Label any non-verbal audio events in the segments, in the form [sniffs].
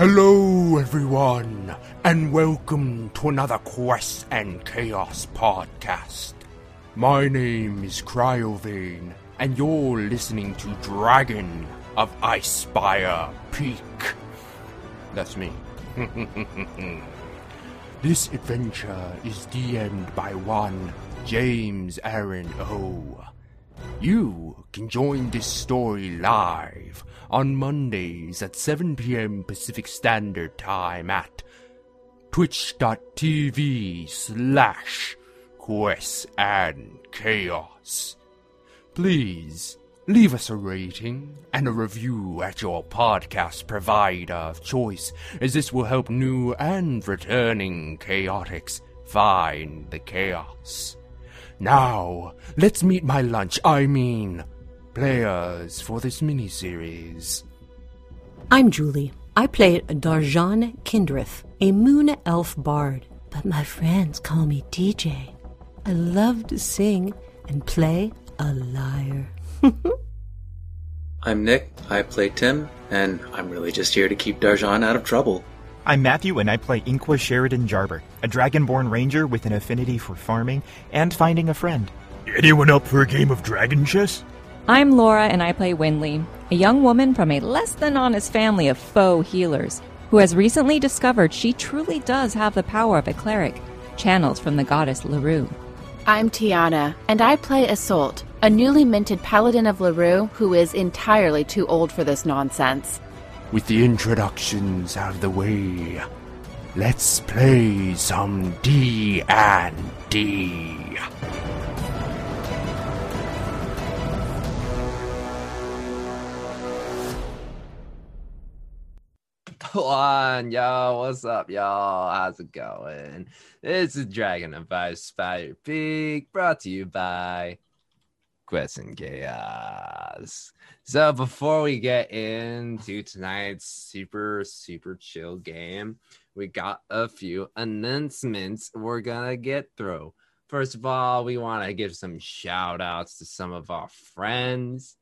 Hello, everyone, and welcome to another Quest and Chaos podcast. My name is Cryovain, and you're listening to Dragon of Icespire Peak. That's me. [laughs] this adventure is DM'd by one James Aaron O. You can join this story live on Mondays at 7 p.m. Pacific Standard Time at twitch.tv slash quests and chaos. Please leave us a rating and a review at your podcast provider of choice, as this will help new and returning chaotics find the chaos. Now, let's meet my lunch, I mean, players for this miniseries. I'm Julie. I play Darjan Kindrith, a moon elf bard, but my friends call me DJ. I love to sing and play a lyre. I'm Nick. I play Tim, and I'm really just here to keep Darjan out of trouble. I'm Matthew, and I play Inqua Sheridan Jarber, a dragonborn ranger with an affinity for farming and finding a friend. Anyone up for a game of dragon chess? I'm Laura, and I play Winley, a young woman from a less than honest family of faux healers who has recently discovered she truly does have the power of a cleric, channeled from the goddess Larue. I'm Tiana, and I play Assault, a newly minted paladin of Larue who is entirely too old for this nonsense. With the introductions out of the way, let's play some D and D on, yo. What's up, y'all? How's it going? This is Dragon of Icespire Peak, brought to you by Quest and Chaos. So before we get into tonight's super, super chill game, we got a few announcements we're gonna get through. First of all, we want to give some shout outs to some of our friends,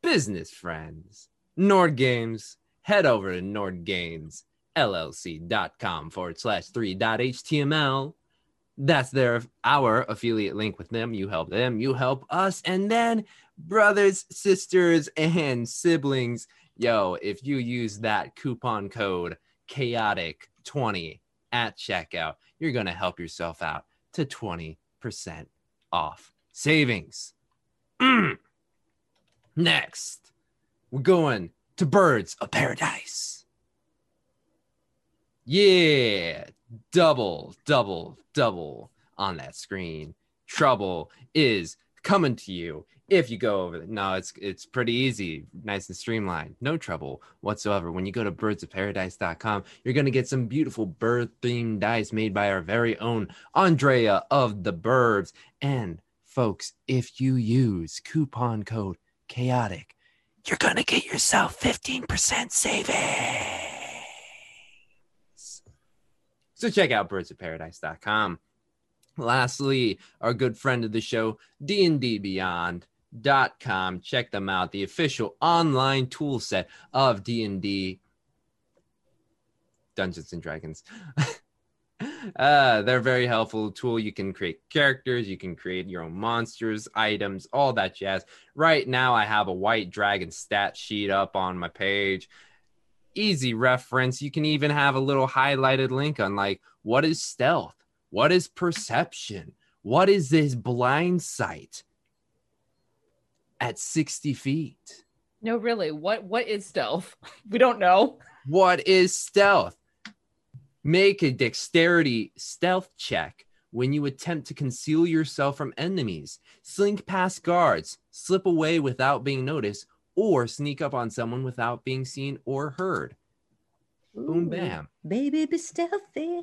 business friends, Nord Games, head over to nordgamesllc.com forward slash 3.html. That's their our affiliate link with them. You help them, you help us, and then brothers, sisters, and siblings. Yo, if you use that coupon code chaotic20 at checkout, you're gonna help yourself out to 20% off savings. Mm. [clears throat] Next, we're going to Birds of Paradise. Yeah, double, double, double on that screen. Trouble is coming to you if you go over. No, it's it's pretty easy, nice and streamlined. No trouble whatsoever. When you go to birdsofparadise.com, you're going to get some beautiful bird themed dice made by our very own Andrea of the Birds. And folks, if you use coupon code chaotic you're going to get yourself 15% savings. So check out birdsofparadise.com. Lastly, our good friend of the show, D&D Beyond.com. Check them out, the official online tool set of D&D Dungeons and Dragons. [laughs] uh, they're a very helpful tool. You can create characters, you can create your own monsters, items, all that jazz. Right now, I have a white dragon stat sheet up on my page. Easy reference. You can even have a little highlighted link on like what is stealth, what is perception, what is this blind sight at 60 feet. No, really. What what is stealth? [laughs] We don't know. What is stealth? Make a dexterity stealth check when you attempt to conceal yourself from enemies, slink past guards, slip away without being noticed, or sneak up on someone without being seen or heard. Boom, bam. Baby, be stealthy.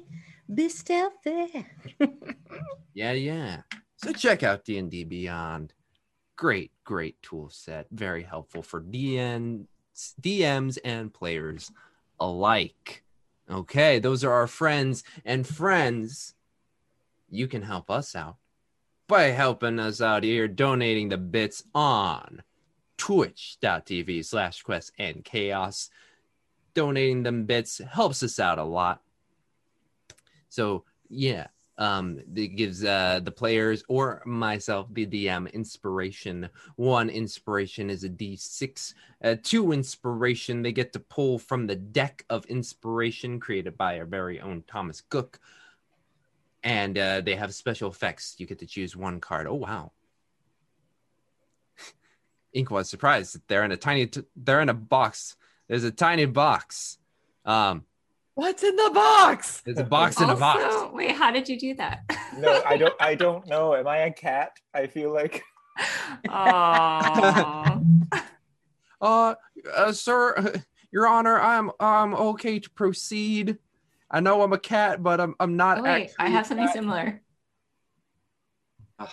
Be stealthy. [laughs] Yeah, yeah. So check out D&D Beyond. Great, great tool set. Very helpful for DN, DMs and players alike. Okay, those are our friends and friends. You can help us out by helping us out here, donating the bits on twitch.tv slash quest and chaos. Donating them bits helps us out a lot. So yeah, um, it gives uh, the players or myself, the DM, inspiration. One inspiration is a D6. Uh, two inspiration, they get to pull from the deck of inspiration created by our very own Thomas Cook. And uh, they have special effects. You get to choose one card. Oh, wow. [laughs] Ink was surprised. that They're in a tiny, t- they're in a box. There's a tiny box. Um, What's in the box? there's a box in a box. Also, wait, how did you do that? No, I don't. I don't know. Am I a cat? I feel like. [laughs] Aw. [laughs] Uh, uh, sir, [laughs] your honor, I'm I'm okay to proceed. I know I'm a cat, but I'm I'm not. Oh, wait, I have something similar. [sighs]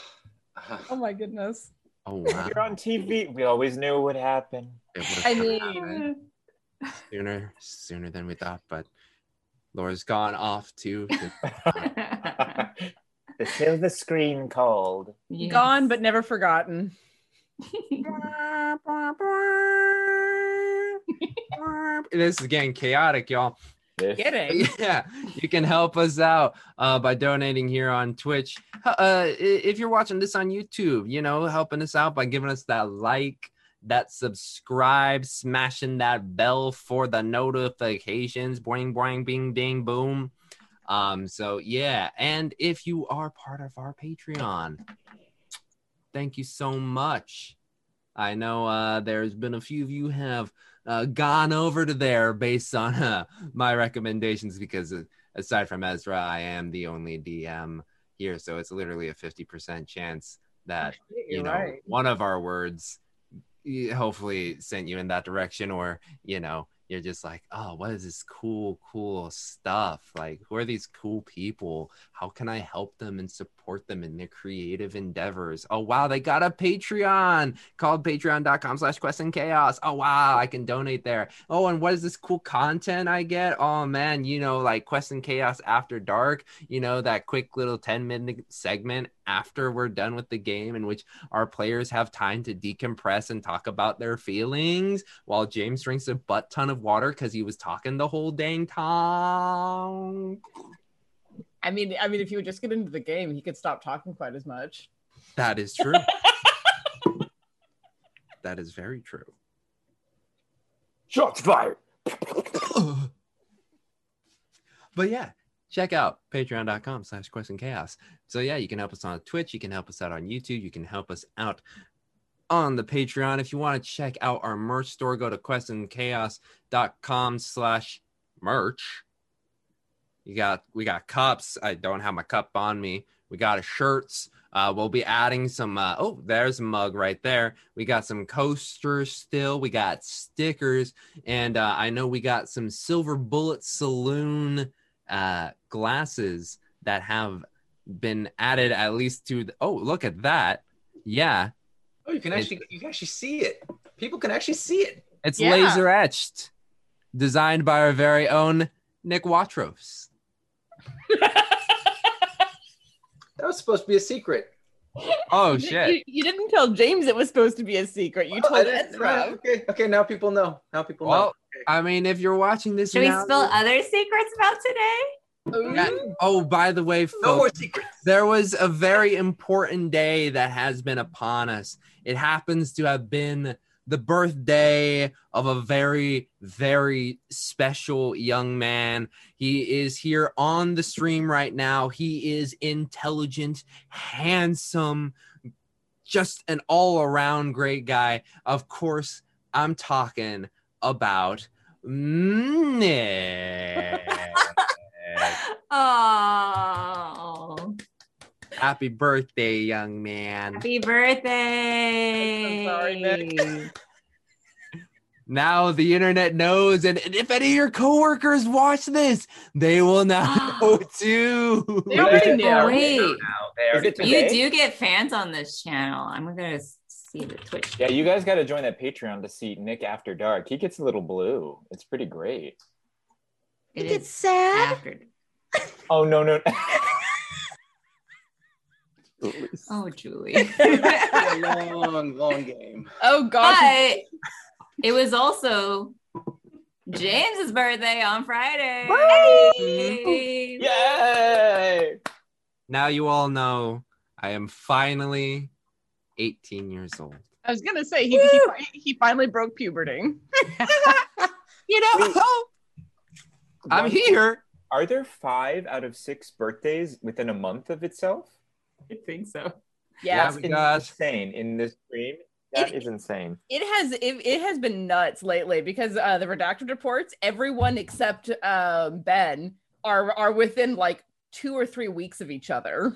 Oh my goodness. Oh wow! You're on TV. We always knew. It would've I happened mean, sooner sooner than we thought, but Laura's gone off too. the [laughs] [laughs] silver screen called. Yes. gone but never forgotten. [laughs] this is getting chaotic, y'all. This- Kidding. yeah you can help us out uh, by donating here on twitch uh, if you're watching this on youtube you know helping us out by giving us that like that subscribe smashing that bell for the notifications boing boing bing ding boom. Um so yeah and if you are part of our patreon thank you so much. I know uh there's been a few of you have uh, gone over to there based on uh, my recommendations because uh, aside from Ezra, I am the only DM here, so it's literally a fifty percent chance that you know right. one of our words hopefully sent you in that direction, or you know you're just like, oh, what is this cool, cool stuff? Like, who are these cool people? How can I help them and support them in their creative endeavors? Oh wow, they got a Patreon called patreon.com slash quest and chaos. Oh wow, I can donate there. Oh, and what is this cool content I get? Oh man, you know, like Quest and Chaos After Dark, you know, that quick little 10 minute segment after we're done with the game in which our players have time to decompress and talk about their feelings while James drinks a butt ton of water because he was talking the whole dang time. I mean, I mean, if you would just get into the game, he could stop talking quite as much. That is true. [laughs] that is very true. Shots fired. [laughs] but yeah check out patreon.com slash quest and chaos so yeah you can help us on twitch you can help us out on youtube you can help us out on the patreon if you want to check out our merch store go to questandchaos.com slash merch you got we got cups. I don't have my cup on me. We got a shirts. Uh, we'll be adding some uh, oh there's a mug right there. We got some coasters still. We got stickers. And uh, i know we got some silver bullet saloon uh, glasses that have been added at least to the, oh look at that. Yeah. Oh, you can actually you can actually see it. People can actually see it. it's Yeah. laser etched designed by our very own nick watros [laughs] That was supposed to be a secret. oh You- shit You, you didn't tell James it was supposed to be a secret. You Oh, I told didn't- Ezra. Okay, okay, now people know. Now people know. well i mean if you're watching this Should we now- spill other secrets about today? Yeah. Oh, by the way, know. No more folks, secrets. there was a very important day that has been upon us. It happens to have been the birthday of a very, very special young man. He is here on the stream right now. He is intelligent, handsome, just an all around great guy. Of course, I'm talking about Nick. [laughs] Oh. Happy birthday, young man. Happy birthday. sorry, Nick. [laughs] Now the internet knows, and and if any of your coworkers watch this, they will now know [gasps] too. They already Oh, knew. wait. Is it You do get fans on this channel. I'm gonna see the Twitch. Yeah, you guys got to join that Patreon to see Nick After Dark. He gets a little blue. It's pretty great. It It's is sad. after. Oh no no. [laughs] Oh, Julie. [laughs] a long, long game. Oh God. but it was also James's birthday on Friday. Yay! Now you all know I am finally 18 years old. I was gonna say he, he, he finally broke puberty. [laughs] [laughs] You know, oh! I'm here. Are there five out of six birthdays within a month of itself? [laughs] I think so. Yeah, That's we got- insane in this stream. That is insane. it has it, it has been nuts lately because uh, the redacted reports, everyone except um, Ben are are within like two or three weeks of each other.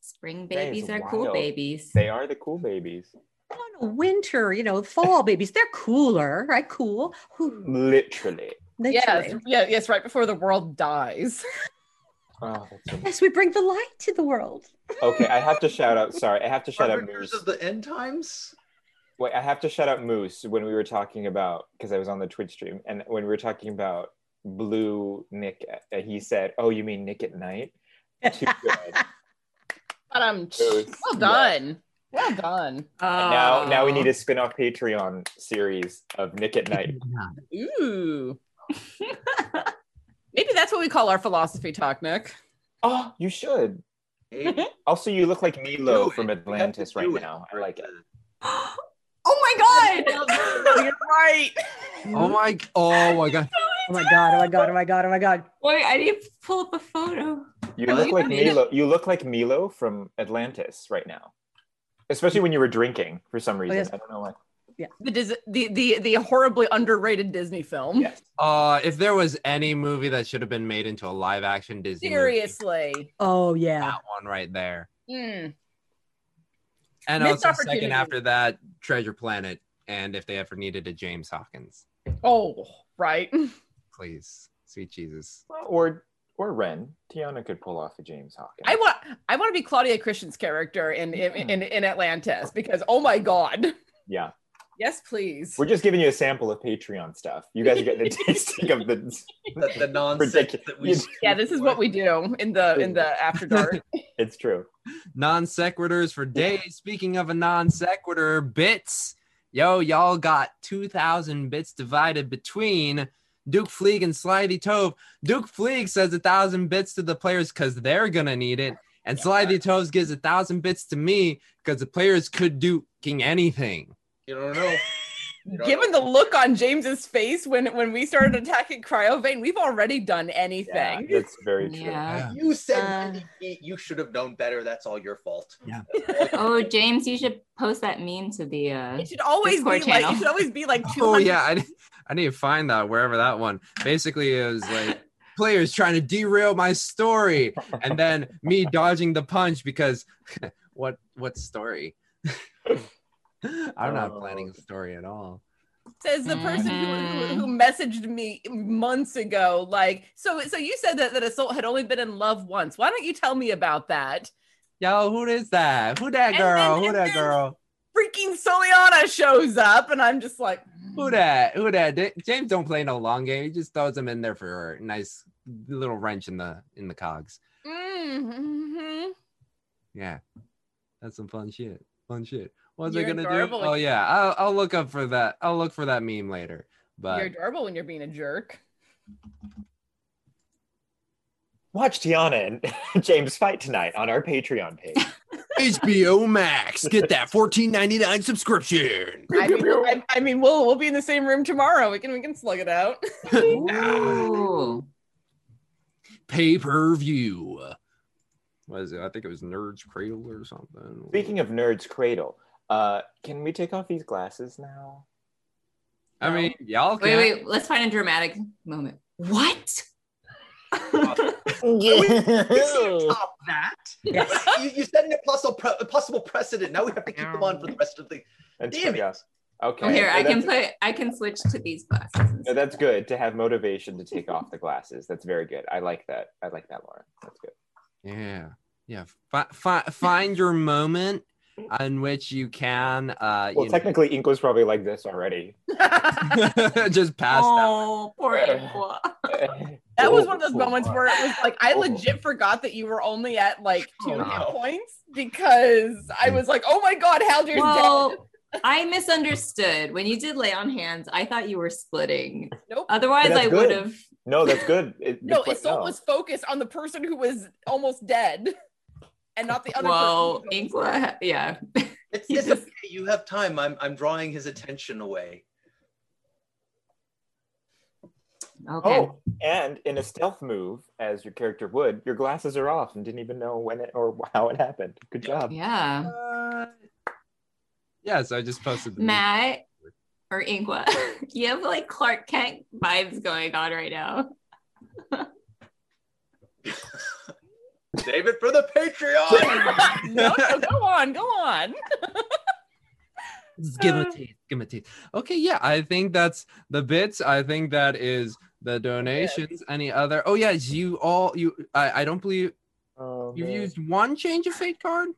Spring That is babies are cool babies. They are the cool babies. No, no, winter, you know, fall babies. They're cooler, right? Cool. Whew, Literally. Yes, yeah, yes, right before the world dies. [laughs] Oh, Yes, we bring the light to the world. okay, I have to shout out. Sorry, I have to shout out Moose. of the end times. Wait, I have to shout out Moose when we were talking about because I was on the Twitch stream and when we were talking about Blue Nick, uh, he said, "Oh, you mean Nick at night?" Too [laughs] good. But um, Moose. well done, well done. And now, now we need a spin-off Patreon series of Nick at night. Ooh. [laughs] Maybe that's what we call our philosophy talk, Nick. Oh, you should. Also, [laughs] you look like Milo from it. You have to Atlantis right it. now. I like it. [gasps] Oh my god! You're right. [laughs] Oh my, oh, oh my oh god. Oh my god, oh my god, oh my god, oh my god. Wait, I need to pull up a photo. You oh, look like Milo. You look like Milo from Atlantis right now, especially when you were drinking for some reason. yes. I don't know why. The, Dis- the the the horribly underrated Disney film. Yes. Uh, if there was any movie that should have been made into a live action Disney movie, Seriously. Oh yeah. that one right there. Mm. And Missed also second after that, Treasure Planet, and if they ever needed a James Hawkins, Oh, right. [laughs] please, sweet Jesus. Or or Ren. Tiana could pull off a James Hawkins. I want I want to be Claudia Christian's character in in, in in Atlantis because oh my god. Yeah. Yes, please. We're just giving you a sample of Patreon stuff. You guys are getting a [laughs] tasting of the [laughs] the, the nonsense ridiculous. that we. [laughs] Yeah, this is what we do in the in the after dark. It's true. Non sequiturs for days. Speaking of a non sequitur, bits. Yo, y'all got 2,000 bits divided between Duke Fleeg and Slithy Tove. Duke Fleeg says a thousand bits to the players because they're gonna need it, and Slithy Tove gives a thousand bits to me because the players could do king anything. You don't know. [laughs] You don't Given know. the look on James's face when when we started attacking Cryovain, we've already done Yeah, anything. that's very true. Yeah. You said Uh, you should have known better. That's all your fault. Yeah. [laughs] Oh, James, you should post that meme to the. uh It should always Discord be like channel. it should always be like 200 [laughs] Oh yeah, I, I need to find that wherever that one. Basically, it was like players trying to derail my story, and then me dodging the punch because what what story? [laughs] I'm not planning a story at all. says the person who, who, who messaged me months ago like so so you said that that assault had only been in love once why don't you tell me about that Yo, who is that? Who that And girl? then- who and that then- girl? freaking Soliana shows up and i'm just like Who that? Who that? J- James don't play no long game. He just throws them in there for a nice little wrench in the in the cogs. mm-hmm. Yeah, that's some fun shit. Fun shit. What's You're I gonna do? Oh yeah, I'll, I'll look up for that. I'll look for that meme later. But you're adorable when you're being a jerk Watch Tiana and [laughs] James fight tonight on our Patreon page. [laughs] HBO Max, get that fourteen ninety nine subscription. I mean, I, I mean we'll we'll be in the same room tomorrow we can we can slug it out [laughs] Ooh. Pay per view. What is it? I think it was Nerds Cradle or something. Speaking of Nerds Cradle, uh, can we take off these glasses now? I mean, y'all can. Wait, wait. Let's find a dramatic moment. What? [laughs] [laughs] top that. you, you set an impossible, pre- impossible precedent. Now we have to keep them on for the rest of the. Damn it. Yes. Okay. Oh, here, so I can put I can switch to these glasses. No, that's good to have motivation to take off the glasses. That's very good. I like that. I like that, Laura. That's good. Yeah, yeah. Fi- fi- find your moment in which you can. Uh, Well, you technically, Ink was probably like this already. [laughs] [laughs] just pass Oh, poor Aqua. [laughs] That was one of those moments where it was like I legit forgot that you were only at like two Oh, hit points because I was like, oh my god, Haldir's dead. Well, I misunderstood when you did lay on hands. I thought you were splitting. Nope. Otherwise, I would have. No, that's good. It, No, but Isolde was focused on the person who was almost dead, and not the other Well, person. Inkwa, [laughs] yeah. It's, [laughs] it's okay. You have time. I'm, I'm drawing his attention away. Okay. Oh, and in a stealth move, as your character would, your glasses are off and didn't even know when it or how it happened. Good job. Yeah. Uh, yeah, so I just posted the Matt or Inkwa, [laughs] you have like Clark Kent vibes going on right now. David for the Patreon. [laughs] no, no, go on, go on. [laughs] Just give him a taste. Give him a taste. Okay, yeah, I think that's the bits. I think that is the donations. Any other? Oh yeah, you all you. I, I don't believe Oh, you've man. used one change of fate card.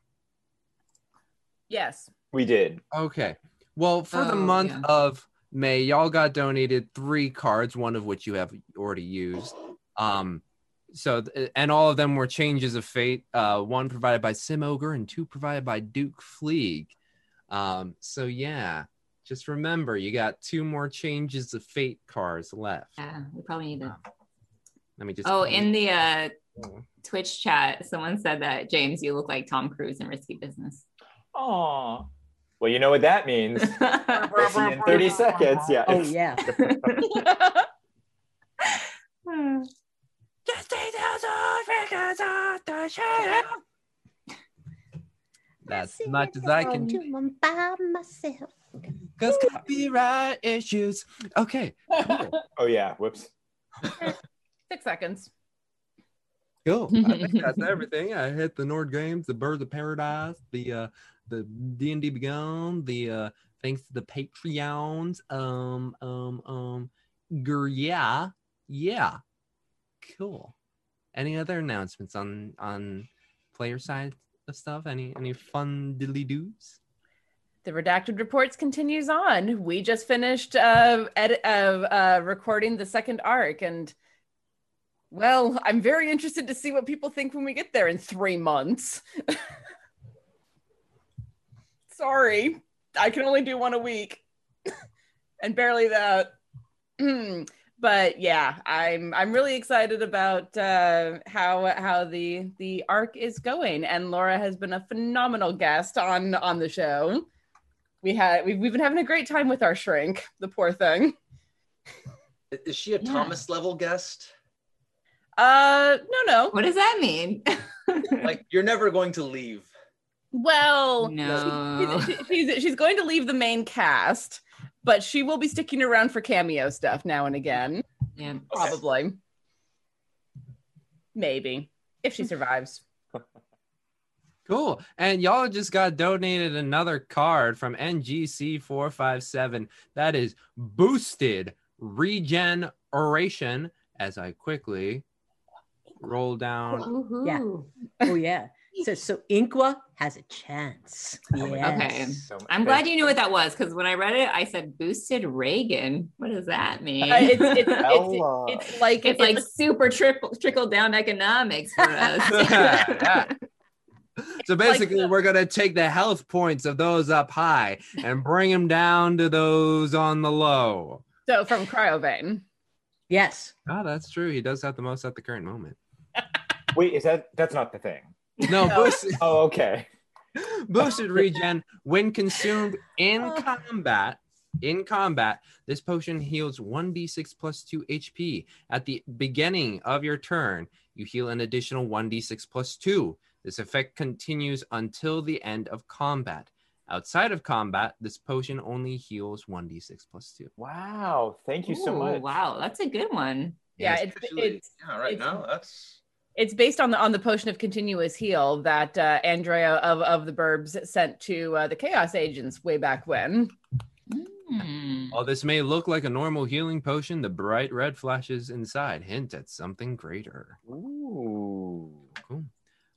Yes. We did. Okay. Well, for the Oh, month yeah. of May, y'all got donated three cards, one of which you have already used. Um, so and all of them were changes of fate. Uh, one provided by Sim Ogre and two provided by Duke Fleeg. Um, so yeah, just remember you got two more changes of fate cards left. Yeah, we probably need to. Let me just. Oh, in the uh, Twitch chat, someone said that James, you look like Tom Cruise in Risky Business. oh Well, you know what that means. [laughs] We'll see in 30 seconds. Yeah. Oh yeah. [laughs] [laughs] That's as much as I can do. by myself. Cause copyright issues. Okay. Cool. [laughs] Oh, yeah. Whoops. [laughs] Six seconds. Cool. I think [laughs] that's everything. I hit the Nord Games, the Birds of Paradise, the uh the D and D Beyond, the uh thanks to the Patreons. Um um um gr- yeah. Yeah. Cool. Any other announcements on on player side of stuff? Any any fun diddly doos? The redacted reports continues on. We just finished uh, edit, uh, uh, recording the second arc, and well, I'm very interested to see what people think when we get there in three months. [laughs] Sorry, I can only do one a week, [laughs] and barely that. [clears throat] but yeah, I'm I'm really excited about uh, how how the the arc is going, and Laura has been a phenomenal guest on on the show. We had we've, we've been having a great time with our shrink, the poor thing. Is she a Thomas level guest? Uh, no, no. What does that mean? [laughs] Like you're never going to leave. Well, No. she's, she's she's going to leave the main cast, but she will be sticking around for cameo stuff now and again. Yeah. Probably. Maybe if she survives. [laughs] Cool. And y'all just got donated another card from NGC457. That is boosted regeneration. As I quickly roll down. Yeah. [laughs] Oh yeah. So so Inqua has a chance. Okay. Yes. I'm glad you knew what that was because when I read it, I said boosted Reagan. What does that mean? Uh, it's, it's, it's, it's like it's like super trickle trickle down economics for us. [laughs] So basically, we're going to take the health points of those up high and bring them down to those on the low. so from Cryovain. Yes. Oh, that's true. He does have the most at the current moment. [laughs] Wait, is that that's not the thing? [laughs] No, boosted, [laughs] Oh, okay. boosted regen when consumed in oh. combat. In combat, this potion heals 1d6 plus 2 HP. At the beginning of your turn, you heal an additional 1d6 plus 2. This effect continues until the end of combat. Outside of combat, this potion only heals 1d6 plus 2. Wow. Thank you so much. Wow, that's a good one. Yeah, Yes. it's Actually, it's yeah, right it's- now that's It's based on the on the potion of continuous heal that uh, Andrea of of the Burbs sent to uh, the Chaos Agents way back when. While this may look like a normal healing potion, the bright red flashes inside hint at something greater. Ooh. Cool.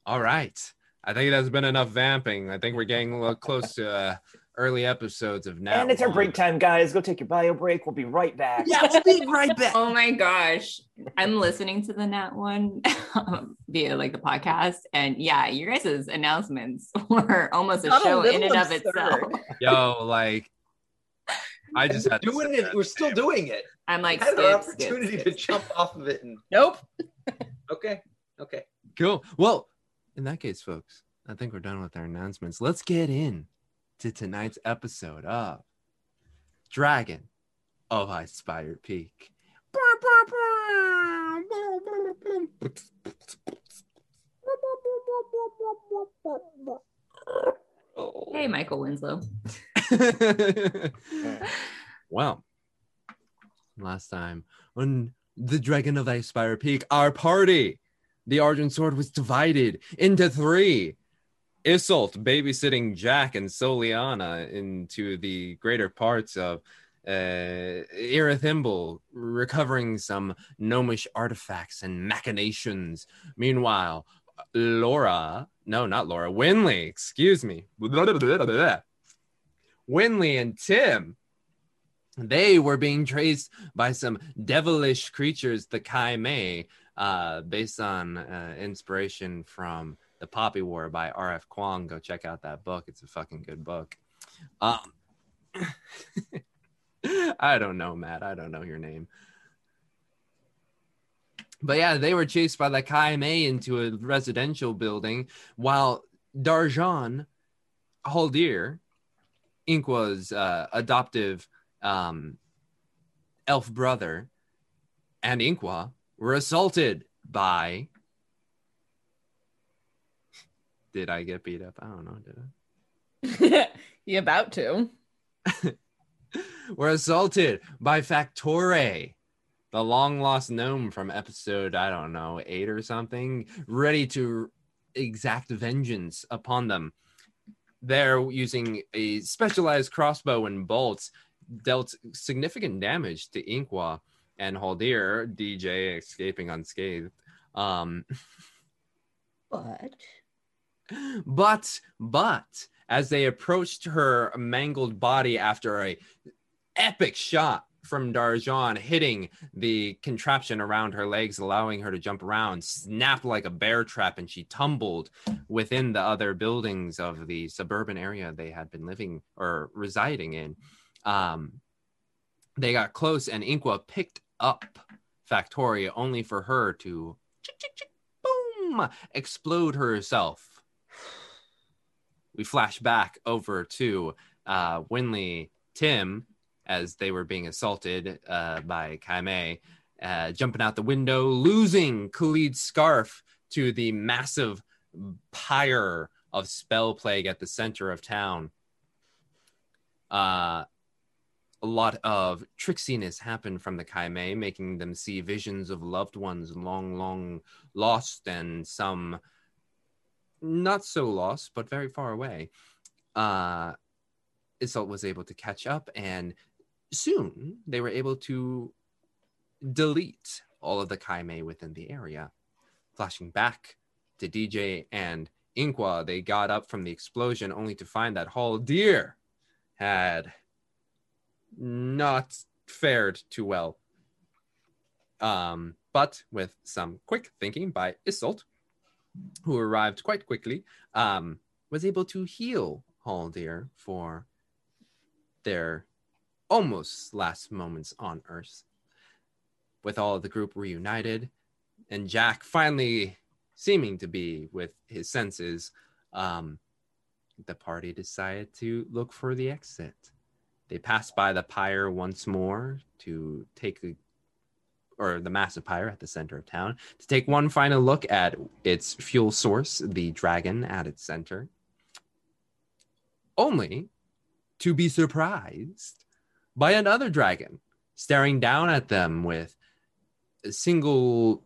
All right. I think that's been enough vamping. I think we're getting a little close to uh, early episodes of now. and it's our break time, guys. Go take your bio break. We'll be right back. Yeah, we'll be right back. Oh my gosh. I'm listening to the Nat one [laughs] via like the podcast. And yeah, your guys' announcements [laughs] were almost a Not a show in little and of itself. Yo, like, I just had to doing it. We're still doing it. I'm like, I had an skip, skip, opportunity to jump off of it and nope. [laughs] okay, okay. Cool. Well, in that case, folks, I think we're done with our announcements. Let's get in to tonight's episode of Dragon of Spire Peak. Hey, Michael Winslow. [laughs] well, last time on the Dragon of Ice Spire Peak, our party, the Argent Sword was divided into three. Isolt babysitting Jack and Soliana into the greater parts of uh, Irithimble, recovering some gnomish artifacts and machinations. Meanwhile, Laura, no, not Laura, Winley, excuse me. Winley and Tim, they were being traced by some devilish creatures, the Kaime, uh, based on uh, inspiration from The Poppy War by R.F. Kuang. Go check out that book. It's a fucking good book. Um, [laughs] I don't know, Matt. I don't know your name. But yeah, they were chased by the Kaime into a residential building while Darjan Haldir, Inkwa's uh, adoptive um, elf brother, and Inkwa were assaulted by. Did I get beat up? I don't know. Did I? [laughs] you about to. [laughs] were assaulted by Factore, the long lost gnome from episode, I don't know, eight or something, ready to exact vengeance upon them. They're using a specialized crossbow and bolts, dealt significant damage to Inkwa and Haldir, DJ escaping unscathed. Um, [laughs] But but but as they approached her mangled body after a epic shot from Darjan hitting the contraption around her legs, allowing her to jump around, snapped like a bear trap, and she tumbled within the other buildings of the suburban area they had been living or residing in. Um, they got close, and Inqua picked up Factoria only for her to boom explode herself we flash back over to uh, Winley Tim as they were being assaulted uh, by Kaime, uh, jumping out the window, losing Khalid's scarf to the massive pyre of spell plague at the center of town. Uh, a lot of tricksiness happened from the Kaime, making them see visions of loved ones long, long lost, and some not so lost, but very far away. Uh, Isolt was able to catch up, and soon they were able to delete all of the Kaime within the area. Flashing back to DJ and Inqua, they got up from the explosion only to find that Haldir had not fared too well. Um, but with some quick thinking by Isolt, who arrived quite quickly, um, was able to heal Haldir for their almost last moments on Earth. With all of the group reunited, and Jack finally seeming to be with his senses, um, the party decided to look for the exit. They passed by the pyre once more to take the or the massive pyre at the center of town to take one final look at its fuel source, the dragon at its center. Only to be surprised by another dragon staring down at them with a single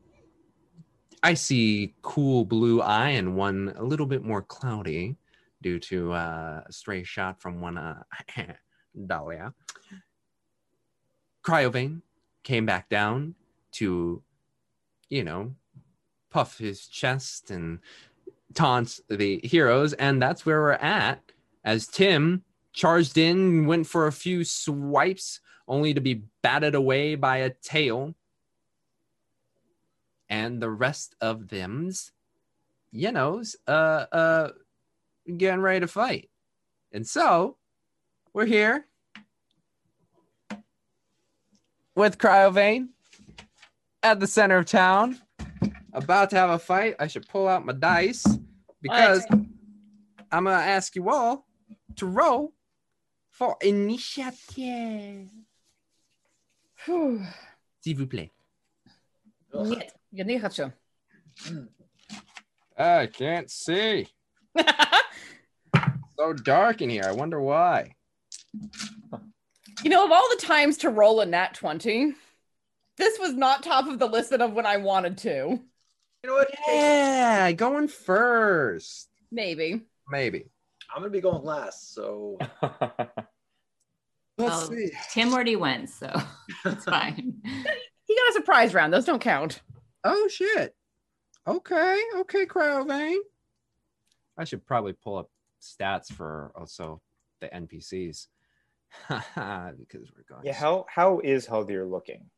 icy, cool blue eye and one a little bit more cloudy due to uh, a stray shot from one uh, [laughs] Dahlia. Cryovain came back down to, you know, puff his chest and taunt the heroes, and that's where we're at. As Tim charged in, went for a few swipes, only to be batted away by a tail. And the rest of them's, you know's, uh, uh, getting ready to fight. And so we're here with Cryovain at the center of town, about to have a fight. I should pull out my dice because I'm gonna ask you all to roll for initiative. S'il vous plaît. Нет, я не хочу. I can't see. [laughs] so dark in here. I wonder why. You know, of all the times to roll a nat 20, this was not top of the list of when I wanted to. You know what? Yeah, going first. Maybe. Maybe. I'm gonna be going last, so [laughs] Let's Oh, see. Tim already went, so [laughs] it's fine. [laughs] He got a surprise round. Those don't count. Oh shit. Okay, okay, Cryovain. I should probably pull up stats for also the NPCs. because we're going. Yeah, how how is Haldir looking?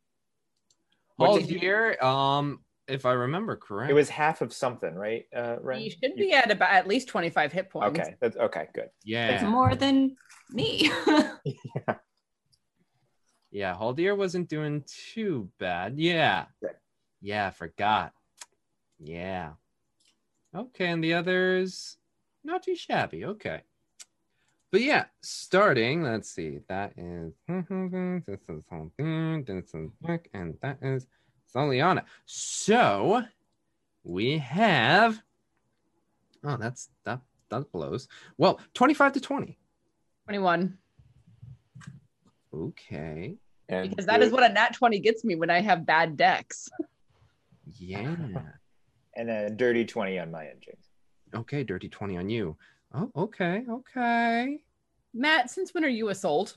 What Oh, did you- here, um, if I remember correct, It was half of something, right? Uh, Ren? You should be at about at least 25 hit points. Okay, that's okay. Good. yeah, It's more than me. yeah. [laughs] [laughs] Yeah, Haldir wasn't doing too bad. Yeah, Good. yeah. Forgot. Yeah. Okay, and the others not too shabby. Okay. But yeah, starting, let's see, that is [laughs] this is something, this is Nick, and that is Soliana. So we have oh, that's that that blows. Well, 25 to 20. 21. Okay. And Because that is the- what a nat 20 gets me when I have bad decks. Yeah. [laughs] and a dirty twenty on my end, James. Okay, dirty 20 on you. Oh, okay, okay. Matt, since when are you a sold?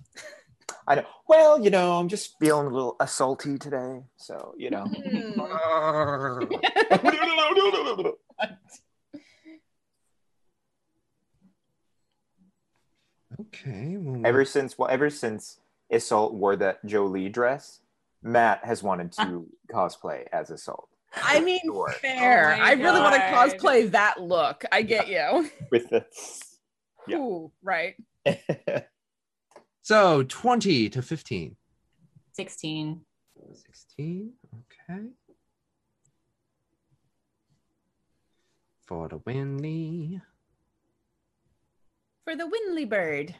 I know. Well, you know, I'm just feeling a little assaulty today, so you know. [laughs] Okay. Well, ever since well, ever since Assault wore that Jolie dress, Matt has wanted to [laughs] cosplay as Assault I mean, Sure. fair. Oh my I really want to cosplay that look. I get you. with the. Yeah. Ooh, right. [laughs] so 20 to 15. 16. 16. Okay. For the Winley. For the Winley bird.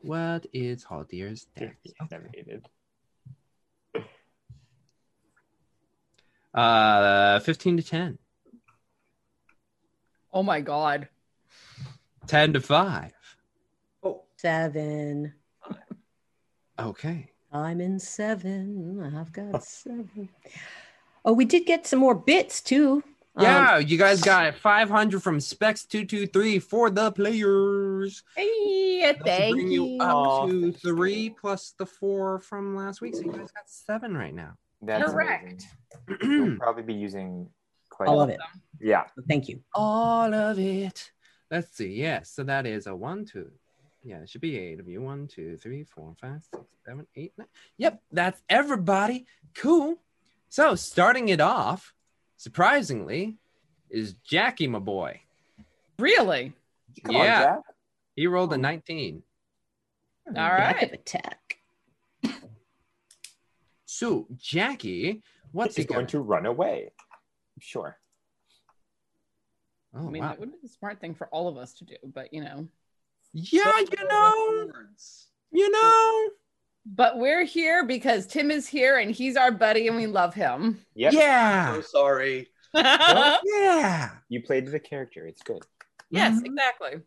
What is Haldir's deck? Never. Uh, 15 to 10. Oh my god. 10 to 5. Seven. Okay. I'm in seven. I've got seven. Oh, we did get some more bits too. Um, Yeah, you guys got 500 from Specs223 for the players. Hey, thank bring you. you up to three plus the four from last week. So you guys got seven right now. That's Correct. amazing. We'll [clears throat] probably be using quite All a of it. Yeah. Thank you. All of it. Let's see. Yeah, so that is a one, two. Yeah, it should be eight of you. One, two, three, four, five, six, seven, eight, nine. Yep, that's everybody. Cool. So starting it off, surprisingly, is Jackie, my boy. Really? Come on, yeah, Jack. he rolled a 19. All Back right. of attack. So Jackie, what's he going going to run away. Sure. Oh I mean, wow. that would be the smart thing for all of us to do, but you know. Yeah, you know, you know. But we're here because Tim is here and he's our buddy and we love him. Yep. Yeah, so sorry. [laughs] yeah. You played the character. It's good. yes, Mhm. exactly.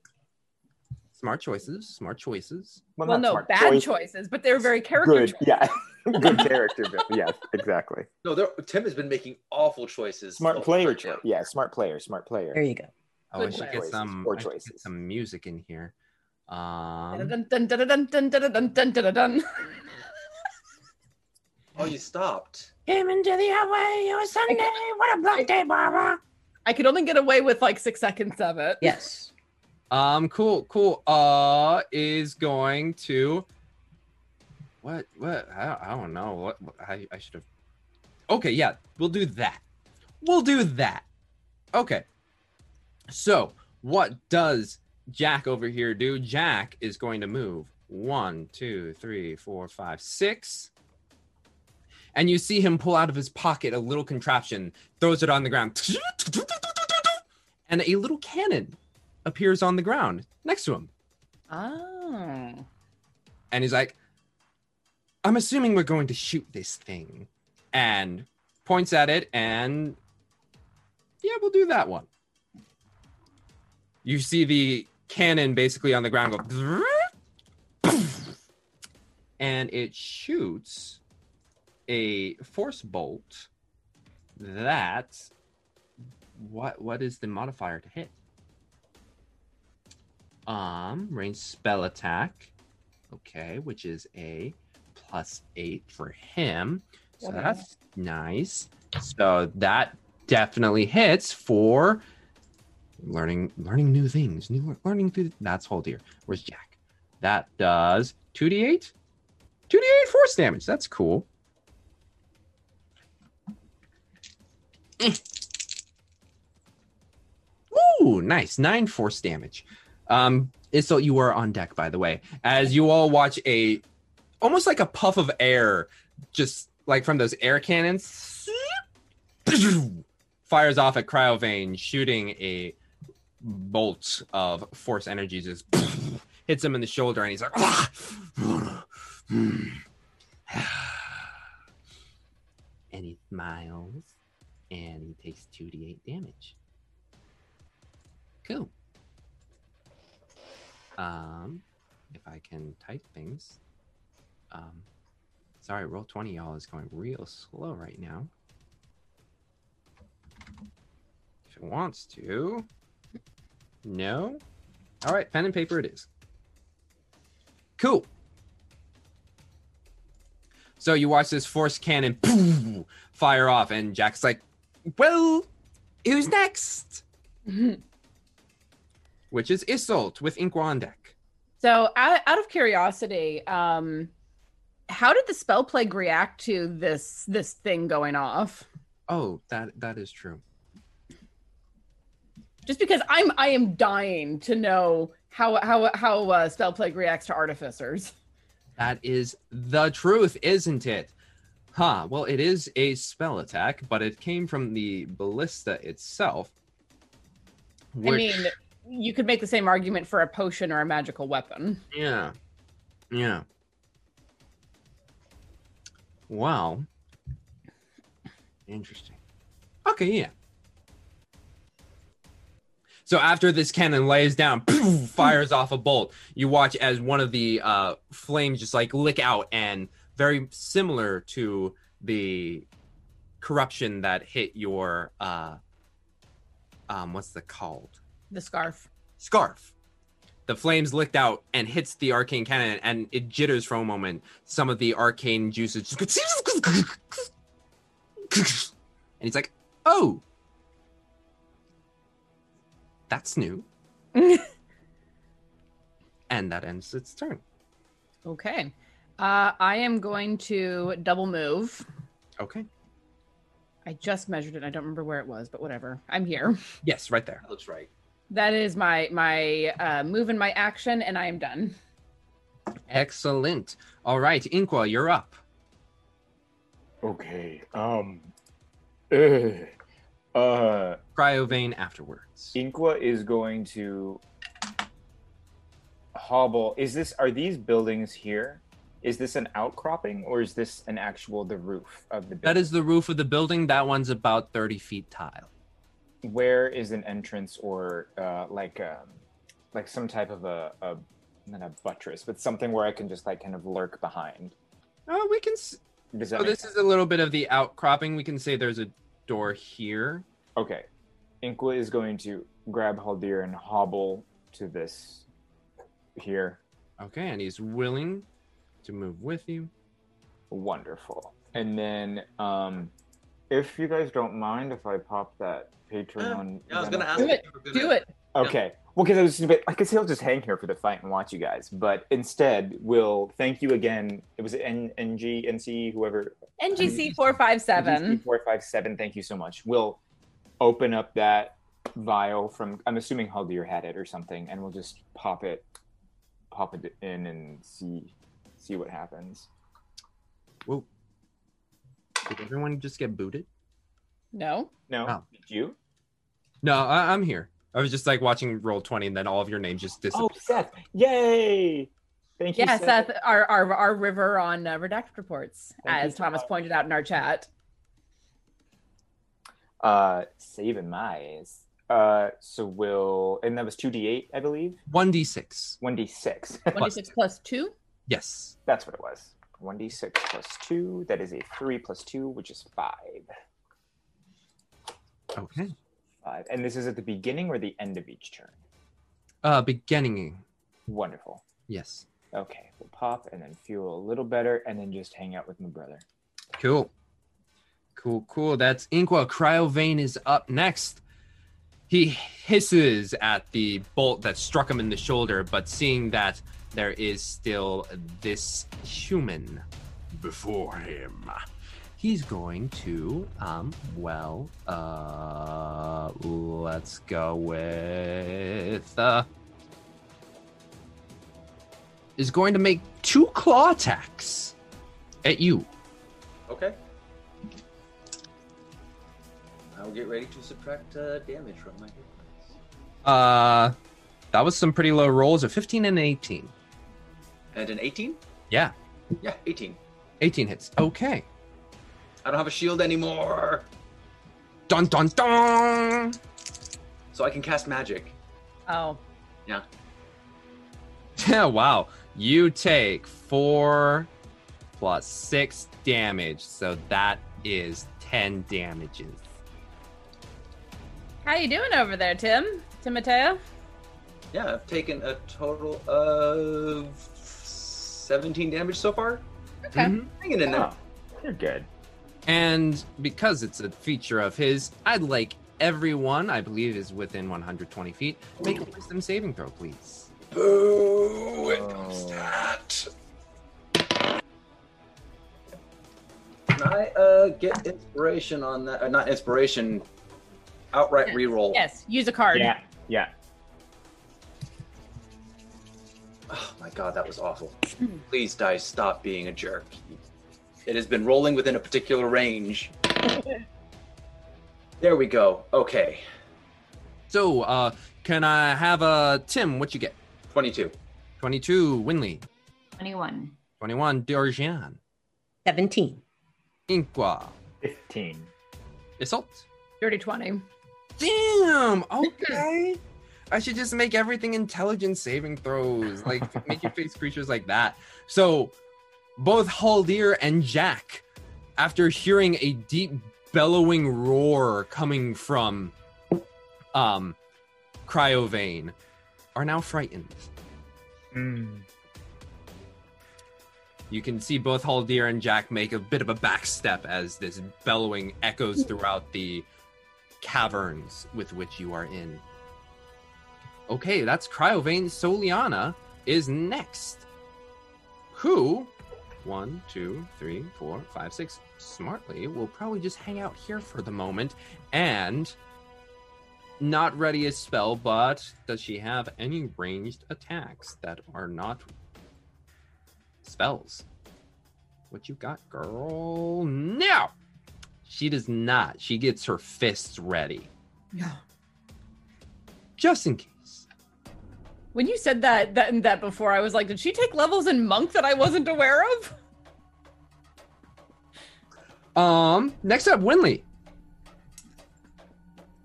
Smart choices. Smart choices. Well, not no, bad choice. choices, but they're very character Good. choices. Yeah. [laughs] [laughs] Good character build. Yes, exactly. No, there, Tim has been making awful choices. Smart Oh, player choice. Yeah, smart player. Smart player. There you go. Oh, I Good should get some. poor I should get choices. some music in here. Um, oh, you stopped. Came into the highway. It was Sunday. What a black day, Barbara. I could only get away with like six seconds of it. Yes. Um. Cool. Cool. Uh, is going to. What? What? I, I don't know. What? what I, I should have. Okay. Yeah. We'll do that. We'll do that. Okay. So, what does Jack over here do? Jack is going to move one, two, three, four, five, six. And you see him pull out of his pocket a little contraption, throws it on the ground, and a little cannon appears on the ground next to him. Oh. And he's like, I'm assuming we're going to shoot this thing. And points at it, and yeah, we'll do that one. You see the cannon basically on the ground go, [laughs] and it shoots a force bolt that what what is the modifier to hit? Um, range spell attack. Okay, which is a plus eight for him. So Okay. that's nice. So that definitely hits for learning learning new things. New learning through that's whole here. Where's Jack? That does 2d8? 2d8 force damage. That's cool. Eh. Ooh, nice. Nine force damage. Um, so you are on deck, by the way, as you all watch a almost like a puff of air, just like from those air cannons, [sniffs] fires off at Cryovain, shooting a bolt of force energy, just [sniffs] hits him in the shoulder, and he's like, [sighs] and he smiles, and he takes 2d8 damage. Cool. Um, if I can type things. Um, sorry, roll 20 y'all is going real slow right now. If it wants to. No. All right, pen and paper it is. Cool. So you watch this force cannon fire off, and Jack's like, "Well, who's next?" [laughs] Which is Isolt with deck. So, out, out of curiosity, um, how did the spell plague react to this this thing going off? Oh, that that is true. Just because I'm I am dying to know how how how uh, spell plague reacts to artificers. That is the truth, isn't it? Huh. Well, it is a spell attack, but it came from the ballista itself. I mean, you could make the same argument for a potion or a magical weapon. Yeah. Yeah. Wow. Interesting. Okay, yeah. So after this cannon lays down, [laughs] poof, fires off a bolt, you watch as one of the uh, flames just like lick out, and very similar to the corruption that hit your uh, um, what's the called? The scarf. scarf. The flames licked out and hits the arcane cannon, and it jitters for a moment. Some of the arcane juices just go, [laughs] and he's like, "Oh, that's new." [laughs] and that ends its turn. Okay. Uh, I am going to double move. Okay. I just measured it. I don't remember where it was, but whatever. I'm here. Yes, right there. That looks right. That is my my uh, move and my action, and I am done. Excellent. All right, Inqua, you're up. Okay. Um. Uh. Uh Cryovain afterwards. Inqua is going to hobble. Is this? Are these buildings here? Is this an outcropping or is this an actual the roof of the? That is the roof of the building. That one's about 30 feet tile. Where is an entrance or uh, like um, like some type of a, a not a buttress, but something where I can just like kind of lurk behind. Oh, we can. s- So this is a little bit of the outcropping. We can say there's a door here. Okay. Inqua is going to grab Haldir and hobble to this here. Okay, and he's willing to move with you. Wonderful. And then, um, if you guys don't mind, if I pop that Patreon. yeah, I was gonna ask Do if it. you were gonna- Do it. Okay. Well, because I was just a bit, I could still just hang here for the fight and watch you guys, but instead, we'll thank you again. It was N- NG, NC, whoever. NGC four five seven. Four five seven. Thank you so much. We'll open up that vial from. I'm assuming Haldir had it or something, and we'll just pop it, pop it in and see, see what happens. Whoa. Did everyone just get booted? No. No, Oh. did you? No, I, I'm here. I was just like watching roll 20 and then all of your names just disappeared. Oh, disappeared. Seth! Yay! Thank you. Yeah, Seth, our, our our river on uh, redacted reports, Thank as Thomas much. pointed out in our chat. Uh, saving my ass. Uh, so we'll, and that was two d eight, I believe. 1d6. One d six. Twenty [laughs] six plus two. Yes. That's what it was. One d six plus two. That is a three plus two, which is five. Okay. Five. And this is at the beginning or the end of each turn. Uh, beginning. Wonderful. Yes. Okay, we'll pop and then feel a little better, and then just hang out with my brother. Cool. Cool, cool. That's Inqua. Cryovain is up next. He hisses at the bolt that struck him in the shoulder, but seeing that there is still this human before him, he's going to, um, well, uh, let's go with, uh, is going to make two claw attacks at you. Okay. I'll get ready to subtract uh, damage from my hit points. Uh, that was some pretty low rolls, a 15 and an 18. And an 18? Yeah, Yeah, 18. 18 hits. Okay. I don't have a shield anymore, Dun dun dun. so I can cast magic. Oh, Yeah. [laughs] Yeah, wow. You take four plus six damage, so that is 10 damages. how you doing over there, Tim? Timoteo? Yeah, I've taken a total of 17 damage so far. Okay. Mhm. Hanging in there. Oh, you're good. And because it's a feature of his, I'd like everyone, I believe is within 120 feet, make a wisdom saving throw, please. Boo! It comes that. Can I uh, get inspiration on that? Uh, not inspiration, outright reroll. Yes, use a card. Yeah, yeah. Oh my god, that was awful. Please, dice, stop being a jerk. It has been rolling within a particular range. [laughs] there we go. Okay, So, uh, can I have a Tim? What you get? 22. 22, Winley. 21. 21, Darjan. 17. Inqua. Fifteen. Assault. Dirty 20. Damn. Okay. I should just make everything intelligence saving throws, like make you face creatures like that. So, both Haldir and Jack, after hearing a deep bellowing roar coming from um Cryovain, are now frightened. Mm. You can see both Haldir and Jack make a bit of a back step as this bellowing echoes throughout the caverns with which you are in. Okay, that's Cryovain. Soliana is next. Who, one, two, three, four, five, six, smartly, will probably just hang out here for the moment and not ready a spell, but does she have any ranged attacks that are not spells? What you got, girl? No! She does not. She gets her fists ready. Yeah. Just in case. When you said that, that and that before, I was like, did she take levels in monk that I wasn't aware of? Um, next up, Winley.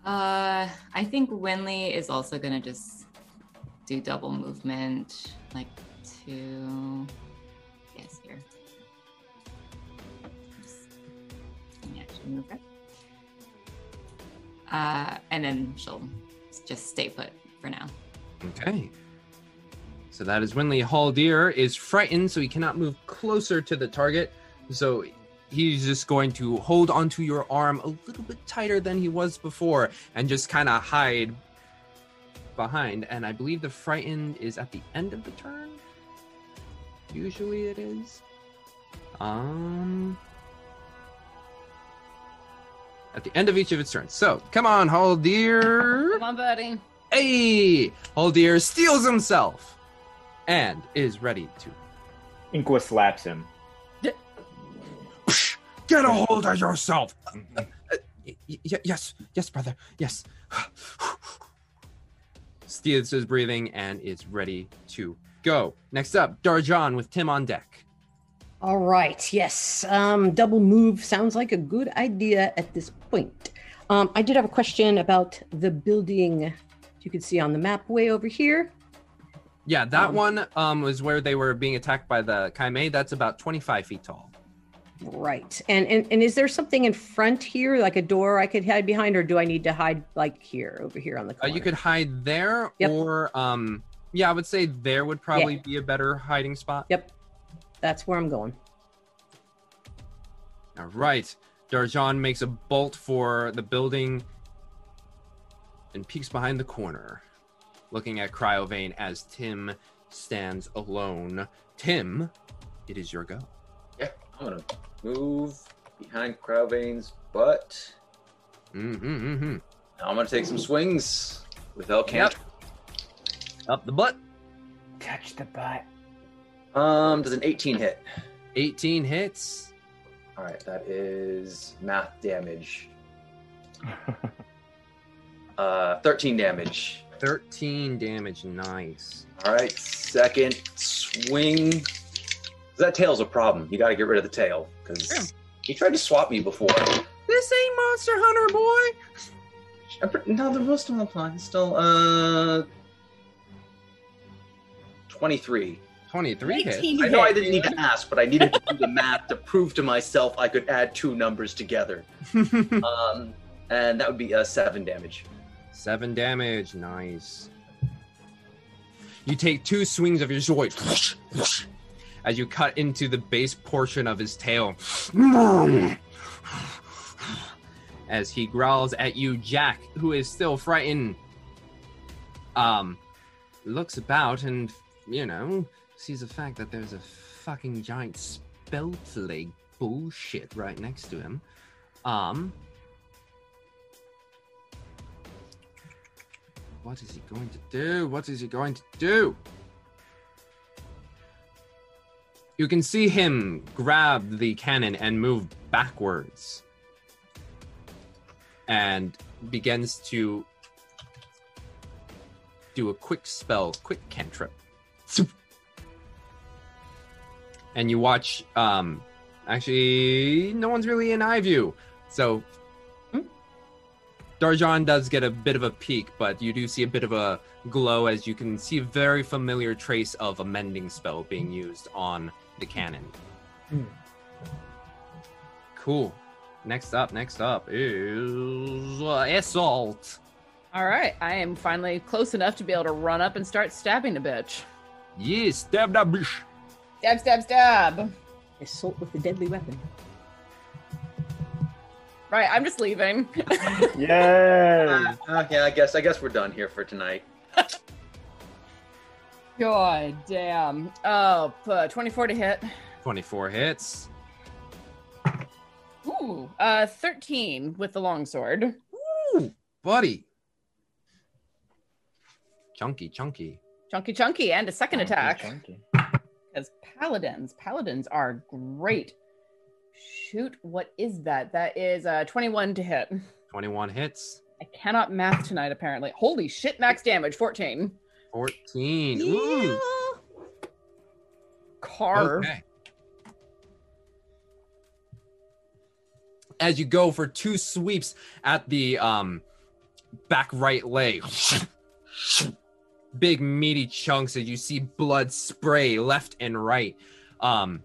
Uh, I think Winley is also gonna just do double movement, like two. Yes, here. Okay. Uh, and then she'll just stay put for now. Okay. So that is when Winley Haldir is frightened, so he cannot move closer to the target. So he's just going to hold onto your arm a little bit tighter than he was before and just kind of hide behind. And I believe the frightened is at the end of the turn. Usually it is. Um at the end of each of its turns. So come on, Haldir. Come on, buddy. Hey! Haldir steals himself and is ready to. Inqua slaps him. Get a hold of yourself. Y- y- yes, yes, brother, yes. [sighs] Steals his breathing and is ready to go. Next up, Darjan with Tim on deck. All right. Yes. Um, double move sounds like a good idea at this point. Um, I did have a question about the building. You can see on the map way over here. Yeah, that Um, one um, was where they were being attacked by the Kaimei. That's about 25 feet tall. Right. And, and and is there something in front here, like a door I could hide behind, or do I need to hide like here, over here on the Uh, you could hide there, or um, yeah, I would say there would probably be a better hiding spot. Yep. That's where I'm going. All right. Darjan makes a bolt for the building and peeks behind the corner, looking at Cryovain as Tim stands alone. Tim, it is your go. Yeah, I'm gonna move behind Cryovain's butt. Mm-hmm, mm-hmm. Now I'm gonna take some swings with El Camp. Up the butt. Touch the butt. Um, does an 18 hit? 18 hits. All right, that is math damage. [laughs] uh, 13 damage. 13 damage. Nice. All right, second swing. That tail's a problem. You got to get rid of the tail because he tried to swap me before. This ain't Monster Hunter, boy. I'm pre- No, the rule's still applying. Still, uh, 23. 23 hits. I know I didn't need to ask, but I needed to do the math to prove to myself I could add two numbers together. [laughs] um, and that would be uh, seven damage. Seven damage. Nice. You take two swings of your sword as you cut into the base portion of his tail. As he growls at you, Jack, who is still frightened, um, looks about and, you know, sees the fact that there's a fucking giant spell plague bullshit right next to him. Um, What is he going to do? What is he going to do? You can see him grab the cannon and move backwards and begins to do a quick spell, quick cantrip. And you watch um actually no one's really in eye view. So Darjan does get a bit of a peek, but you do see a bit of a glow as you can see a very familiar trace of a mending spell being used on the cannon. Hmm. Cool. Next up, next up is uh, assault. All right, I am finally close enough to be able to run up and start stabbing the bitch. Yes, stab that bitch. Stab, stab, stab. Assault with a deadly weapon. Right, I'm just leaving. [laughs] Yay! Uh, yeah, I guess I guess we're done here for tonight. [laughs] God damn. Oh, uh, 24 to hit. 24 hits. Ooh, uh, 13 with the longsword. Ooh, buddy. Chunky, chunky. Chunky, chunky, and a second Chunky, attack. chunky. Because paladins, paladins are great. Shoot, what is that? That is uh, 21 to hit. 21 hits. I cannot math tonight, apparently. Holy shit, max damage, 14. 14. Ooh. Carve. Okay. As you go for two sweeps at the um back right leg. Big meaty chunks as you see blood spray left and right. Um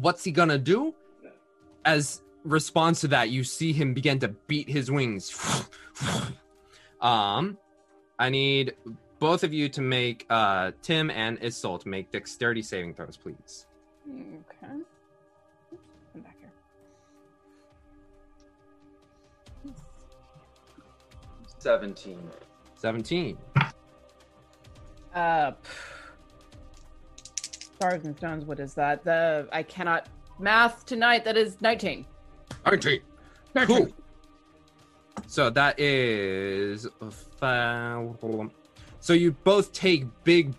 what's he gonna do? As response to that, you see him begin to beat his wings. [laughs] um, I need both of you to make uh Tim and Isolt make dexterity saving throws, please. Okay. Come back here. Seventeen. Seventeen. Uh, stars and stones. What is that? The I cannot math tonight. That is nineteen. Nineteen. Cool. So that is. So you both take big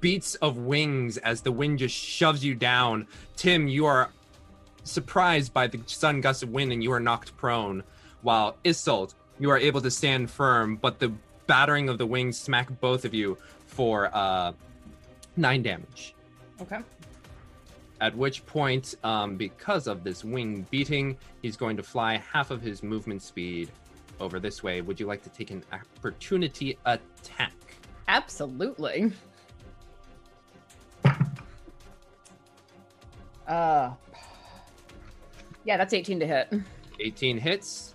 beats of wings as the wind just shoves you down. Tim, you are surprised by the sudden gust of wind and you are knocked prone, while Isolt, you are able to stand firm, but the battering of the wings smack both of you for uh, nine damage. Okay. At which point, um, because of this wing beating, he's going to fly half of his movement speed over this way. Would you like to take an opportunity attack? Absolutely. Uh, yeah, that's 18 to hit. 18 hits.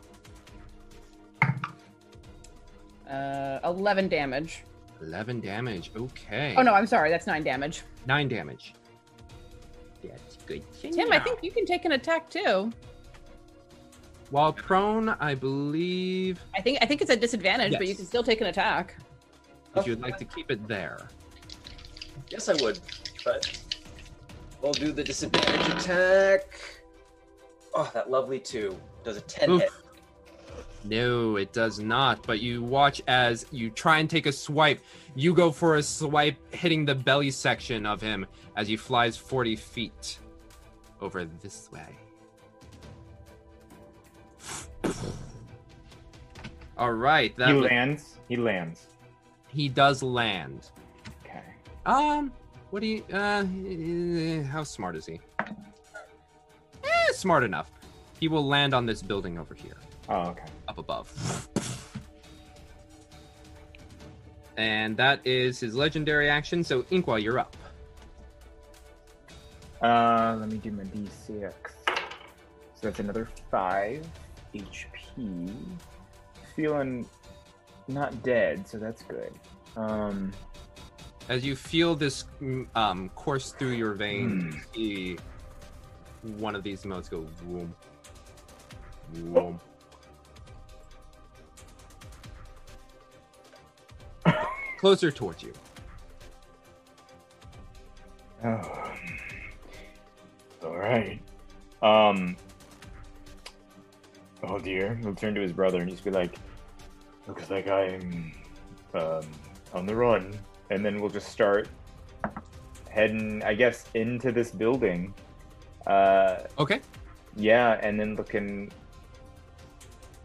Uh, 11 damage. 11 damage. Okay. Oh no, I'm sorry. That's nine damage. Nine damage. That's good. Tim, I think you can take an attack too. While prone, I believe. I think I think it's a disadvantage, but you can still take an attack. If you'd like to keep it there. Yes, I would, but we'll do the disadvantage attack. Oh, that lovely two. Does a ten Oof. hit? No, it does not. But you watch as you try and take a swipe. You go for a swipe, hitting the belly section of him as he flies 40 feet over this way. All right. That he was- lands. He lands. He does land. Okay. Um, what do you? Uh, how smart is he? Eh, smart enough. He will land on this building over here. Oh, okay. Up above. And that is his legendary action. So Inqua, you're up. Uh, let me do my d6. So that's another five HP. Feeling not dead, so that's good. Um, As you feel this um, course through your veins, you see one of these modes go boom, boom. Closer towards you. oh. All right. Um. Oh dear. He'll turn to his brother and just be like, "Looks like I'm um, on the run," and then we'll just start heading, I guess, into this building. Uh, okay. Yeah, and then looking.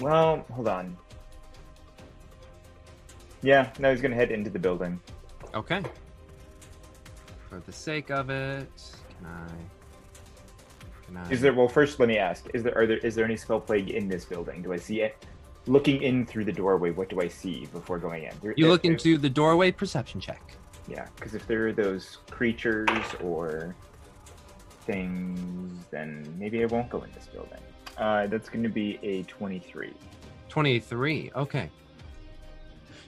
Well, hold on. Yeah, no, he's gonna head into the building. Okay. For the sake of it, can I? Can I? Is there? Well, first, let me ask: Is there? Are there? Is there any spell plague in this building? Do I see it? Looking in through the doorway, what do I see before going in? There- You look there's- into the doorway. Perception check. Yeah, because if there are those creatures or things, then maybe I won't go in this building. Uh, that's going to be a twenty-three. 23. Okay.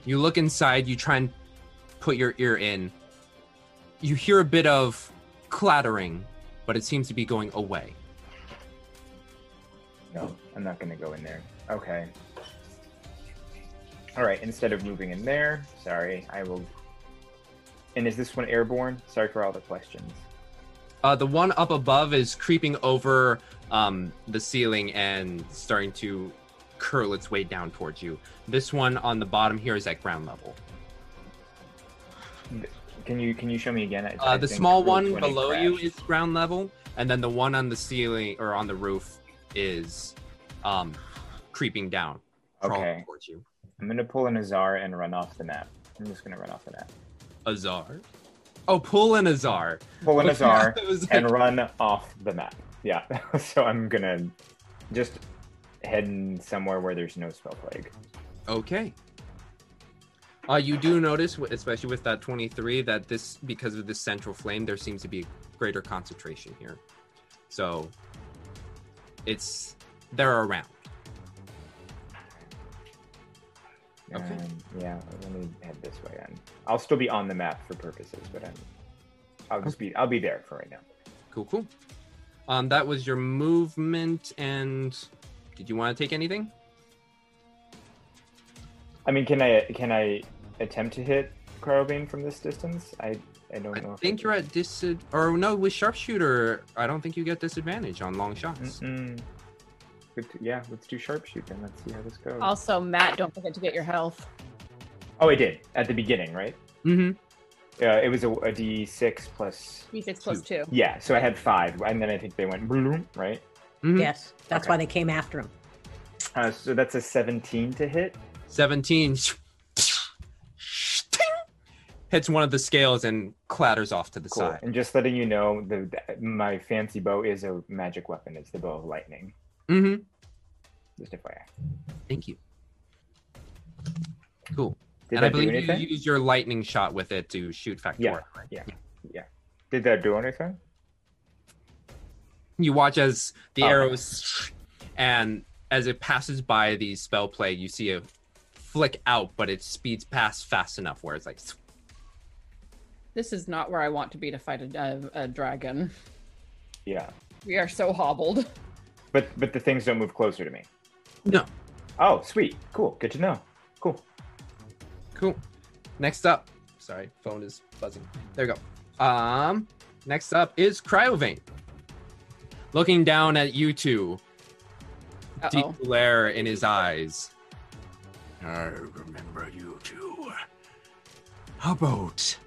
You look inside, you try and put your ear in. You hear a bit of clattering, but it seems to be going away. No, I'm not going to go in there. Okay. All right. Instead of moving in there, sorry, I will. And is this one airborne? Sorry for all the questions. Uh, the one up above is creeping over um, the ceiling and starting to curl its way down towards you. This one on the bottom here is at ground level. Can you can you show me again? I- Uh, I the small one 20 below you is ground level, and then the one on the ceiling or on the roof is um, creeping down, Okay. towards you. I'm gonna pull an Azar and run off the map. I'm just gonna run off the map. Azar. Oh, pull an Azar. Pull an [laughs] Azar like- and run off the map. Yeah. [laughs] so I'm gonna just head somewhere where there's no spell plague. Okay. Uh, you do notice, especially with that 23, that this, because of this central flame, there seems to be a greater concentration here. So, it's they're around. Okay. Um, yeah, let me head this way. Then I'll still be on the map for purposes, but I'm, I'll just be I'll be there for right now. Cool, cool. Um, that was your movement, and did you want to take anything? I mean, can I can I attempt to hit Cryovain from this distance? I I don't know. I think you're at disadvantage. Or no, with sharpshooter, I don't think you get disadvantage on long shots. Mm-mm. Good to- yeah, let's do sharpshoot then. Let's see how this goes. Also, Matt, don't forget to get your health. Oh, I did at the beginning, right? Mm-hmm. Uh, it was a, a d6 plus. D6 plus two. Yeah, so I had five, and then I think they went bloom, right? Yes, that's Okay. why they came after him. Uh, so that's a 17 to hit. 17 hits one of the scales and clatters off to the Cool. side. And just letting you know, the, the- my fancy bow is a magic weapon. It's the bow of lightning. Mm-hmm. Just FYI. Thank you. Cool. Did and I that do believe you anything? use your lightning shot with it to shoot Factora. Yeah, right? yeah, yeah. Did that do anything? You watch as the Oh. arrows and as it passes by the spell plague, you see a flick out, but it speeds past fast enough where it's like This is not where I want to be to fight a, a, a dragon. Yeah. We are so hobbled. But but the things don't move closer to me. No. Oh, sweet. Cool. Good to know. Cool. Cool. Next up, sorry, phone is buzzing. There we go. Um, next up is Cryovain. Looking down at you two, deep Uh-oh. glare in his eyes. I remember you two. How about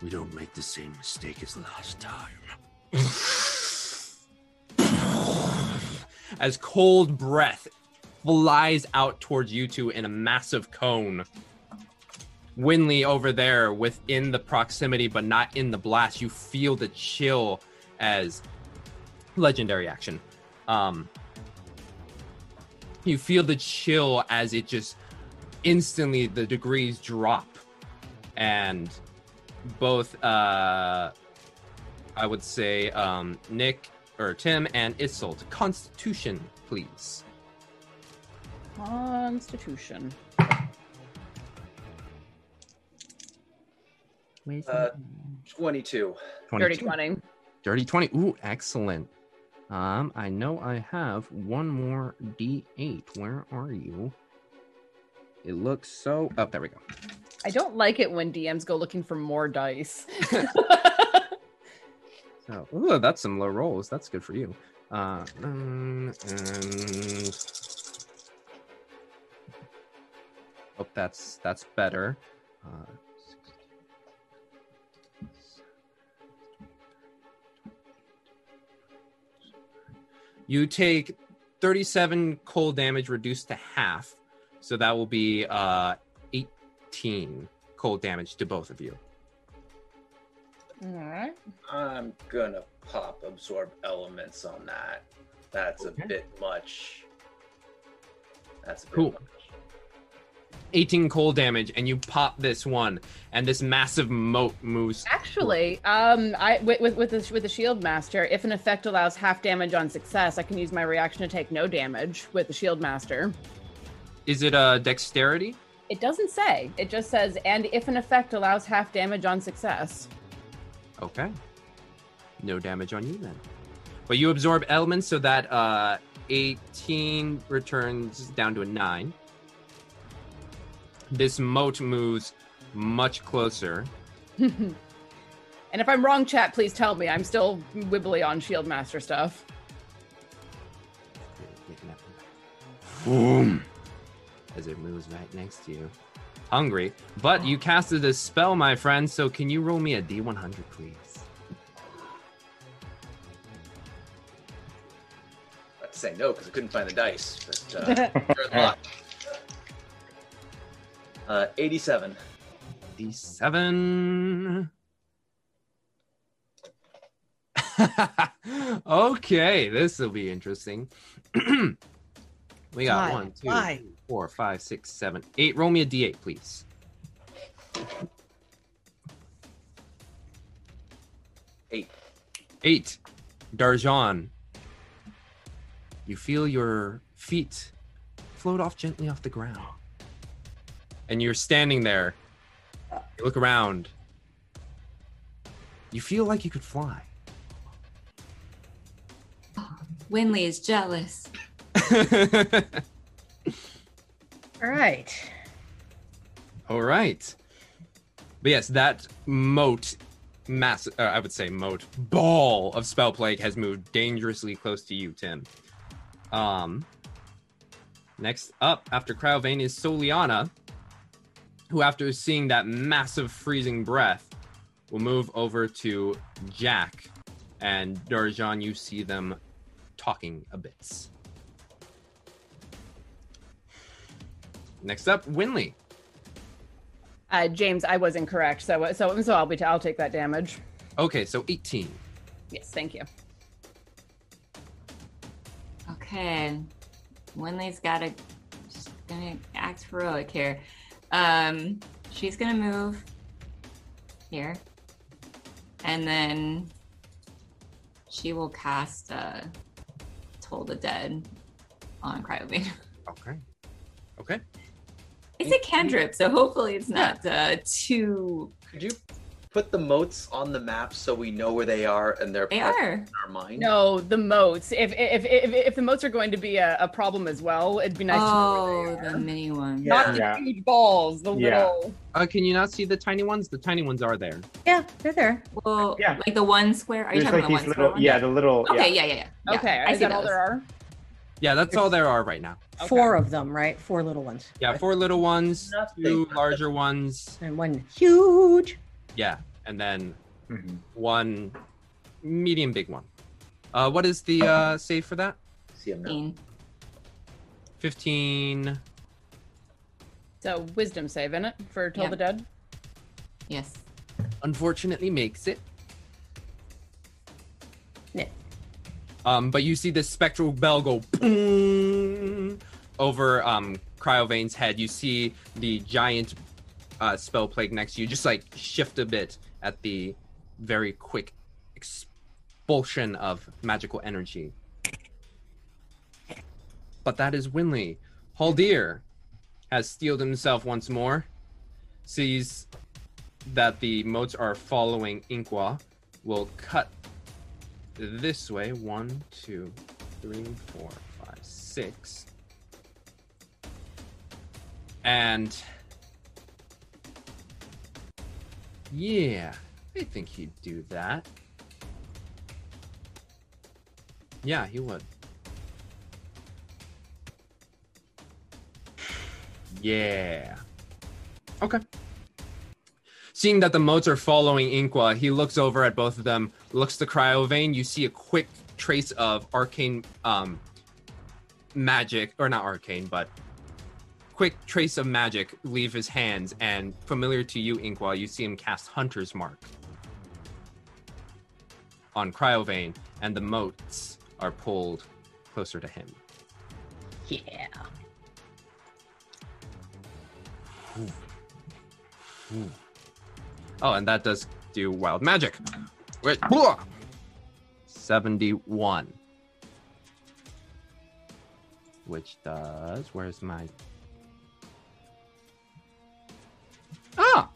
we don't make the same mistake as last time? As cold breath flies out towards you two in a massive cone. Winley over there within the proximity, but not in the blast. You feel the chill as legendary action. Um, you feel the chill as it just instantly the degrees drop, and both uh, I would say um, Nick or Tim and Isolt. Constitution, please. Constitution. Uh, 22. Dirty 20. Dirty 20. Ooh, excellent. Um, I know I have one more D8. Where are you? It looks so. Oh, there we go. I don't like it when DMs go looking for more dice. [laughs] [laughs] So, ooh, that's some low rolls. That's good for you. Uh, um, and hope that's that's better. Uh, you take 37 cold damage reduced to half, so that will be uh 18 cold damage to both of you. All right. I'm gonna pop absorb elements on that. That's a bit much. That's a bit Cool. much. 18 cold damage, and you pop this one, and this massive moat moves. Actually, um, I with with with the, with the shield master, if an effect allows half damage on success, I can use my reaction to take no damage with the shield master. Is it a dexterity? It doesn't say. It just says, and if an effect allows half damage on success. Okay. No damage on you then. But you absorb elements, so that uh, 18 returns down to a 9. This moat moves much closer. [laughs] and if I'm wrong, chat, please tell me. I'm still wibbly on shield master stuff. Boom. As it moves right next to you. Hungry. But you casted a spell, my friend, so can you roll me a d100, please? I'd say no because I couldn't find the dice, but uh, [laughs] good luck. Uh, 87. D7. [laughs] okay, this will be interesting. [clears throat] we got Why? one, two, Why? three, four, five, six, seven, eight. Roll me a d8, please. Eight. Eight. Darjan. you feel your feet float off gently off the ground. And you're standing there. You look around. You feel like you could fly. Winley is jealous. [laughs] All right. All right. But yes, that moat, mass, uh, I would say moat, ball of spell plague has moved dangerously close to you, Tim. Um, next up, after Cryovain, is Soliana, who, after seeing that massive freezing breath, will move over to Jack. And Darjan, you see them talking a bit. Next up, Winley. Uh, James, I was incorrect, so so so I'll be I'll take that damage. Okay, so 18. Yes, thank you. Okay. Winley's gotta just gonna act heroic here. Um she's gonna move here. And then she will cast uh Toll the Dead on Cryovain. [laughs] Okay. Okay. It's a cantrip, so hopefully it's not uh too Could you put the moats on the map so we know where they are and they're They are. in our mind? No, the moats. If if if, if the moats are going to be a, a problem as well, it'd be nice to know Oh, the mini one. Not the Yeah. huge balls, the Yeah. little. Uh, can you not see the tiny ones? The tiny ones are there. Yeah, they're there. Well, Yeah. like the one square. Are you There's talking like about these one little, square yeah, the little. Okay, yeah, yeah, yeah. yeah. Okay, I is see that all there are? Yeah, that's all there are right now. Four of them, right? Four little ones. Yeah, four little ones, two larger ones. And one huge. Yeah, and then Mm-hmm. one medium big one. Uh, what is the uh, save for that? See him now. Fifteen. 15. So wisdom save in it for Toll Yeah. the Dead. Yes. Unfortunately, makes it. Yeah. Um, but you see this spectral bell go boom over um, Cryovain's head. You see the giant uh, spell plague next to you just like shift a bit at the very quick expulsion of magical energy. But that is Winley. Haldir has steeled himself once more, sees that the moats are following Inqua, will cut this way. One, two, three, four, five, six. And yeah, I think he'd do that. Yeah, he would. Yeah. Okay. Seeing that the moats are following Inqua, he looks over at both of them, looks to Cryovain. You see a quick trace of arcane um, magic, or not arcane, but quick trace of magic leave his hands. And familiar to you, Inqua, you see him cast Hunter's Mark on Cryovain, and the moats are pulled closer to him. Yeah. Oh, and that does do wild magic. Wait, blah! 71. Which does. Where's my. Ah!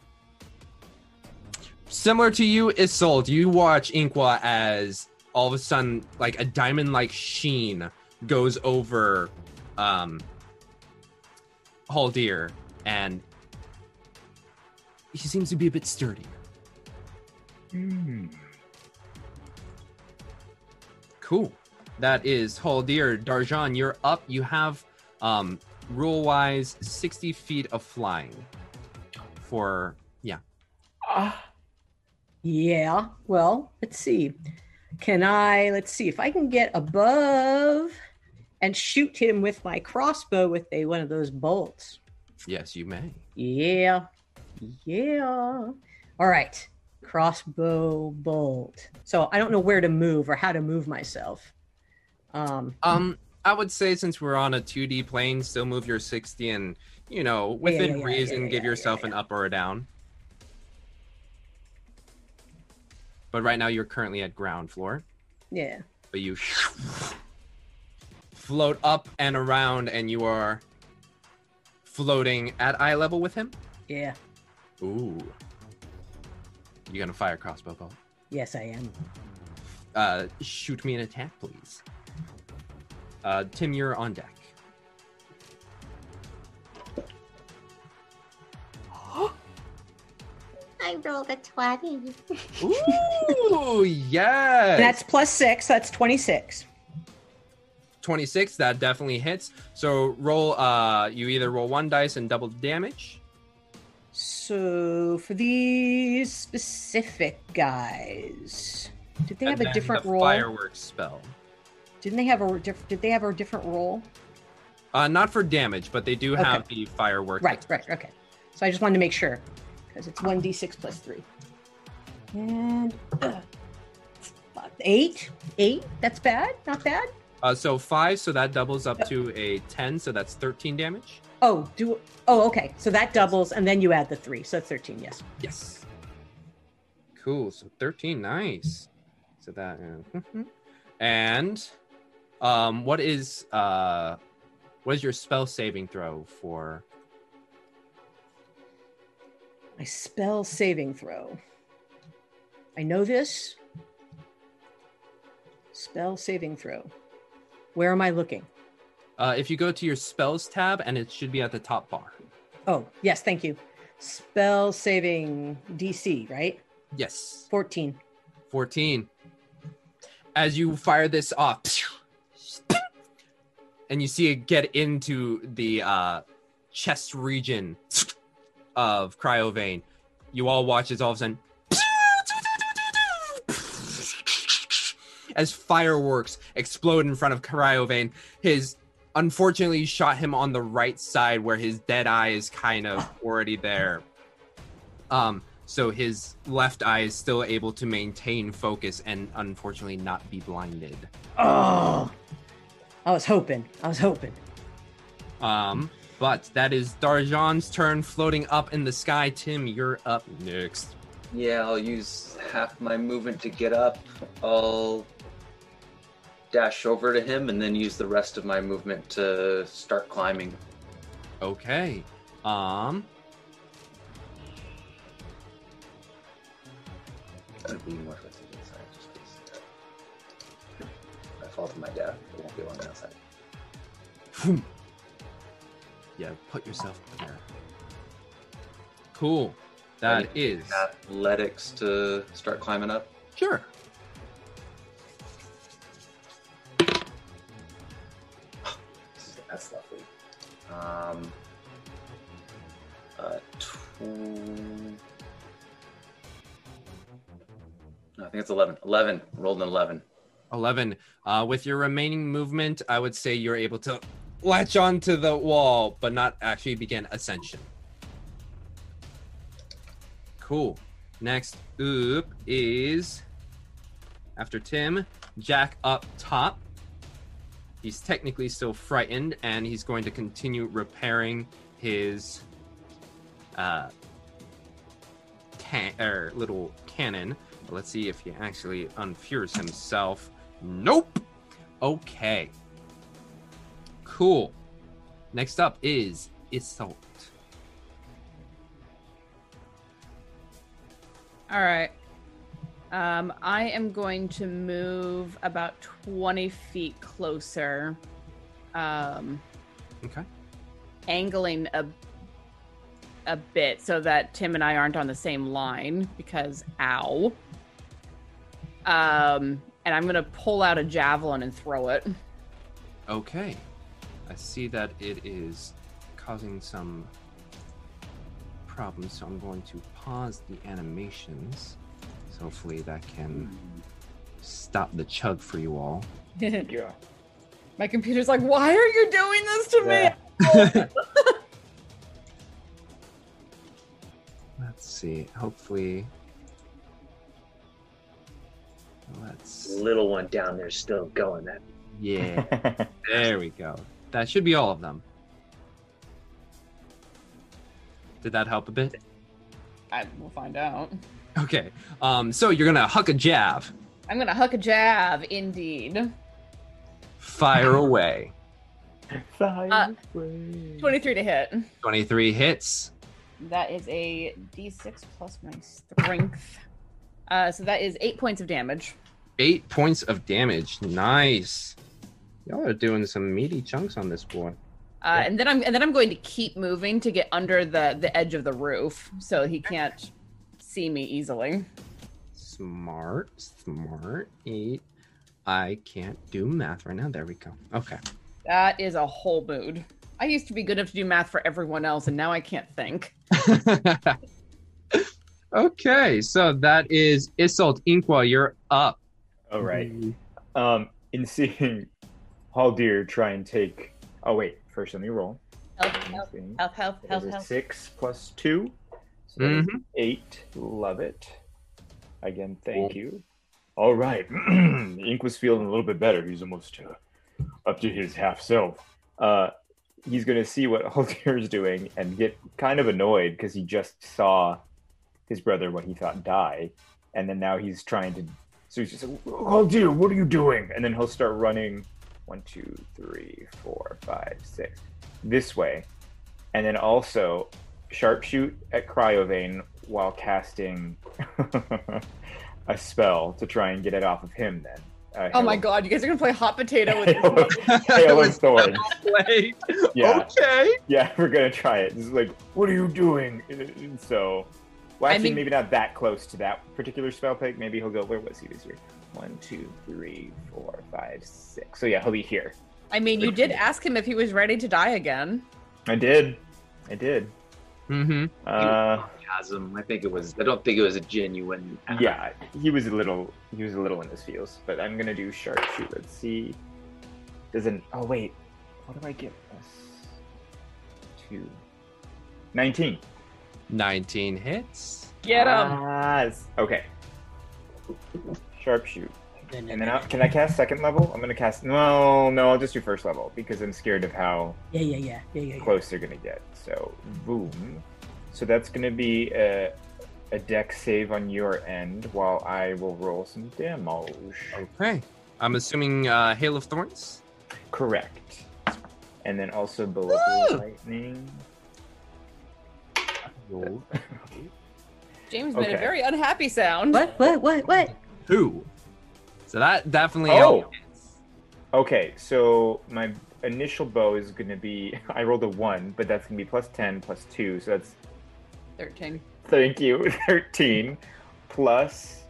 Similar to you, Isolde, you watch Inqua as all of a sudden, like a diamond like sheen goes over um, Haldir, and he seems to be a bit sturdier. Hmm. Cool. That is Haldir. Darjan, you're up. You have um rule wise 60 feet of flying for yeah. Yeah. Well, let's see. Can I, let's see if I can get above and shoot him with my crossbow with a one of those bolts. Yes, you may. Yeah. Yeah. All right. Crossbow bolt. So I don't know where to move or how to move myself. Um, Um I would say since we're on a 2D plane, still move your 60 and you know, Yeah, yeah, within yeah, reason give yourself an up or a down. But right now you're currently at ground floor. yeah. But you float up and around, and you are floating at eye level with him. Yeah. Ooh. You gonna fire crossbow bolt? Yes, I am. Uh, shoot me an attack, please. Uh, Tim, you're on deck. I rolled a 20. Ooh, yes. That's plus six. That's 26. 26 that definitely hits so roll uh you either roll one dice and double damage So for these specific guys, did they and have a different the role? fireworks spell Didn't they have a different? Did they have a different role? uh not for damage but they do Okay. have the firework Right, right, okay. So I just wanted to make sure because it's one d six plus three. And uh, eight, eight. That's bad. Not bad. uh so five so that doubles up to a 10 so that's 13 damage Oh, do oh okay. So that doubles, and then you add the three, so that's thirteen. Yes. yes cool so 13 nice so that uh, and um what is uh what is your spell saving throw for My spell saving throw. I know this. Spell saving throw. Where am I looking? Uh, if you go to your spells tab, and it should be at the top bar. Oh, yes, thank you. Spell saving DC, right? Yes. 14. 14. As you fire this off, and you see it get into the uh, chest region of Cryovain, you all watch as all of a sudden, as fireworks explode in front of Cryovain, his unfortunately shot him on the right side where his dead eye is kind of already there. Um, so his left eye is still able to maintain focus and unfortunately not be blinded. Oh, I was hoping. I was hoping. Um, but that is Darjan's turn floating up in the sky. Tim, you're up next. Yeah, I'll use half my movement to get up. I'll dash over to him and then use the rest of my movement to start climbing. Okay. Um, I'll be more with it inside just because. By fault of my death, it won't be long outside. Yeah, put yourself there. Cool. That And is athletics to start climbing up. Sure. That's lovely. Um, uh, tw- no, I think it's 11. 11. Rolled an 11. 11. Uh, with your remaining movement, I would say you're able to latch onto the wall, but not actually begin ascension. Cool. Next up is after Tim, Jack up top. He's technically still frightened, and he's going to continue repairing his uh, can- er, little cannon. Let's see if he actually unfures himself. Nope. Okay. Cool. Next up is Isolt. All right. Um, I am going to move about 20 feet closer. Um, Okay. angling a a bit so that Tim and I aren't on the same line because ow. Um, and I'm gonna pull out a javelin and throw it. Okay. I see that it is causing some problems, so I'm going to pause the animations. So hopefully that can stop the chug for you all. [laughs] yeah. My computer's like, why are you doing this to me? [laughs] [laughs] Let's see. Hopefully. Let's. Little one down there still going. That Yeah. there we go. That should be all of them. Did that help a bit? I will find out. Okay. Um, so you're gonna huck a jab. I'm gonna huck a jab, indeed. Fire away. [laughs] Fire uh, 23 to hit. 23 hits. That is a d6 plus my strength. Uh, so that is eight points of damage. Eight points of damage. Nice. Y'all are doing some meaty chunks on this boy. Uh, and then I'm and then I'm going to keep moving to get under the the edge of the roof so he can't see me easily. Smart, smart. Eight. I can't do math right now. There we go. Okay. That is a whole mood. I used to be good enough to do math for everyone else, and now I can't think. [laughs] Okay, so that is Isolt Inqua. You're up. All right. Um, in seeing Haldir try and take. Oh wait, first let me roll. Health, health, health, health, That health, health. six plus two. So that is Mhm. eight. Love it. Again, thank you. All right. [clears throat] Ink was feeling a little bit better. He's almost uh, up to his half self. Uh, he's going to see what [laughs] Haldir is doing and get kind of annoyed because he just saw his brother, what he thought, die. And then now he's trying to. So he's just like, Haldir, what are you doing? And then he'll start running one, two, three, four, five, six this way. And then also sharpshoot at Cryovain while casting [laughs] a spell to try and get it off of him then. Uh, Oh my god, you guys are gonna play hot potato with [laughs] Hail of Thorns. Play. [laughs] Yeah. Okay. Yeah, we're gonna try it. This is like, what are you doing? And So, well, I actually, mean- maybe not that close to that particular spell pick. Maybe he'll go. Where was he this year? One, two, three, four, five, six. So yeah, he'll be here. I mean, you did ask him if he was ready to die again. I did. I did. Mm-hmm. Uh, Chasm. I think it was. I don't think it was a genuine. yeah, he was a little. He was a little in his feels. But I'm gonna do sharpshoot. Let's see. Doesn't. Oh wait. What do I get? Plus two. Nineteen. 19 hits. Get him. Yes. Okay. Sharpshoot. And then I, can I cast second level? I'm gonna cast. No, no, I'll just do first level because I'm scared of how Yeah, yeah, yeah, yeah, yeah. yeah. close they're gonna get. So boom. So that's gonna be a, a Dex save on your end while I will roll some damage. Okay. I'm assuming uh, Hail of Thorns. Correct. And then also below lightning. [laughs] James made a very unhappy sound. What? What? What? What? Two. So that definitely. Oh. Okay, so my initial bow is gonna be [laughs] I rolled a one, but that's gonna be plus ten plus two, so that's Thirteen. Thank you. [laughs] 13 plus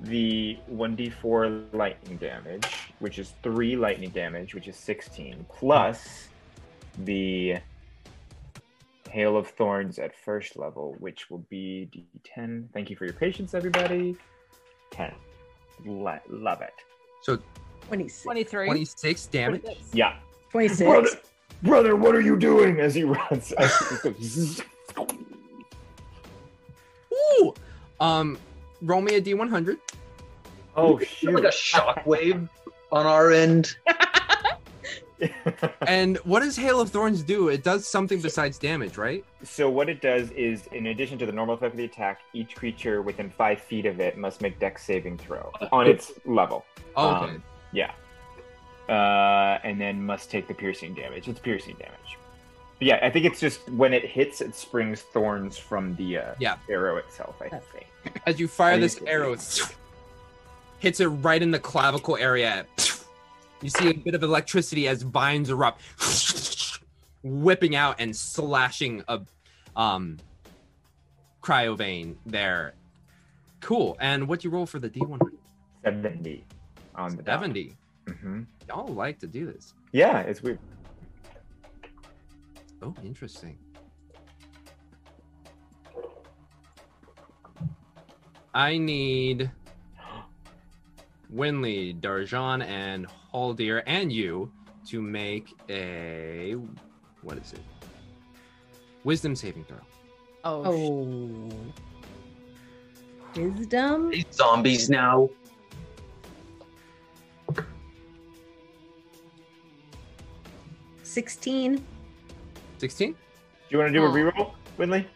the 1d4 lightning damage, which is 3 lightning damage, which is 16, plus the Hail of Thorns at first level, which will be d10. Thank you for your patience, everybody. 10. Le- love it. So 26. 23. 26 damage. Yeah. 26. Brother, brother, what are you doing? As he runs. [laughs] Ooh. Um, roll me a d100. oh, Like shoot. a shockwave on our end. [laughs] And what does Hail of Thorns do? It does something besides damage, right? So what it does is, in addition to the normal effect of the attack, each creature within five feet of it must make Dex saving throw on its level. Oh, okay. Um, yeah. Uh, and then must take the piercing damage. It's piercing damage. But yeah, I think it's just when it hits, it springs thorns from the uh, Yeah. arrow itself. I think. As you fire this arrow, it hits it right in the clavicle area. You see a bit of electricity as vines erupt, whipping out and slashing a um, Cryovain there. Cool. And what do you roll for the D100? Seventy on the dot. 70. hmm Y'all like to do this. Yeah, it's weird. Oh, interesting. I need [gasps] Winley, Darjan, and Haldir, and you to make a what is it? Wisdom saving throw. Oh. Oh. Wisdom. These zombies now. Sixteen. 16? Do you want to do a Oh. reroll, Winley?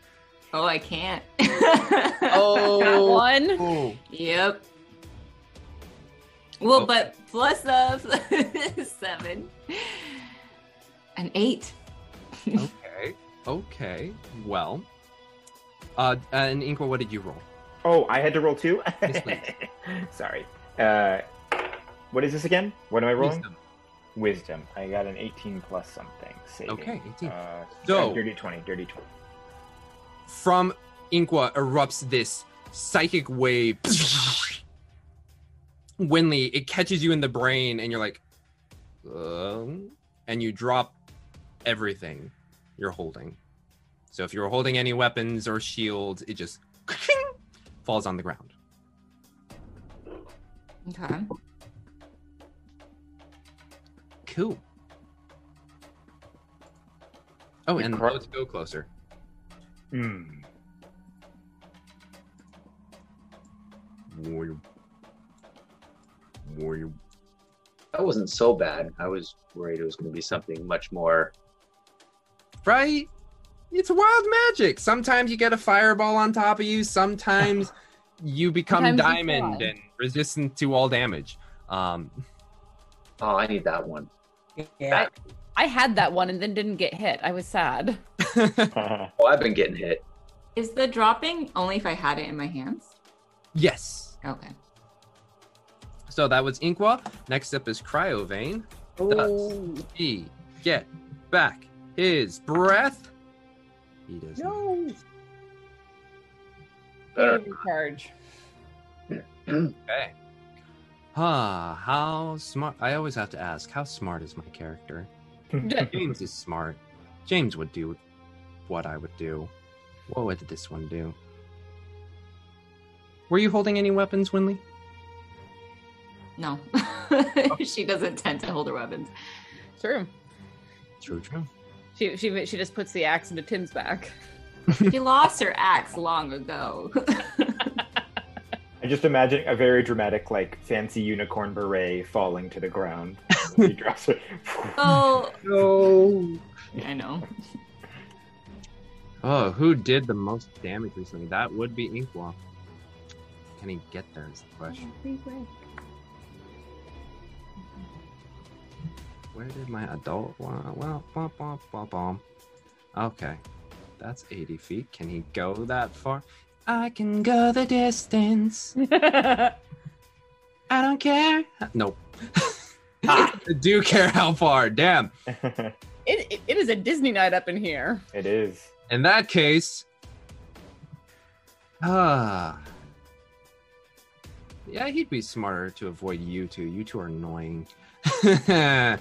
Oh, I can't. Got Oh, [laughs] one. oh. Yep. Well, oh. but plus of [laughs] seven, an eight. Okay. Okay. Well. Uh, and Inqua, what did you roll? Oh, I had to roll two. [laughs] Sorry. Uh, what is this again? What am I rolling? Wisdom. Wisdom. I got an 18 plus something. Saving. Okay, 18. Uh, So- dirty 20. Dirty 20. From Inqua erupts this psychic wave. [laughs] Winley, it catches you in the brain, and you're like, um, and you drop everything you're holding. So if you're holding any weapons or shields, it just [laughs] falls on the ground. Okay. Cool. Oh, and cro- let's go closer. Hmm. Warrior. Warrior. That wasn't so bad. I was worried it was going to be something much more. Right? It's wild magic. Sometimes you get a fireball on top of you. Sometimes [laughs] you become Sometimes diamond fly. and resistant to all damage. Um, Oh, I need that one. Yeah. I had that one and then didn't get hit. I was sad. [laughs] Oh, I've been getting hit. Is the dropping only if I had it in my hands? yes. Okay. So that was Inqua. Next up is Cryovain. Does he get back his breath? He does. No. Better. Charge. Okay. Ah, how smart. I always have to ask, how smart is my character? [laughs] James is smart. James would do what I would do. What would this one do? Were you holding any weapons, Winley? No. [laughs] [laughs] she doesn't tend to hold her weapons. True. True, true. She she she just puts the axe into Tim's back. She lost her axe long ago. [laughs] I just imagine a very dramatic, like, fancy unicorn beret falling to the ground. he drops it. oh, No. I know. Oh, who did the most damage recently? That would be Inqua. Can he get there is the question. Where did my adult well, well, bum, bum, bum, bum. Okay. That's 80 feet. Can he go that far? I can go the distance. [laughs] I don't care. Nope. [laughs] I do care how far. Damn. [laughs] It, it, it is a Disney night up in here. It is. In that case, ah, yeah, he'd be smarter to avoid you two. You two are annoying. [laughs]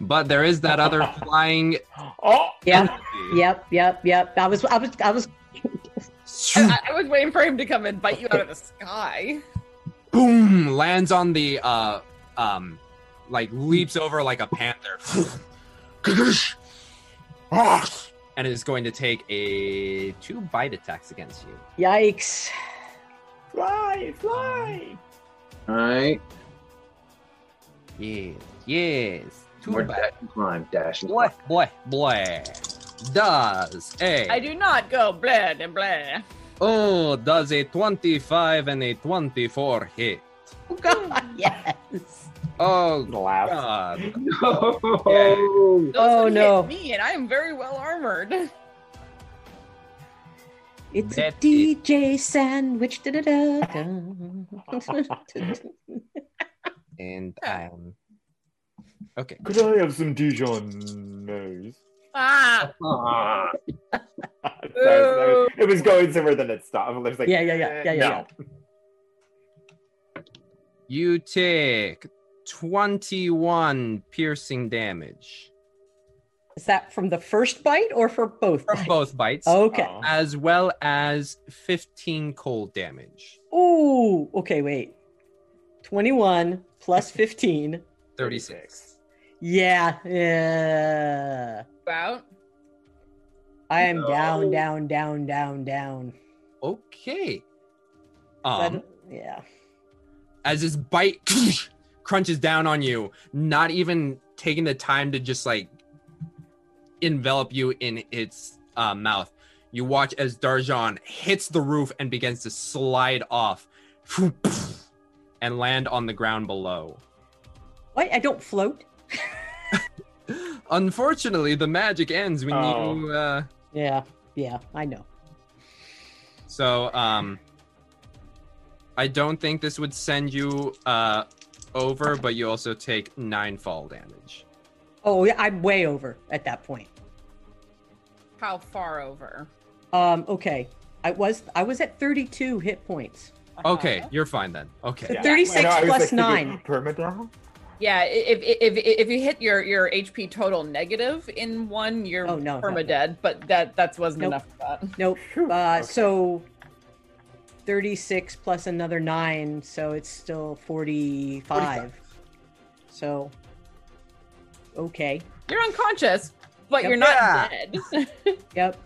but there is that other [laughs] flying. Oh, Yep. Yep. Yep. Yep. I was. I was. I was. I, I was waiting for him to come and bite you out of the sky. boom lands on the uh um like leaps over like a panther [laughs] and is going to take a two bite attacks against you Yikes. Fly, fly. All right. Yes yes two More bite dash and climb, dash and boy boy boy does a I do not go blah and blah. oh does a 25 and a 24 hit Oh God. [laughs] Yes. oh Laugh. god [laughs] No. Those Oh, would no. hit me, and I am very well armored. It's That a DJ sandwich. Da-da-da-da. [laughs] and um okay Could I have some Dijon nose? Ah, [laughs] Ah. [laughs] That was- it was going somewhere, then it stopped. It was like, Yeah, yeah, yeah, yeah, yeah, no. You take 21 piercing damage Is that from the first bite or for both? from bites? both bites, Okay. Oh. as well as 15 cold damage. Ooh. Okay. Wait. Twenty-one plus fifteen. 36. Yeah. Yeah. about. I am No. down, down, down, down, down. Okay. That- Um, yeah. as this bite [coughs] crunches down on you, not even taking the time to just like envelop you in its uh, mouth. You watch as Darjan hits the roof and begins to slide off. And land on the ground below. What? I don't float. [laughs] Unfortunately, the magic ends when Oh. you. Uh, Yeah, yeah, I know. so, um, I don't think this would send you uh, over, but you also take nine fall damage. Oh, yeah, I'm way over at that point. How far over? Um, okay. I was I was at 32 hit points. Okay, you're fine then. Okay. So 36 plus 9. Permadown? Yeah, i- if, if if you hit your your HP total negative in one, you're Oh, no, no, perma dead. But that that wasn't Nope. enough for that. Nope. Uh, So 36 plus another 9, so it's still 45. So, okay. You're unconscious, but Yep. you're not Yeah. dead. [laughs] Yep.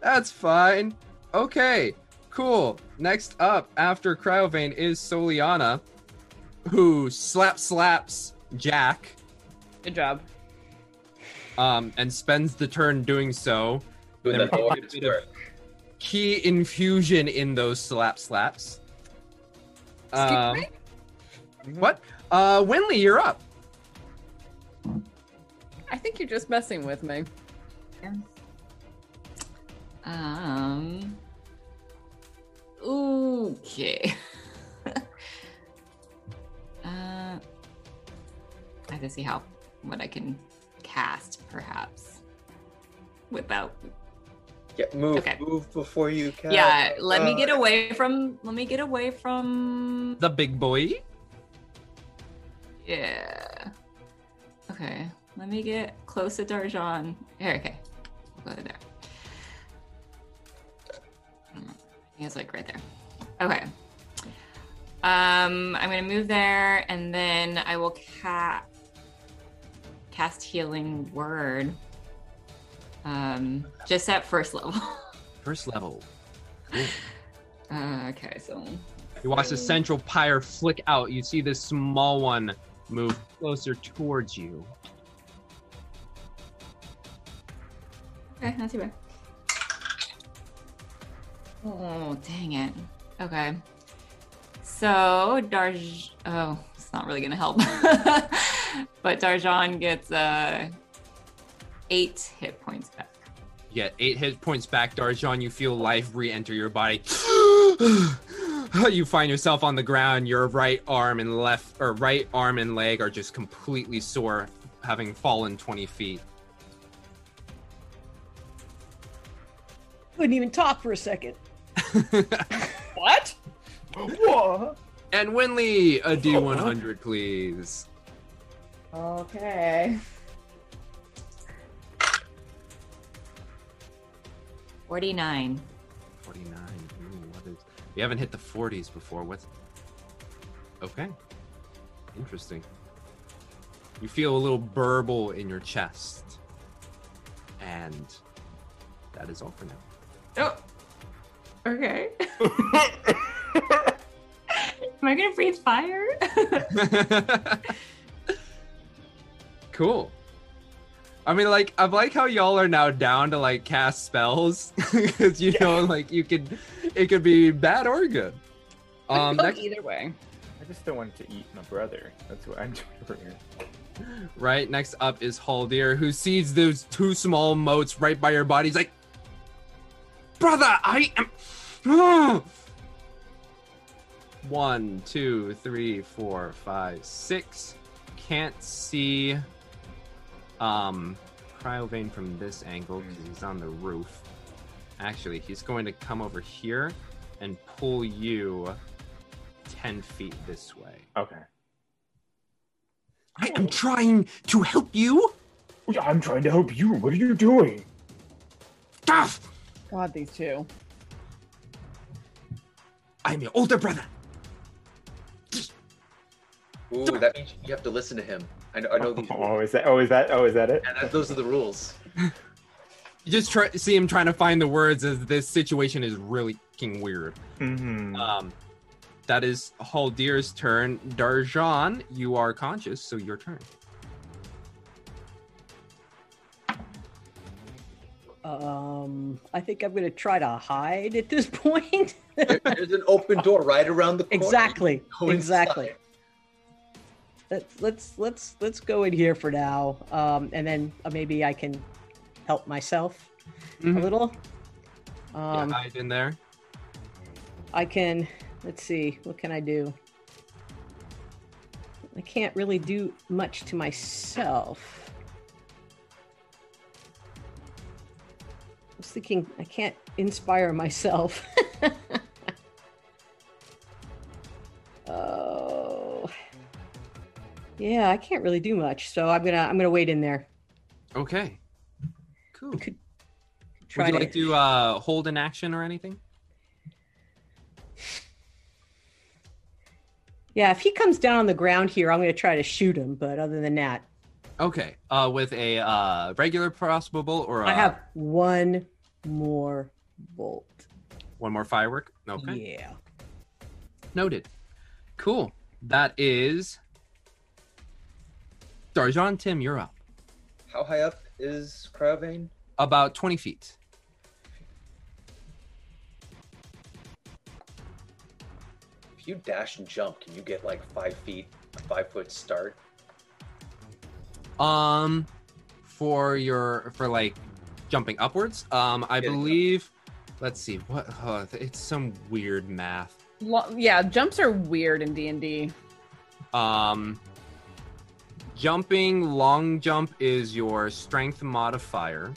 That's fine. Okay, cool. Next up after Cryovain is Soliana, who slap slaps Jack. Good job. Um, and spends the turn doing so. Doing Then that a bit of key infusion in those slap slaps. Um, what? Uh, Winley, you're up. I think you're just messing with me. Um. Okay. [laughs] uh, I have to see how what I can cast, perhaps, without. Yeah, move, Okay. move before you can. Yeah, let me get Uh, away from. Let me get away from. The big boy. Yeah. Okay. Let me get close to Darjan. Here, okay. We'll go there. Think it's like right there. Okay. Um, I'm gonna move there, and then I will ca- cast Healing Word. Um, just at first level. [laughs] First level. Uh, okay, so You watch the central pyre flick out. You see this small one move closer towards you. Okay, not too bad. Oh, dang it. Okay. So, Darj. Oh, it's not really going to help. [laughs] but Darjan gets uh, eight hit points back. You get eight hit points back, Darjan. You feel life re-enter your body. [gasps] you find yourself on the ground. Your right arm and left, or right arm and leg, are just completely sore, having fallen twenty feet. Couldn't even talk for a second. [laughs] What? What? And Winley, a D100, please. Okay. 49. 49. Ooh, what is? We haven't hit the 40s before. What's? Okay. Interesting. You feel a little burble in your chest, and that is all for now. Oh. Okay. [laughs] [laughs] Am I gonna breathe fire? [laughs] Cool. I mean, like, I like how y'all are now down to like cast spells because you know, like, you could, it could be bad or good. Um, Go next, either way. I just don't want to eat my brother. That's what I'm doing over here. right next up is Haldir, who sees those two small moats right by your body. He's like, "Brother, I am." Ah." [sighs] One, two, three, four, five, six. Can't see um Cryovain from this angle because he's on the roof. Actually, he's going to come over here and pull you ten feet this way. Okay. I am trying to help you. I'm trying to help you. What are you doing? Stop! God, these two. I'm your older brother. Ooh, that means you have to listen to him. I know. I know [laughs] these. Oh, is that? Oh, is that? Oh, is that it? Yeah, that, those are the rules. You just try see him trying to find the words as this situation is really fucking weird. Mm-hmm. Um, that is Haldir's turn. Darjan, you are conscious, so your turn. Um, I think I'm gonna try to hide at this [laughs] point. There- There's an open door right around the corner. Exactly. Exactly. Let's let's let's let's go in here for now, um, and then uh, maybe I can help myself Mhm. a little. Yeah, Um, hide in there. I can. Let's see. What can I do? I can't really do much to myself. Was thinking I can't inspire myself. [laughs] oh. Yeah, I can't really do much, so I'm gonna I'm gonna wait in there. Okay. Cool. try Would you to- like to uh, hold an action or anything? Yeah, if he comes down on the ground here, I'm gonna try to shoot him. But other than that, Okay. Uh, with a uh, regular crossbow bolt or I uh, have one more bolt. one more firework. Okay. Yeah. Noted. Cool. That is Darjan. Tim, you're up. How high up is Cryovain? About twenty feet. If you dash and jump, can you get like five feet, a five foot start? Um, for your for like jumping upwards. Um, I believe. Let's see. What? Uh, it's some weird math. Lo- yeah, jumps are weird in D and D. Um, jumping long jump is your strength modifier,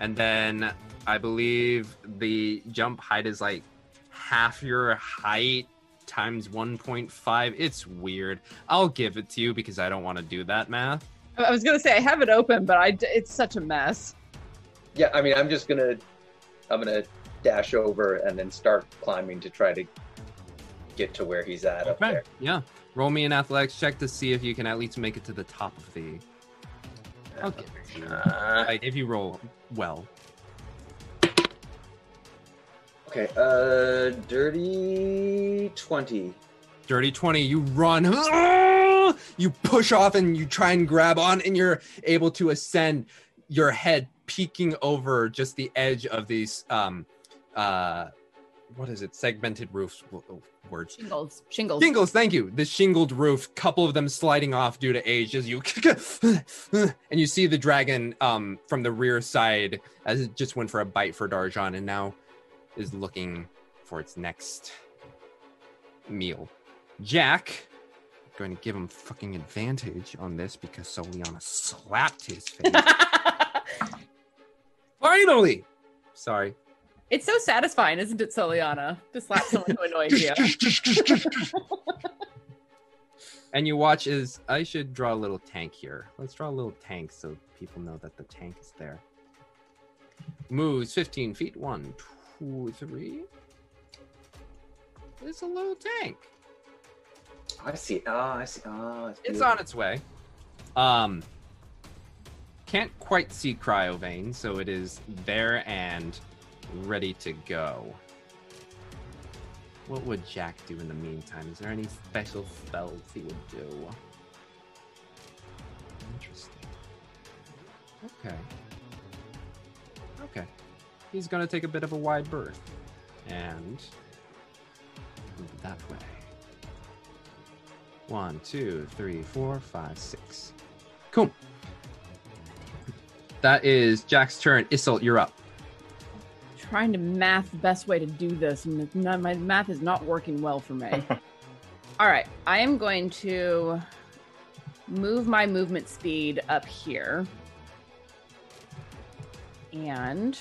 and then I believe the jump height is like half your height times 1.5. It's weird. I'll give it to you because I don't want to do that math. I was gonna say I have it open, but I it's such a mess. Yeah, I mean, I'm just gonna, I'm gonna dash over and then start climbing to try to get to where he's at up Okay. there. Yeah. Roll me an athletics check to see if you can at least make it to the top of the. Uh, okay. Uh, like, if you roll well. Okay, uh, dirty twenty. Dirty 20, you run. [gasps] You push off and you try and grab on, and you're able to ascend, your head peeking over just the edge of these, um, uh, what is it? Segmented roofs. w- w- Words. Shingles, shingles, Shingles, thank you. The shingled roof, couple of them sliding off due to age as you [laughs] and you see the dragon um from the rear side as it just went for a bite for Darjan and now is looking for its next meal. Jack going to give him fucking advantage on this because Soliana slapped his face. [laughs] Finally! Sorry. It's so satisfying, isn't it, Soliana? To slap someone who annoys you. [laughs] And you watch as I should draw a little tank here. Let's draw a little tank so people know that the tank is there. Moves 15 feet. One, two, three. It's a little tank. I see. Ah, I see. Ah, it's, It's on its way. Um, can't quite see Cryovain, so it is there and ready to go. What would Jack do in the meantime? Is there any special spells he would do? Interesting. Okay. Okay. He's gonna take a bit of a wide berth and move it that way. One, two, three, four, five, six. Cool. That is Jack's turn. Isolt, you're up. Trying to math the best way to do this, and not, my math is not working well for me. [laughs] All right, I am going to move my movement speed up here. And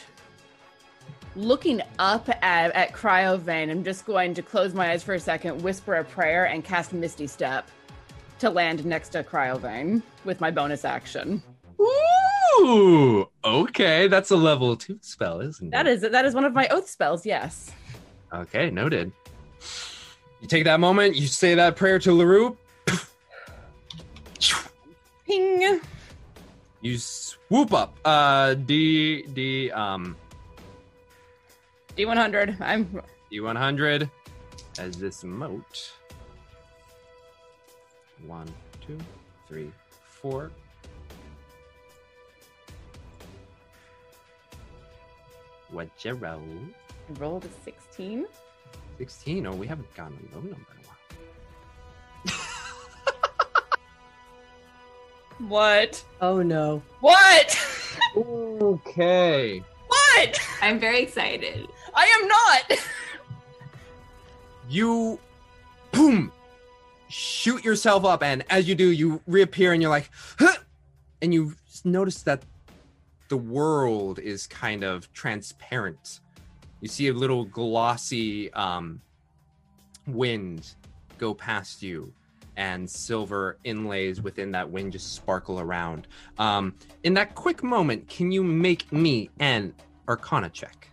looking up at, at Cryovain, I'm just going to close my eyes for a second, whisper a prayer, and cast Misty Step to land next to Cryovain with my bonus action. Ooh, okay. That's a level two spell, isn't That it? is that is one of my oath spells, yes. Okay, noted. You take that moment, you say that prayer to LaRue, Ping. you swoop up. Uh D D um D100. I'm D100 as this moat. One, two, three, four. What you roll? I rolled a 16. 16. Oh, we haven't gotten a low number in a while. [laughs] What? Oh no. What? Okay. what? I'm very excited. I am not. You, boom, shoot yourself up, and as you do, you reappear, and you're like, huh! and you notice that the world is kind of transparent. You see a little glossy um, wind go past you, and silver inlays within that wind just sparkle around. Um, in that quick moment, can you make me an Arcana check?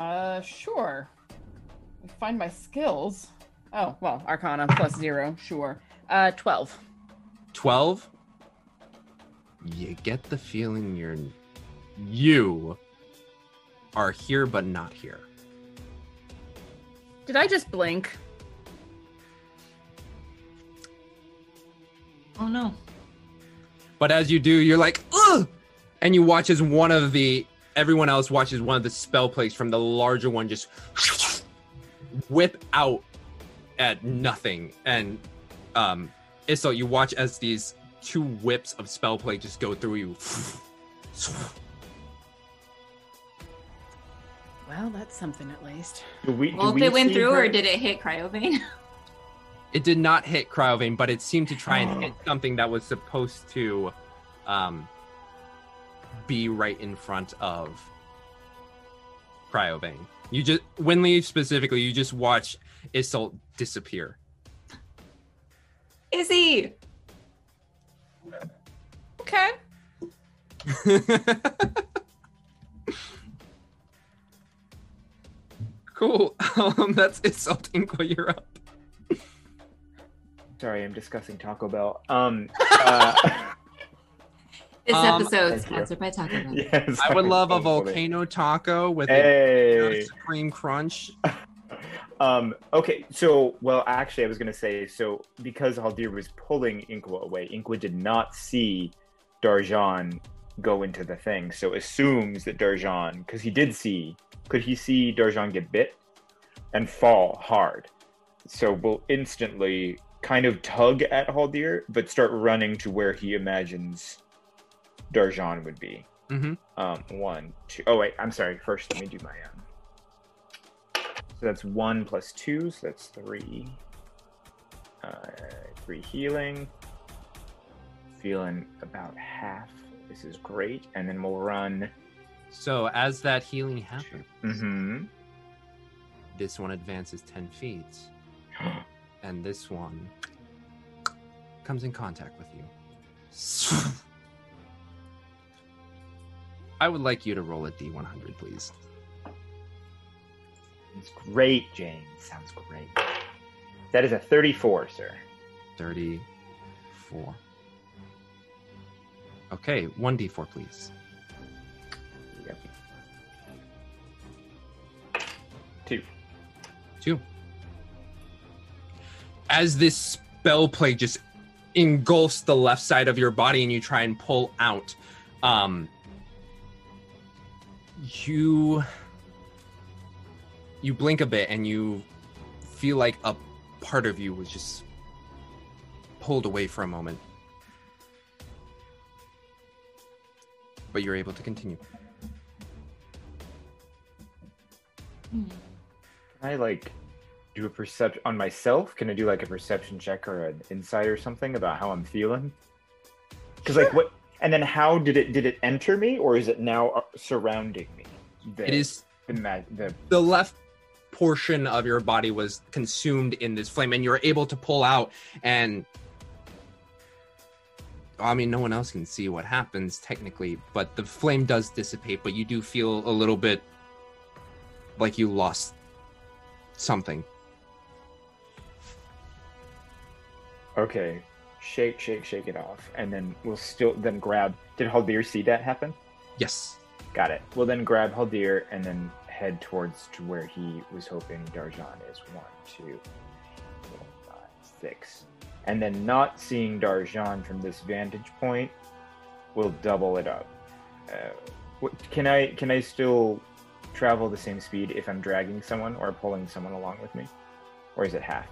Uh, sure. Let Find my skills. Oh, well, Arcana plus zero, sure. Uh, 12. 12 you get the feeling you're you are here but not here Did I just blink? Oh no. but as you do you're like Ugh! and you watch as one of the everyone else watches one of the spell plagues from the larger one just whip out at nothing and um so you watch as these two whips of spell plague just go through you Well, that's something at least. Do we, Well, if it went through, or did it hit Cryovain? [laughs] It did not hit Cryovain, but it seemed to try and hit something that was supposed to um, be right in front of Cryovain. You just Winley specifically, you just watch Isolt disappear. Izzy! Okay. [laughs] cool. Um, that's Isolt Inqua, you're up. Sorry, I'm discussing Taco Bell. Um, uh, [laughs] This Um, episode is thank sponsored by Taco Bell. [laughs] yes, I would love a totally. volcano taco with Hey. a supreme crunch. [laughs] Um, okay, so well, actually, I was gonna say so because Haldir was pulling Inqua away. Inqua did not see Darjan go into the thing, so assumes that Darjan, because he did see, could he see Darjan get bit and fall hard? So will instantly kind of tug at Haldir, but start running to where he imagines Darjan would be. Mm-hmm. Um, one, two. Oh wait, I'm sorry. First, let me do my um. So that's one plus two, so that's three. Uh, three healing. Feeling about half. This is great, and then we'll run. So as that healing happens, Mm-hmm. this one advances 10 feet. [gasps] and this one comes in contact with you. [laughs] I would like you to roll a d100, please. It's great, James. Sounds great. That is a 34, sir. 34. Okay, 1d4, please. Yep. Two. Two. As this spell plague just engulfs the left side of your body and you try and pull out, um, you you blink a bit and you feel like a part of you was just pulled away for a moment. But you're able to continue. Can I like do a perception on myself? Can I do like a perception check or an insight or something about how I'm feeling? Because like what? And then how did it did it enter me or is it now uh, surrounding me? The, It is the the the left portion of your body was consumed in this flame and you're able to pull out and I mean no one else can see what happens technically but the flame does dissipate but you do feel a little bit like you lost something okay. Shake, shake, shake it off, and then we'll still then grab. Did Haldir see that happen? yes Got it. We'll then grab Haldir and then head towards to where he was hoping Darjan is. One, two, four, five, six. And then not seeing Darjan from this vantage point, we'll double it up. Uh, can I can I still travel the same speed if I'm dragging someone or pulling someone along with me, or is it half?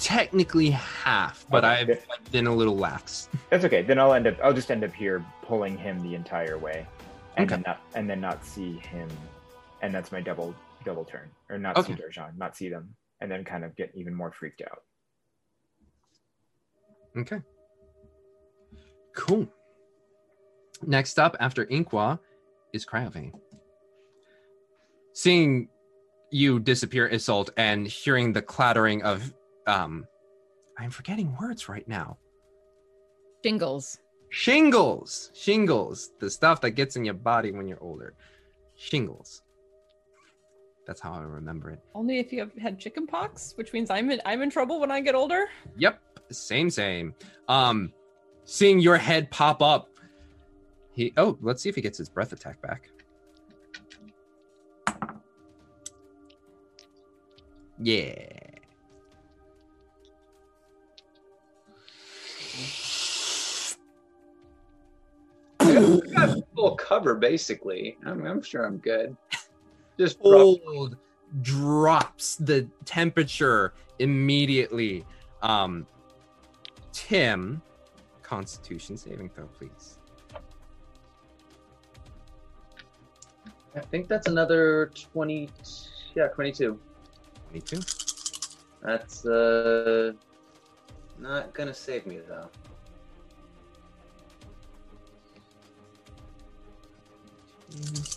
Technically half, but Okay, I've been a little lax. That's okay. Then I'll end up. I'll just end up here pulling him the entire way, and Okay. then not and then not see him, and that's my double double turn, or not Okay. see Darjan, not see them, and then kind of get even more freaked out. Okay. Cool. Next up after Inqua is Cryovain. Seeing you disappear, Isolt, and hearing the clattering of um I'm forgetting words right now. Shingles. Shingles. Shingles. The stuff that gets in your body when you're older. Shingles. That's how I remember it. Only if you have had chicken pox, which means I'm in I'm in trouble when I get older. Yep, same, same. Um, seeing your head pop up, he. Oh, let's see if he gets his breath attack back. Yeah. Full cover basically. I'm, I'm sure I'm good. [laughs] Just rough. Cold drops the temperature immediately. Um, Tim, Constitution saving throw, please. I think that's another twenty. Yeah, twenty-two. Twenty-two. That's uh, not gonna save me though. Mm-hmm.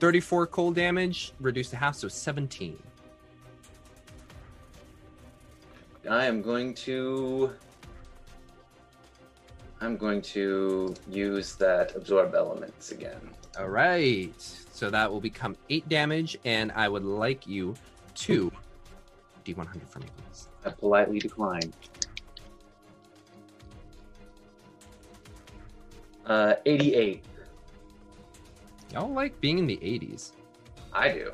Thirty-four cold damage, reduced to half, so seventeen. I am going to. I'm going to use that absorb elements again. All right. So that will become eight damage, and I would like you to D100 for me, please. I politely decline. Uh, 88. Y'all like being in the 80s. I do.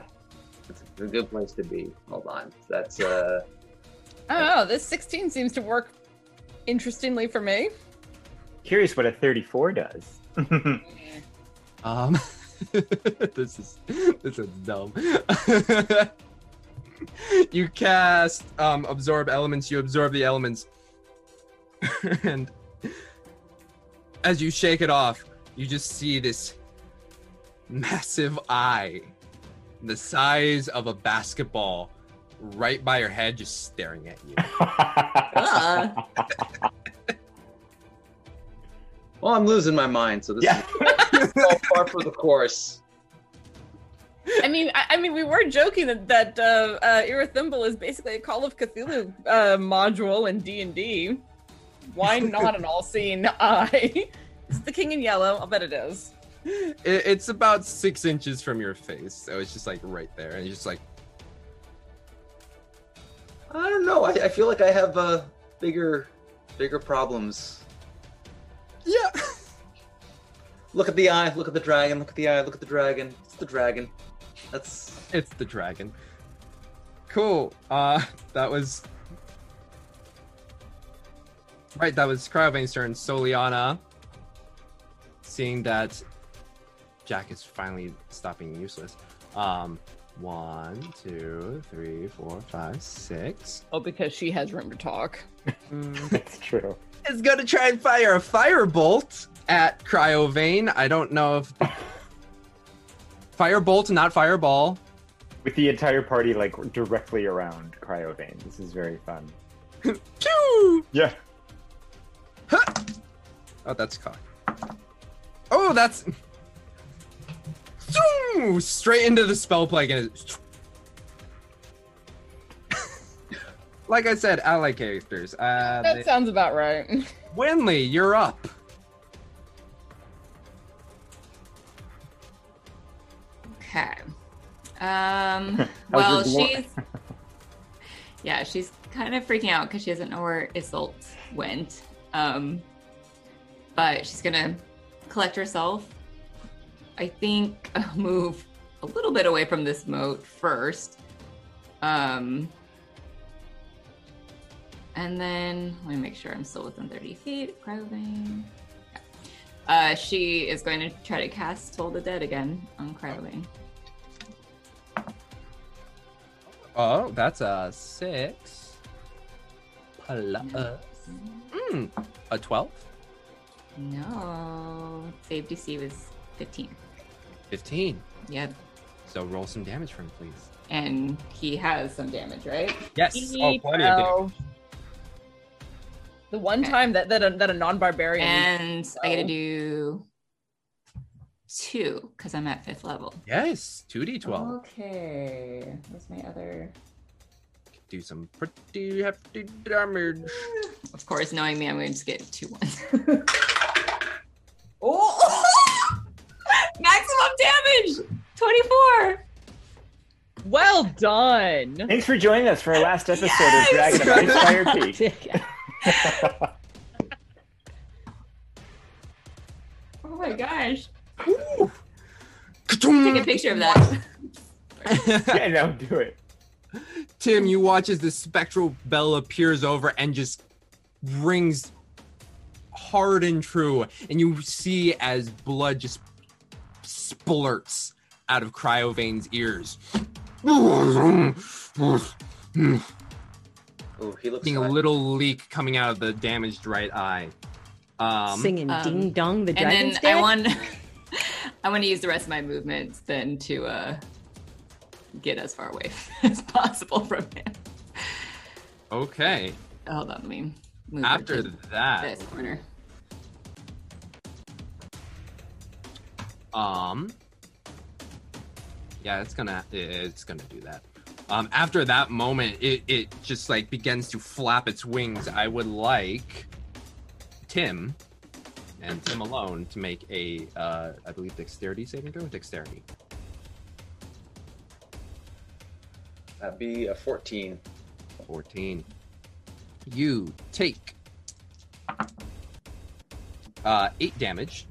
It's a good place to be. Hold on. That's uh. I don't know. This 16 seems to work interestingly for me. Curious what a 34 does. [laughs] Um, [laughs] this is this is dumb. [laughs] [laughs] you cast um, absorb elements. You absorb the elements, [laughs] and as you shake it off, you just see this massive eye, the size of a basketball, right by your head, just staring at you. [laughs] Well, I'm losing my mind, so this is all far for the course. I mean, I, I mean, we were joking that that uh, uh, is basically a Call of Cthulhu uh, module in D and D. Why [laughs] not an all-seeing eye? it's the King in Yellow. I'll bet it is. It, it's about six inches from your face, so it's just like right there, and you're just like, I don't know. I, I feel like I have uh, bigger, bigger problems. Yeah. [laughs] Look at the eye. Look at the dragon. Look at the eye. Look at the dragon. It's the dragon. That's it's the dragon. Cool. Uh, [laughs] that was right. That was Cryovain's turn. Soliana, seeing that Jack is finally stopping useless. Um, one, two, three, four, five, six. Oh, because she has room to talk. [laughs] That's true. Is gonna try and fire a firebolt at Cryovain. I don't know if [laughs] firebolt, not fireball. With the entire party like directly around Cryovain. This is very fun. [laughs] Pew! Yeah. Oh, that's cock. Oh, that's Zoom! straight into the spell plague and it... [laughs] like I said, ally characters. Uh, That they- sounds about right. [laughs] Winley, you're up. Um. [laughs] Well, she's [laughs] yeah, she's kind of freaking out because she doesn't know where Isolt went. Um. But she's gonna collect herself. I think move a little bit away from this mote first. Um. and then let me make sure I'm still within 30 feet. Cryovain. Yeah. Uh, she is going to try to cast Toll the Dead again on Cryovain. Oh, that's a six. Plus. Mm, a 12? No. Save DC was 15. 15. Yep. So roll some damage for him, please. And he has some damage, right? Yes. Oh, plenty of damage. The one time that that a, that a non-barbarian And I get to Oh. do two because I'm at fifth level. Yes, 2d12. Okay. Where's my other? Do some pretty hefty damage. [laughs] Of course, knowing me, I'm going to just get two ones. [laughs] oh! [laughs] Maximum damage! 24! Well done. Thanks for joining us for our last episode of Dragon of Ice Fire Peak. Oh my gosh. Take a picture of that. [laughs] yeah, no, do it. Tim, you watch as the spectral bell appears over and just rings hard and true, and you see as blood just splurts out of Cryovain's ears. Oh, he looks Seeing a little leak coming out of the damaged right eye. Um, Singing Um, ding dong, the and dragon's then I dead. want [laughs] I want to use the rest of my movements then to uh get as far away [laughs] as possible from him. Okay. Hold on, let me move After that, this corner. Um. Yeah, it's gonna it's gonna do that. Um, after that moment, it it just like begins to flap its wings. I would like Tim and Tim alone to make a uh, I believe dexterity saving throw. Dexterity. That'd be a 14. 14. You take uh, 8 damage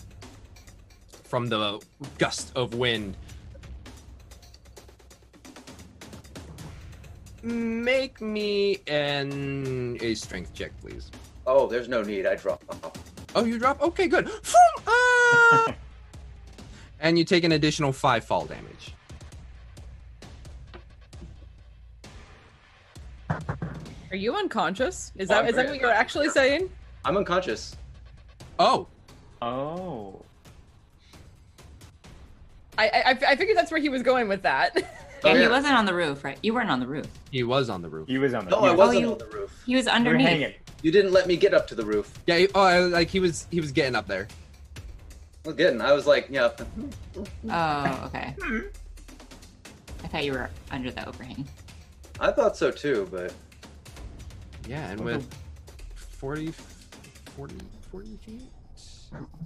from the gust of wind. Make me an a strength check, please. Oh, there's no need. I drop. Oh, you drop? Okay, good. Ah! [laughs] and you take an additional 5 fall damage. Are you unconscious? Is Oh, that I'm is that what you're actually saying? I'm unconscious. Oh. Oh. I I, I figured that's where he was going with that. [laughs] Yeah, Oh, he yeah. wasn't on the roof, right? You weren't on the roof. He was on the roof. He was on the No, I wasn't oh, you- on the roof. He was We're underneath. hanging. You didn't let me get up to the roof. Yeah, he- oh, I- like he was he was getting up there. I was getting. I was like, yeah. Oh, okay. [laughs] Hmm. I thought you were under the overhang. I thought so too, but Yeah, and with 40 40 40 feet.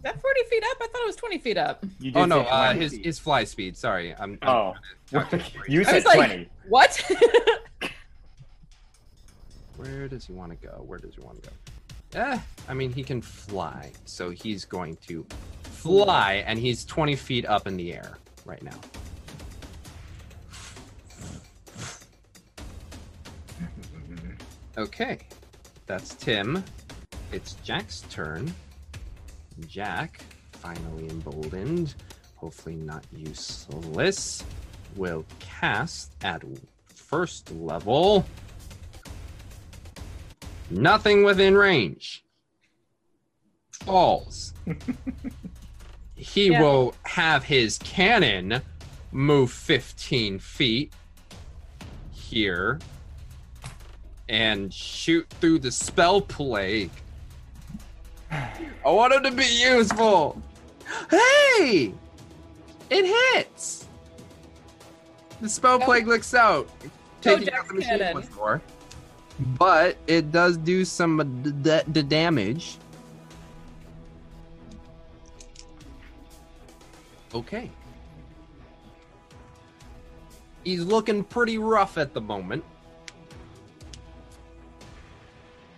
That 40 feet up? I thought it was 20 feet up. You did Oh no, uh, his feet. his fly speed. Sorry, I'm. I'm Oh. talking- you I said was like, 20. what? [laughs] Where does he want to go? Where does he want to go? Eh, I mean, he can fly, so he's going to fly, and he's 20 feet up in the air right now. [laughs] Okay, that's Tim. It's Jack's turn. Jack, finally emboldened, hopefully not useless, will cast at first level. Nothing within range. Falls. [laughs] he Yeah. will have his cannon move 15 feet here and shoot through the spell plague. I want him to be useful. Hey! It hits! The spell Go- plague looks out. Taking Jack's out the machine cannon. once more. But it does do some the, the, the damage. Okay. He's looking pretty rough at the moment.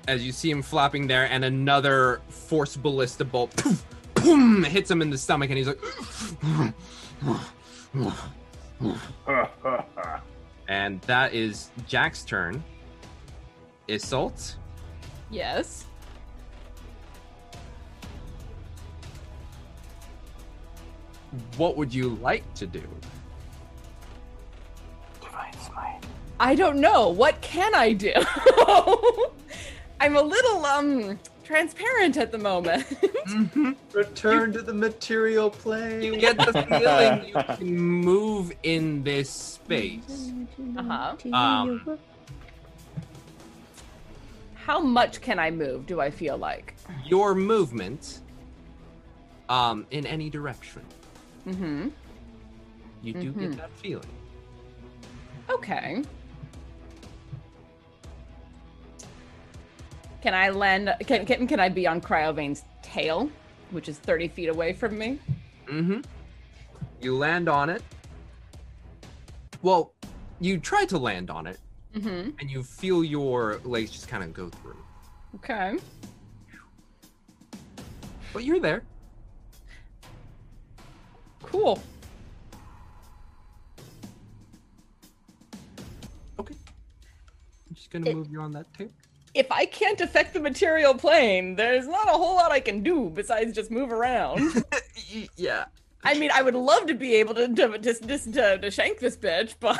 As you see him flopping there, and another force ballista bolt poof, boom, hits him in the stomach, and he's like, [laughs] and that is Jack's turn. Isolt, Yes. What would you like to do? I don't know. What can I do? [laughs] I'm a little um transparent at the moment. [laughs] Return to the material plane. You get the feeling you [laughs] can move in this space. Uh-huh. Um, How much can I move, do I feel like? your movement, um, in any direction, Mm-hmm. you do Mhm. get that feeling. Okay. Can I land can, can can I be on Cryovain's tail, which is 30 feet away from me? Mm-hmm. You land on it. Well, you try to land on it, Mm-hmm. and you feel your legs just kind of go through. Okay. But you're there. Cool. Okay. I'm just gonna move you on that too. If I can't affect the material plane, there's not a whole lot I can do besides just move around. [laughs] yeah. I mean, I would love to be able to to just to, to, to shank this bitch, [laughs] but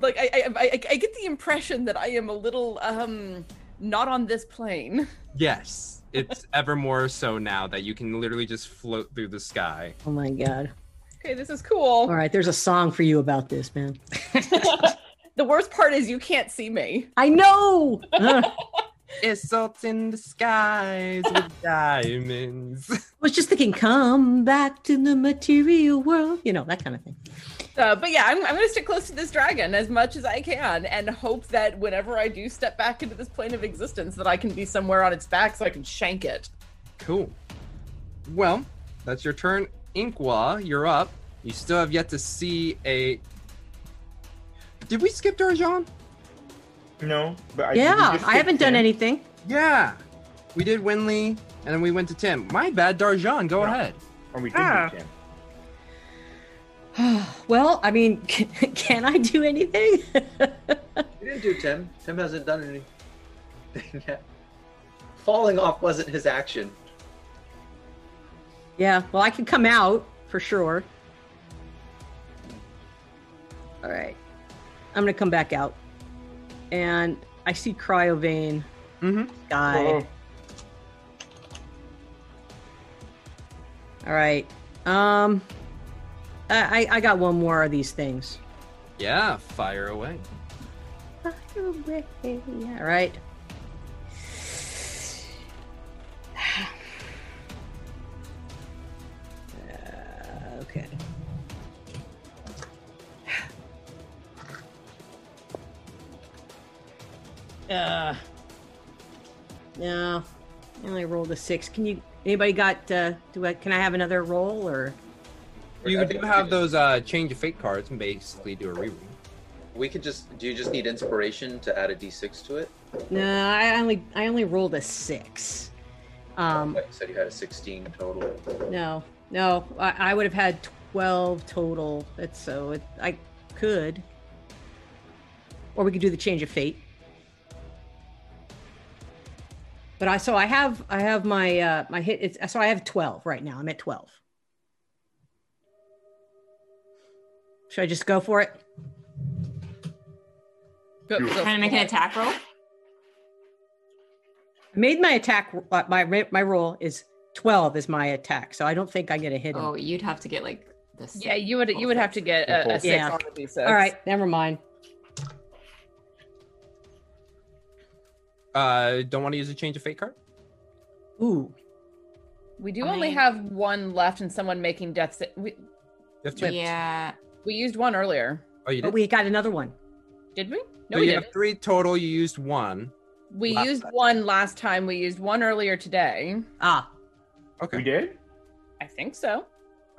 like I, I I I get the impression that I am a little um not on this plane. Yes, it's ever more so now that you can literally just float through the sky. Oh my god. Okay, this is cool. All right, there's a song for you about this, man. [laughs] The worst part is you can't see me. I know. [laughs] It's salt in the skies with diamonds. [laughs] I was just thinking, come back to the material world. You know, that kind of thing. Uh, but yeah, I'm, I'm going to stick close to this dragon as much as I can and hope that whenever I do step back into this plane of existence, that I can be somewhere on its back so I can shank it. Cool. Well, that's your turn. Inqua, you're up. You still have yet to see a. Did we skip Darjan? No, but I yeah, I haven't skipped done anything. Yeah. We did Winley, and then we went to Tim. My bad, Darjan. Go ahead. Or we did Ah. do Tim. [sighs] well, I mean, [laughs] can, can I do anything? [laughs] You didn't do Tim. Tim hasn't done anything yet. Falling off wasn't his action. Yeah, well, I can come out for sure. All right. I'm going to come back out. And I see Cryovain guy. Oh. All right. Um, I, I I got one more of these things. Yeah, fire away. All right. Uh, no, I only rolled a six. Can you? Anybody got? Uh, do I? Can I have another roll or? You do have those uh, change of fate cards and basically do a reroll. We could just. Do you just need inspiration to add a d6 to it? No, I only I only rolled a six. Um, Like you said, you had a 16 total. no, no, I, I would have had twelve total. That's so it, I could, or we could do the change of fate. But I so I have I have my uh my hit. It's so I have twelve right now. I'm at twelve. Should I just go for it? Trying to make an attack roll. I made my attack. uh, My my roll is twelve. Is my attack. So I don't think I get a hit. him. Oh, you'd have to get like this. Yeah, you would you would have to get a, a six Yeah. on the d6. All right, never mind. Uh, don't want to use a change of fate card? Ooh. We do I only mean- have one left and someone making death. sa- We, You have two. Yeah. we used one earlier. Oh, you But did? we got another one. Did we? So No, we you didn't. have three total. You used one. We last used time. one last time. We used one earlier today. Ah, Okay. We did? I think so.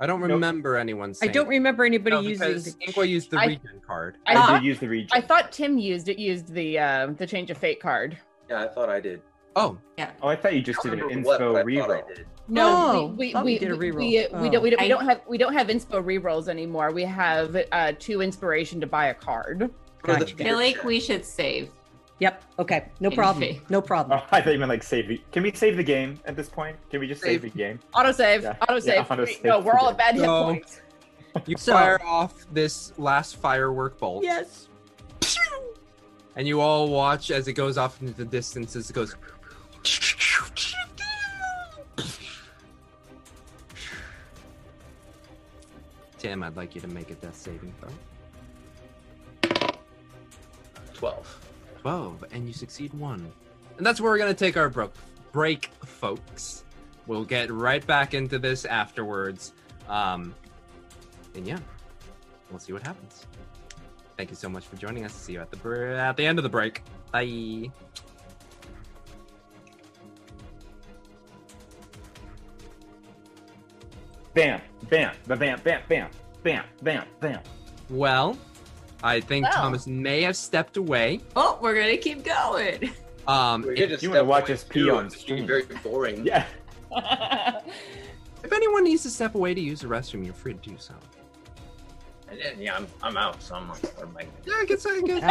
I don't Nope. remember anyone I don't remember anybody no, using. because The... Inqua used the I- regen card. I, I thought, did use the region. I thought Tim used it. Used the uh, the change of fate card. Yeah, I thought I did. Oh, Yeah. oh, I thought you just I did don't an remember what, inspo but I thought reroll. I. No, we we, we, we did a we, reroll. we, we Oh. don't we don't, we I- don't have we don't have inspo rerolls anymore. We have uh, two inspiration to buy a card. Gotcha. I feel like we should save. Yep. Okay. No problem. No problem. Oh, [laughs] I thought you meant like save the. Can we save the game at this point? Can we just save, Save. the game? Autosave. Yeah. Autosave. Yeah, autosave no, we're all at bad hit points. You So- fire off this last firework bolt. Yes. And you all watch as it goes off into the distance as it goes. Tim, I'd like you to make a death saving throw. 12. 12, and you succeed one. And that's where we're going to take our bro- break, folks. We'll get right back into this afterwards. Um, and yeah, we'll see what happens. Thank you so much for joining us. See you at the br- at the end of the break. Bye. Bam, bam, ba- bam, bam, bam, bam, bam, bam. Well, I think Well. Thomas may have stepped away. Oh, we're gonna keep going. Um, if, you wanna watch us pee on it's stream. Very boring. Yeah. [laughs] if anyone needs to step away to use the restroom, you're free to do so. And, and yeah, I'm, I'm out, so I'm like, what am I Yeah, I guess I guess.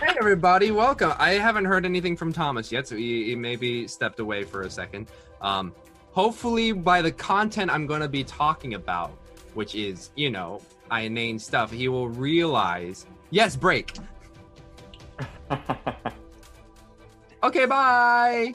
hey, everybody, welcome. I haven't heard anything from Thomas yet, so he, he maybe stepped away for a second. Um, hopefully, by the content I'm going to be talking about, which is, you know, inane stuff, he will realize. Yes, break. [laughs] Okay, bye.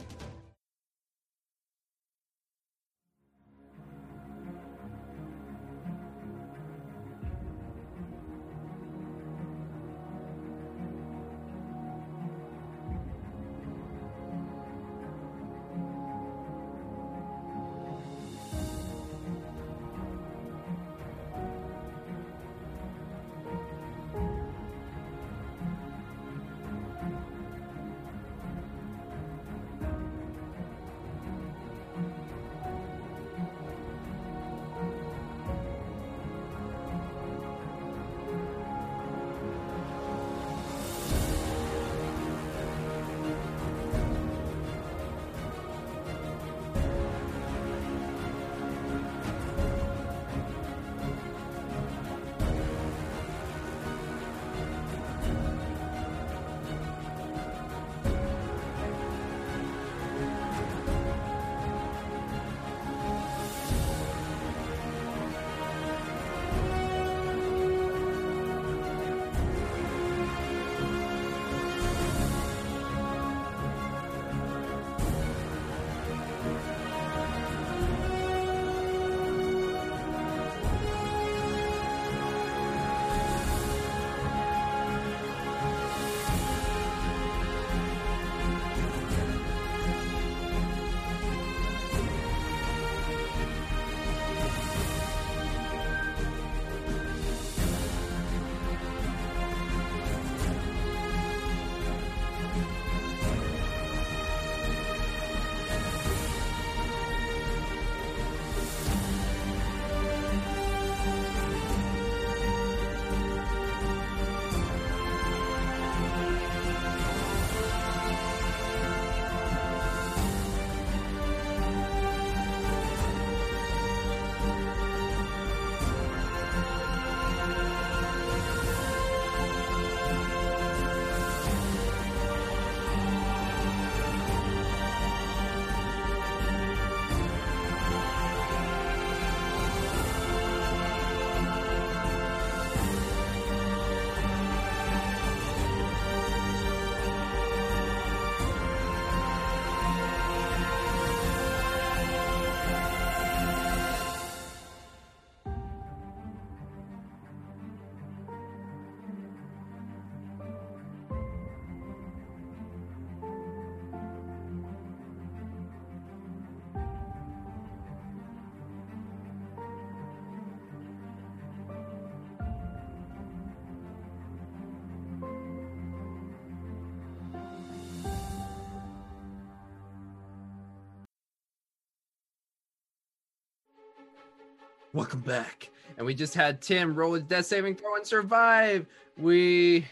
Welcome back. And we just had Tim roll his death saving throw and survive. We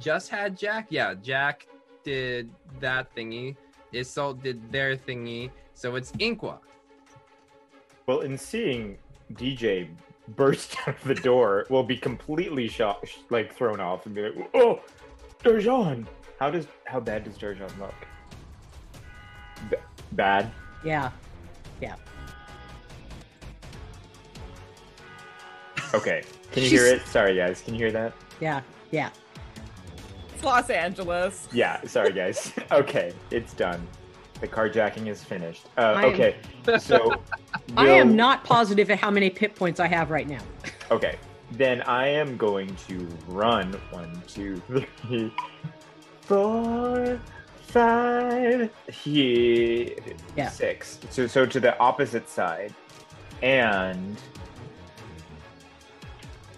just had Jack. Yeah, Jack did that thingy. Isolt did their thingy. So it's Inqua. Well, in seeing DJ burst [laughs] out of the door will be completely shocked, like thrown off, and be like, "Oh, Darjan!" How does how bad does Darjan look? B- bad. Yeah. Yeah. Okay. Can you hear it? Sorry, guys. Can you hear that? Yeah. Yeah. It's Los Angeles. Yeah. Sorry, guys. [laughs] okay, it's done. The carjacking is finished. Uh, I am- okay. So [laughs] I am not positive at how many pit points I have right now. [laughs] Okay. Then I am going to run one, two, three, four, five, he, Yeah. six. So so to the opposite side, and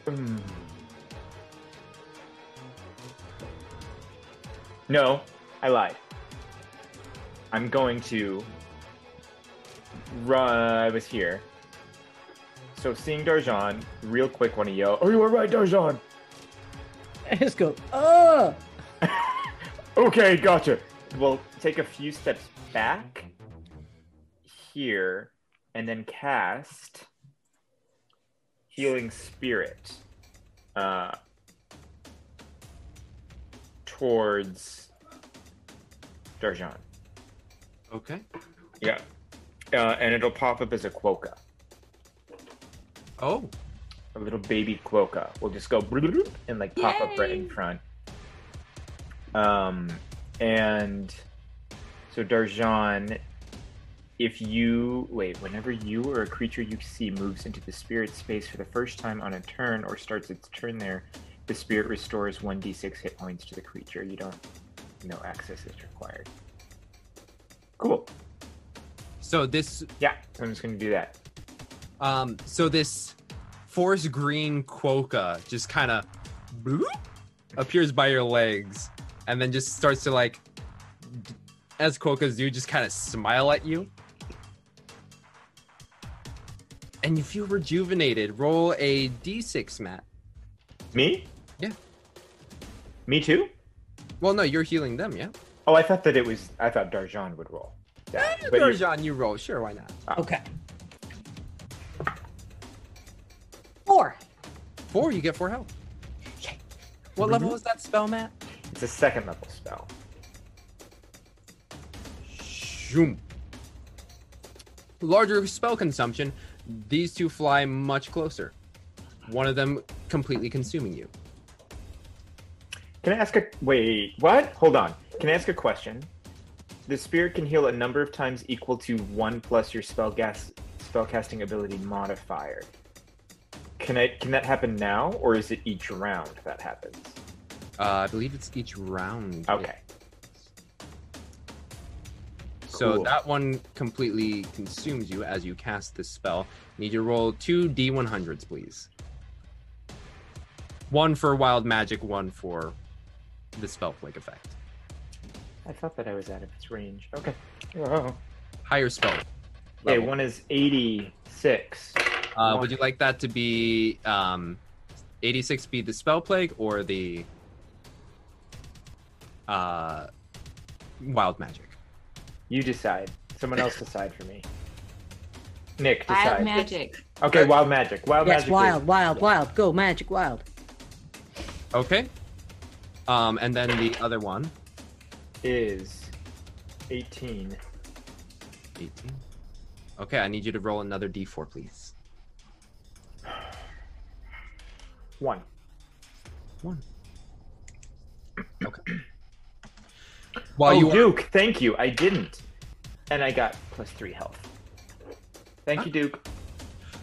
Hmm. no, I lied. I'm going to run. I was here. So seeing Darjan, real quick, want to yell, "Oh, you were right, Darjan." I just go, oh. [laughs] Okay, gotcha. We'll take a few steps back here and then cast Healing Spirit uh, towards Darjan. Okay. Yeah. Uh, and it'll pop up as a Quokka. Oh. A little baby Quokka. We'll just go and like pop up right in front. Um, and so Darjan, if you wait, whenever you or a creature you see moves into the spirit space for the first time on a turn or starts its turn there, the spirit restores 1d6 hit points to the creature. You don't, no access is required. Cool. So this Yeah, so I'm just gonna do that. Um, so this forest green quokka just kind of appears by your legs, and then just starts to like, as quokkas do, just kind of smile at you, and you feel rejuvenated. Roll a d6, Matt. Me? Yeah. Me too? Well, no, you're healing them, yeah. Oh, I thought that it was. I thought Darjan would roll. Yeah, eh, but you're- Darjan, you roll. Sure, why not? Oh. Okay. Four. Four, you get four health. Okay. What mm-hmm. level is that spell, Matt? It's a second level spell. Zoom. Larger spell consumption. These two fly much closer. One of them completely consuming you. Can I ask a wait? What? Hold on. Can I ask a question? The spirit can heal a number of times equal to one plus your spell gas spellcasting ability modifier. Can I? Can that happen now, or is it each round that happens? Uh, I believe it's each round. Okay. So Cool. that one completely consumes you as you cast this spell. Need you to roll two d100s, please. One for wild magic, one for the spell plague effect. I thought that I was out of its range. Okay. Oh. Higher spell. Okay, level. one is eighty-six. Uh, would you like that to be um, 86 be the spell plague or the uh, wild magic? You decide. Someone else decide for me. Nick, decide. Wild magic. Okay, wild magic. Wild yes, magic. wild, is- wild, wild. Go, magic, wild. Okay. Um, and then the other one. is eighteen. 18. Okay, I need you to roll another d4, please. One. One. Okay. While oh, you are- Duke, thank you. I didn't, and I got plus three health. Thank you, Duke.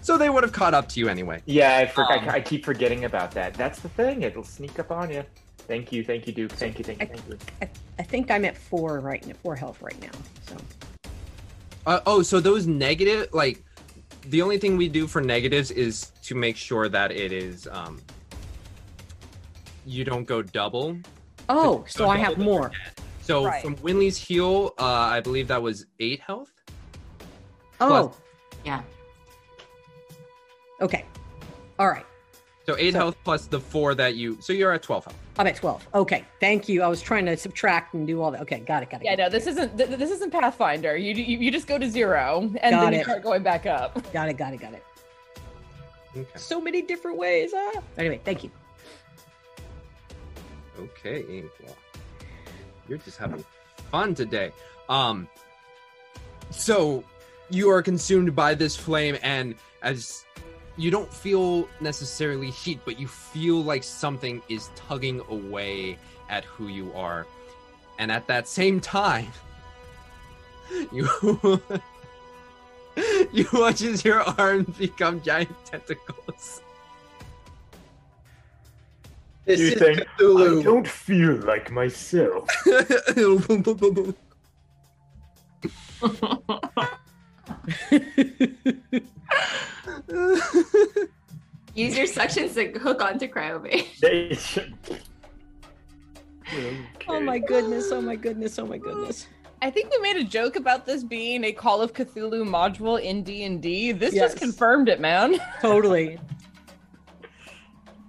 So they would have caught up to you anyway. Yeah, I, for- Um, I, I keep forgetting about that. That's the thing. It'll sneak up on you. Thank you, thank you, Duke. Thank you, thank you, thank you. I, I think I'm at four right now, four health right now. So Uh, oh, so those negative, like, the only thing we do for negatives is to make sure that it is, um, you don't go double. Oh, so I have double, more. So Right. from Winley's heal, uh, I believe that was eight health. Oh, Yeah. okay. All right. So eight So- health plus the four that you. So you're at twelve health. I'm at 12. Okay. Thank you. I was trying to subtract and do all that. Okay. Got it. Got it. Yeah, got no, this isn't th- this isn't Pathfinder. You you, you just go to zero and Got then you start going back up. [laughs] Got it. Got it. Got it. Okay. So many different ways. Ah. Anyway, thank you. Okay, Inqua. You're just having fun today. Um so you are consumed by this flame and as you don't feel necessarily heat, but you feel like something is tugging away at who you are. And at that same time, [laughs] you [laughs] you watch as your arms become giant tentacles. This you is think Cthulhu. I don't feel like myself. [laughs] Use your suctions to hook onto Cryovain. [laughs] Oh my goodness! Oh my goodness! Oh my goodness! I think we made a joke about this being a Call of Cthulhu module in D and D. This Yes. just confirmed it, man. Totally. [laughs]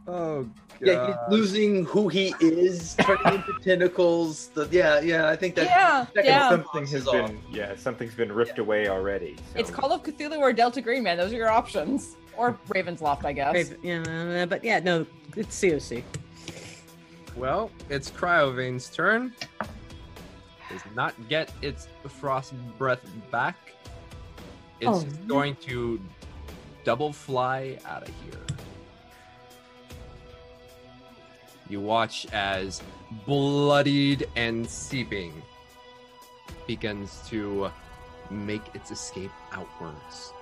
Oh Yeah, he's losing who he is, turning into [laughs] tentacles. The, yeah, yeah, I think that. Yeah, yeah. Something has is off. been yeah, something's been ripped away already. so- It's Call of Cthulhu or Delta Green Man. Those are your options. Or Raven's Loft, I guess. Raven- yeah, but yeah, no, it's COC. Well, it's Cryovain's turn. Does not get its frost breath back. It's Oh, no. going to double fly out of here. You watch as bloodied and seeping begins to make its escape outwards.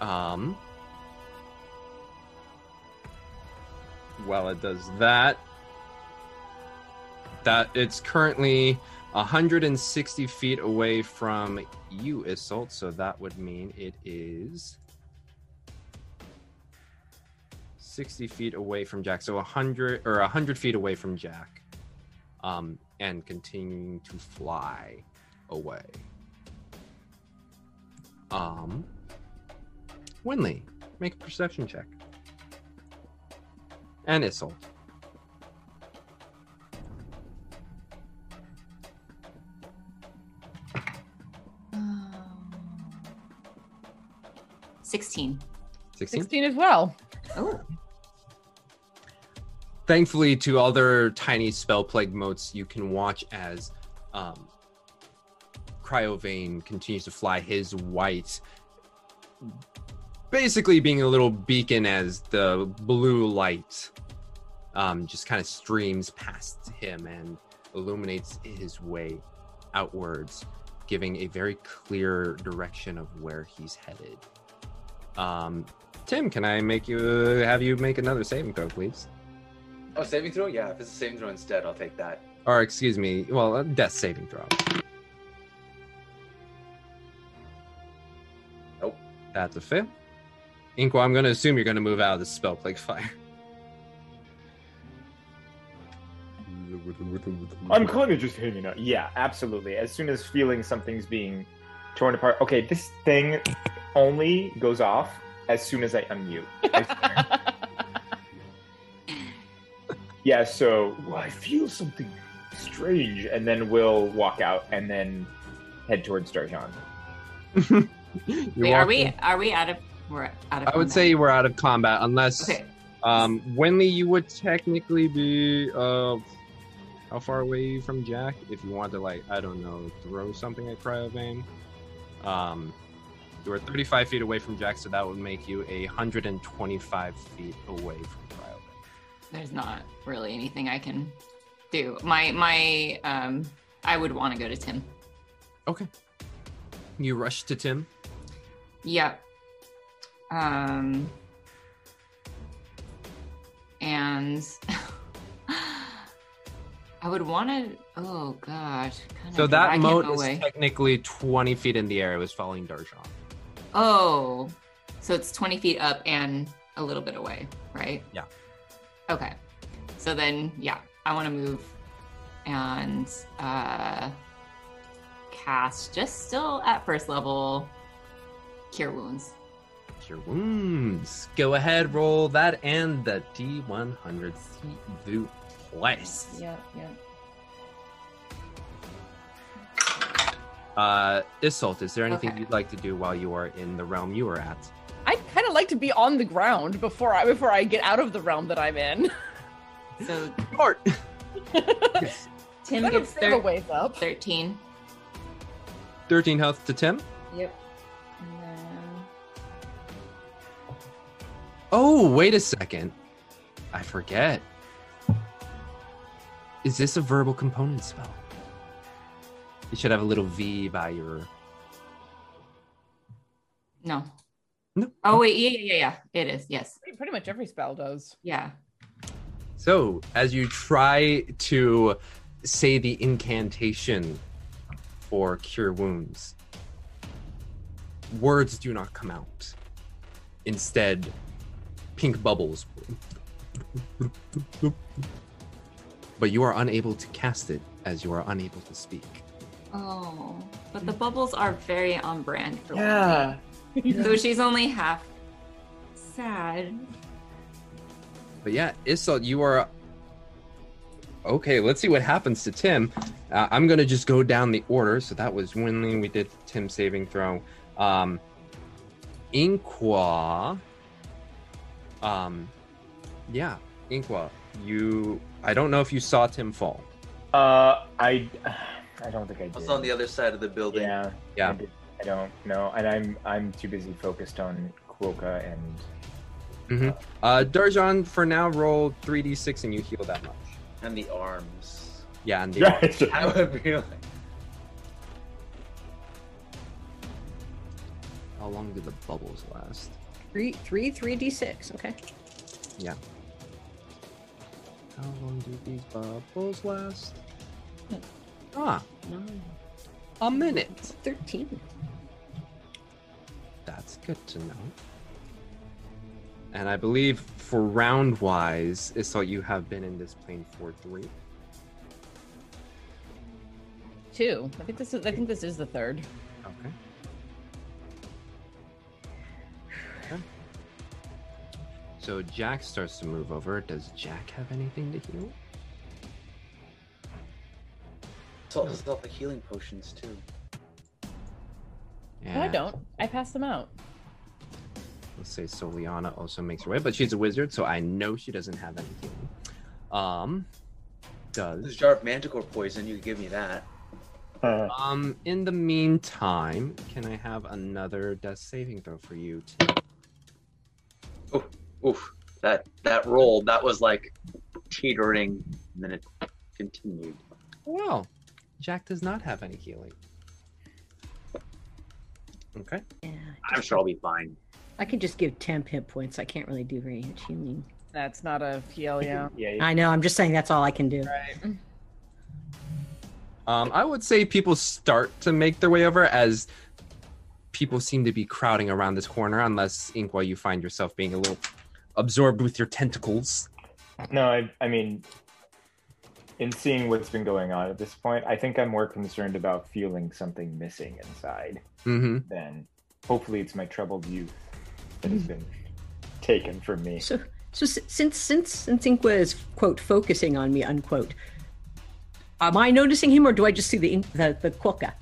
Um, while it does that, that it's currently 160 feet away from you, Isolt. So that would mean it is 60 feet away from Jack. So 100 or 100 feet away from Jack, um, and continuing to fly away. Um, Winley, make a perception check. And Isolt. Sixteen. 16? 16 as well. Oh. Thankfully to other tiny spell plague motes you can watch as um cryovain continues to fly his white basically being a little beacon as the blue light um just kind of streams past him and illuminates his way outwards giving a very clear direction of where he's headed. Um tim can i make you have you make another saving throw please Oh, saving throw? Yeah, if it's a saving throw instead, I'll take that. or excuse me, well, a death saving throw. Nope. That's a fail. Inqua, I'm going to assume you're going to move out of the spell plague fire. I'm kind of just hanging out. Yeah, absolutely. As soon as feeling something's being torn apart. Okay, this thing only goes off as soon as I unmute. [laughs] I swear. Yeah, so well, I feel something strange, and then we'll walk out and then head towards Darjan. [laughs] Wait, are we are we out of we're out of I would combat? say we're out of combat unless Okay. um Winley you would technically be uh how far away from Jack if you want to like I don't know throw something at Cryovain. Um you are 35 feet away from Jack, so that would make you a 125 feet away from Cryovain. There's not really anything I can do. My my um I would want to go to Tim. Okay. You rush to Tim. Yep. Um and [laughs] I would want to oh gosh. kinda So that mote is away. technically 20 feet in the air. It was following Darjan. Oh. So it's 20 feet up and a little bit away, right? Yeah. Okay. So then, yeah, I want to move and uh, cast just still at first level Cure Wounds. Cure wounds. Go ahead, roll that and the D100 see the place. Yeah, yeah. Uh, Isolt, is there anything Okay. you'd like to do while you are in the realm you are at? I'd kind of like like to be on the ground before I before I get out of the realm that I'm in. So Smart. [laughs] Tim gets him feel the thir- ways up. 13. 13 health to Tim. Yep. Then Oh, wait a second. I forget. Is this a verbal component spell? You should have a little V by your. no. No. Oh wait, yeah, yeah, yeah, yeah. It is. Yes. Pretty much every spell does. Yeah. So, as you try to say the incantation for cure wounds, words do not come out. Instead, pink bubbles. But you are unable to cast it as you are unable to speak. Oh, but the bubbles are very on brand for Yeah. Wendy. So she's only half sad. But yeah, Isol, you are okay. Let's see what happens to Tim. Uh, I'm gonna just go down the order. So that was Winley. We did Tim saving throw. Um, Inqua. Um, yeah, Inqua. You. I don't know if you saw Tim fall. Uh, I, I don't think I I was on the other side of the building. Yeah, Yeah. I, don't know, and I'm I'm too busy focused on Quokka and hmm Uh, Darjan, for now, roll 3d6 and you heal that much. And the arms. Yeah, and the Yeah, [laughs] I would be like, How long do the bubbles last? Three, three, three d six. Okay. Yeah. How long do these bubbles last? Ah, Nine, a minute. thirteen. That's good to know. And I believe for round wise, Isol, you have been in this plane for three. Two. I think this is. I think this is the third. Okay. Okay. [sighs] So Jack starts to move over. Does Jack have anything to heal? it's all, it's all the healing potions too. No, I don't. I pass them out. Let's say Soliana also makes her way, but she's a wizard, so I know she doesn't have any healing. Um, There's a does jar of manticore poison. You could give me that. um in the meantime, can I have another death saving throw for you? Tim? Oof, oof. That that roll, that was like teetering, and then it continued. Well, Jack does not have any healing. Okay. Yeah. I'm sure I'll be fine. I can just give temp hit points. I can't really do very much healing. That's not a heal, yeah. [laughs] yeah. I know. I'm just saying that's all I can do. Right. [laughs] Um, I would say people start to make their way over as people seem to be crowding around this corner, unless Inqua, you find yourself being a little absorbed with your tentacles. No, I, I mean, in seeing what's been going on at this point, I think I'm more concerned about feeling something missing inside Mm-hmm. than hopefully it's my troubled youth that has been taken from me. So, so since since since Inqua is quote focusing on me unquote, am I noticing him or do I just see the the the quokka?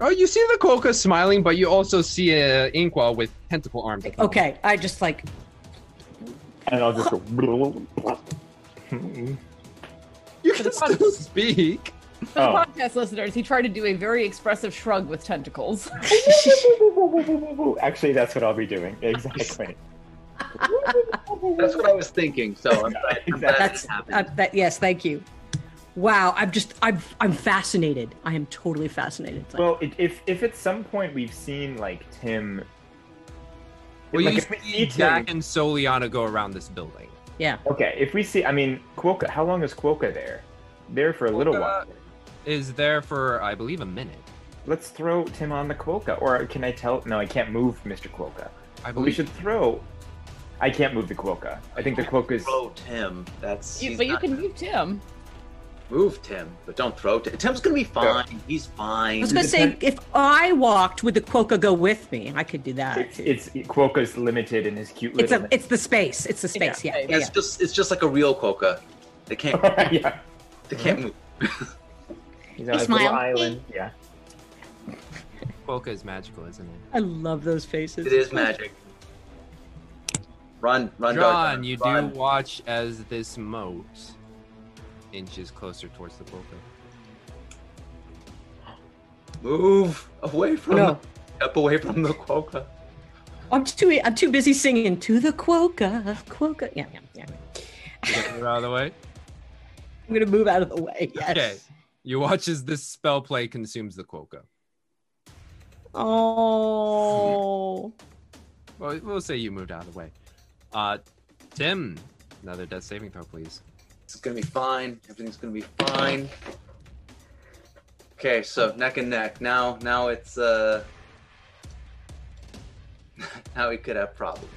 Oh, you see the Quokka smiling, but you also see uh, Inqua with tentacle arms. Okay, I just like And I'll just go. [laughs] [laughs] You can still speak. For Oh. podcast listeners, he tried to do a very expressive shrug with tentacles. [laughs] [laughs] Actually, that's what I'll be doing. Exactly. That's what I was thinking. So I'm glad, [laughs] I'm glad that's uh, that. Yes, thank you. Wow, I'm just I'm I'm fascinated. I am totally fascinated. Like, Well, it, if if at some point we've seen like Tim, Well, like you see see Jack and Soliana go around this building. Yeah. okay, if we see, I mean, Quokka. How long is Quokka there? There for a little Quokka- while. Is there for, I believe, a minute. Let's throw Tim on the Quokka, or can I tell? No, I can't move Mr. Quokka. I believe we should throw. I can't move the Quokka. I think the Quokka's. Throw Tim. That's You- but you not can move Tim. Move Tim, but don't throw Tim. Tim's gonna be fine. He's fine. I was gonna say if I walked, would the quokka go with me? I could do that. It's, too. it's Quokka's limited in his cute It's little. a it's the space. It's the space. Yeah. yeah, it's yeah. just it's just like a real quokka. They can't [laughs] yeah. [laughs] they can't move. [laughs] He's on He his little island. Yeah. Quokka is magical, isn't it? I love those faces. It is magic. Run, run, John, Darjan, you run. do watch as this mote inches closer towards the Quokka. Move away from No. the, up away from the quokka. I'm too I'm too busy singing to the quokka, quokka. Yeah, yeah, yeah. Get it out of the way. [laughs] I'm gonna move out of the way. Yes. Okay. You watch as this spell plague consumes the Quokka. Oh. Well, we'll say you moved out of the way. Uh, Tim, another death saving throw, please. It's gonna be fine. Everything's gonna be fine. Okay, so neck and neck. Now, now it's uh. [laughs] now we could have problems.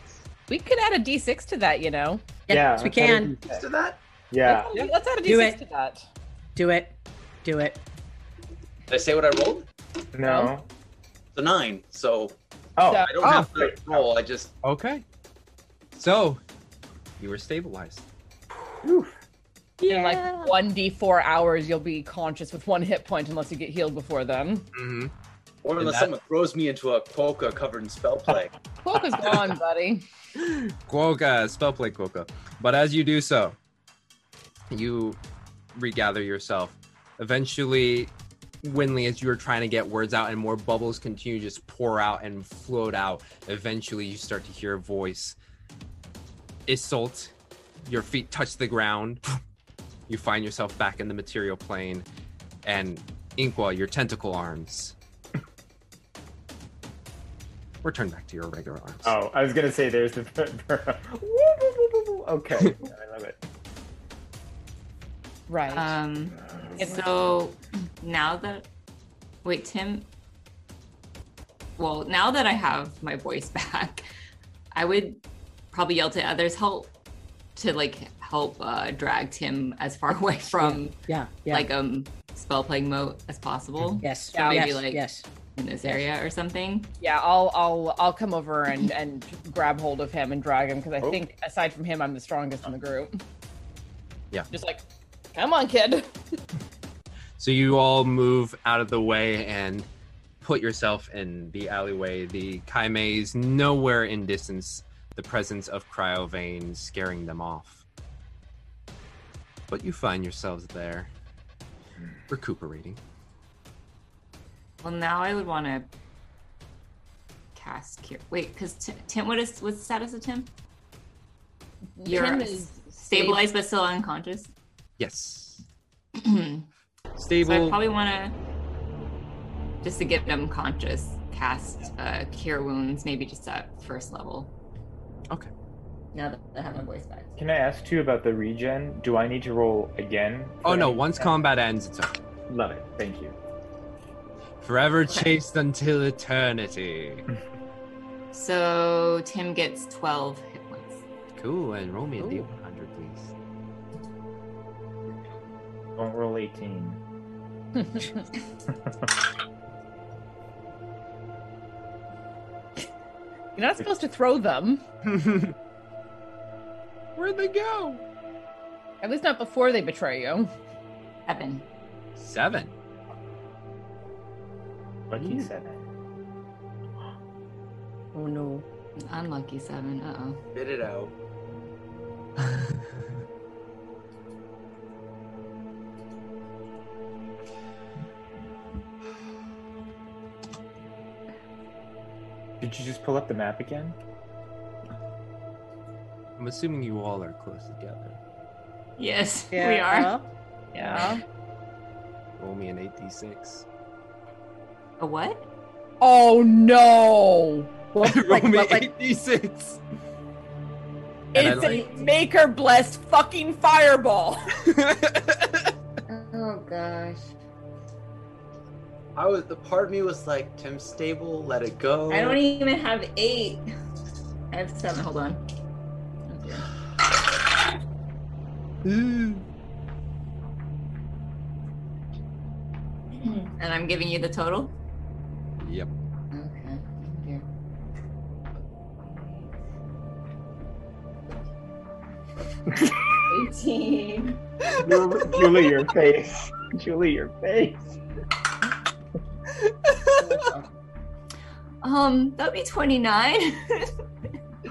We could add a d6 to that, you know. Yes, we can. To that? Yeah. Let's, let's add a d6 Do it. to that. Do it. Do it. Did I say what I rolled? No. It's a nine. So Oh, I don't oh. have to roll. I just Okay. So, you were stabilized. In like 1d4 hours, you'll be conscious with one hit point unless you get healed before then. Mm-hmm. or unless that- someone throws me into a quokka covered in spell [laughs] play. Quokka's gone, buddy. Quokka, spell plague Quokka. But as you do so, you regather yourself. Eventually, Winley, as you are trying to get words out and more bubbles continue to just pour out and float out, eventually you start to hear a voice. Isolt, your feet touch the ground. [laughs] You find yourself back in the material plane. And Inqua, your tentacle arms. [laughs] Return back to your regular arms. Oh, I was gonna say there's the. [laughs] okay, I love it. Right. Um. So now that wait, Tim. Well, now that I have my voice [laughs] back, I would probably yell to others help to like help uh, drag Tim as far [laughs] away from Yeah. Yeah. like um spell playing mote as possible. yes. So maybe yes. like yes. in this area or something. Yeah, I'll I'll I'll come over and and grab hold of him and drag him because I think aside from him, I'm the strongest in the group. Yeah. Just like, come on, kid. So you all move out of the way and put yourself in the alleyway. The Kaime's nowhere in distance, the presence of Cryovain scaring them off. But you find yourselves there, recuperating. Well, now I would want to cast cure. Wait, because Tim, what is what's the status of Tim? You're Tim is stabilized but still unconscious. Yes. stable. [clears throat] So I probably want to, just to get them conscious, cast uh, cure wounds, maybe just at first level. Okay. Now that I have my voice back. Can I ask too about the regen? Do I need to roll again? Oh no! any- Once combat ends, it's over. Love it. Thank you. Forever [laughs] chased until eternity. [laughs] So Tim gets 12 hit points. Cool. And roll me a d100, please. Don't roll 18. [laughs] You're not supposed to throw them. Where'd they go? At least not before they betray you. Seven. Seven. Lucky seven. [gasps] Oh no. Unlucky seven. Uh oh. Spit it out. Did you just pull up the map again? I'm assuming you all are close together. Yes, [laughs] we are. Yeah. Roll me an 8d6. A what? Oh no! What, [laughs] Roll like, me what, like, 8d6. And I It's like- a maker blessed fucking fireball. [laughs] Oh gosh. I was the part of me was like, Tim stable, let it go. I don't even have eight. I have seven. Hold on. And I'm giving you the total? Yep. Okay. Here. Eighteen. Julie, your face. Julie, your face. Um, that'd be twenty-nine. [laughs]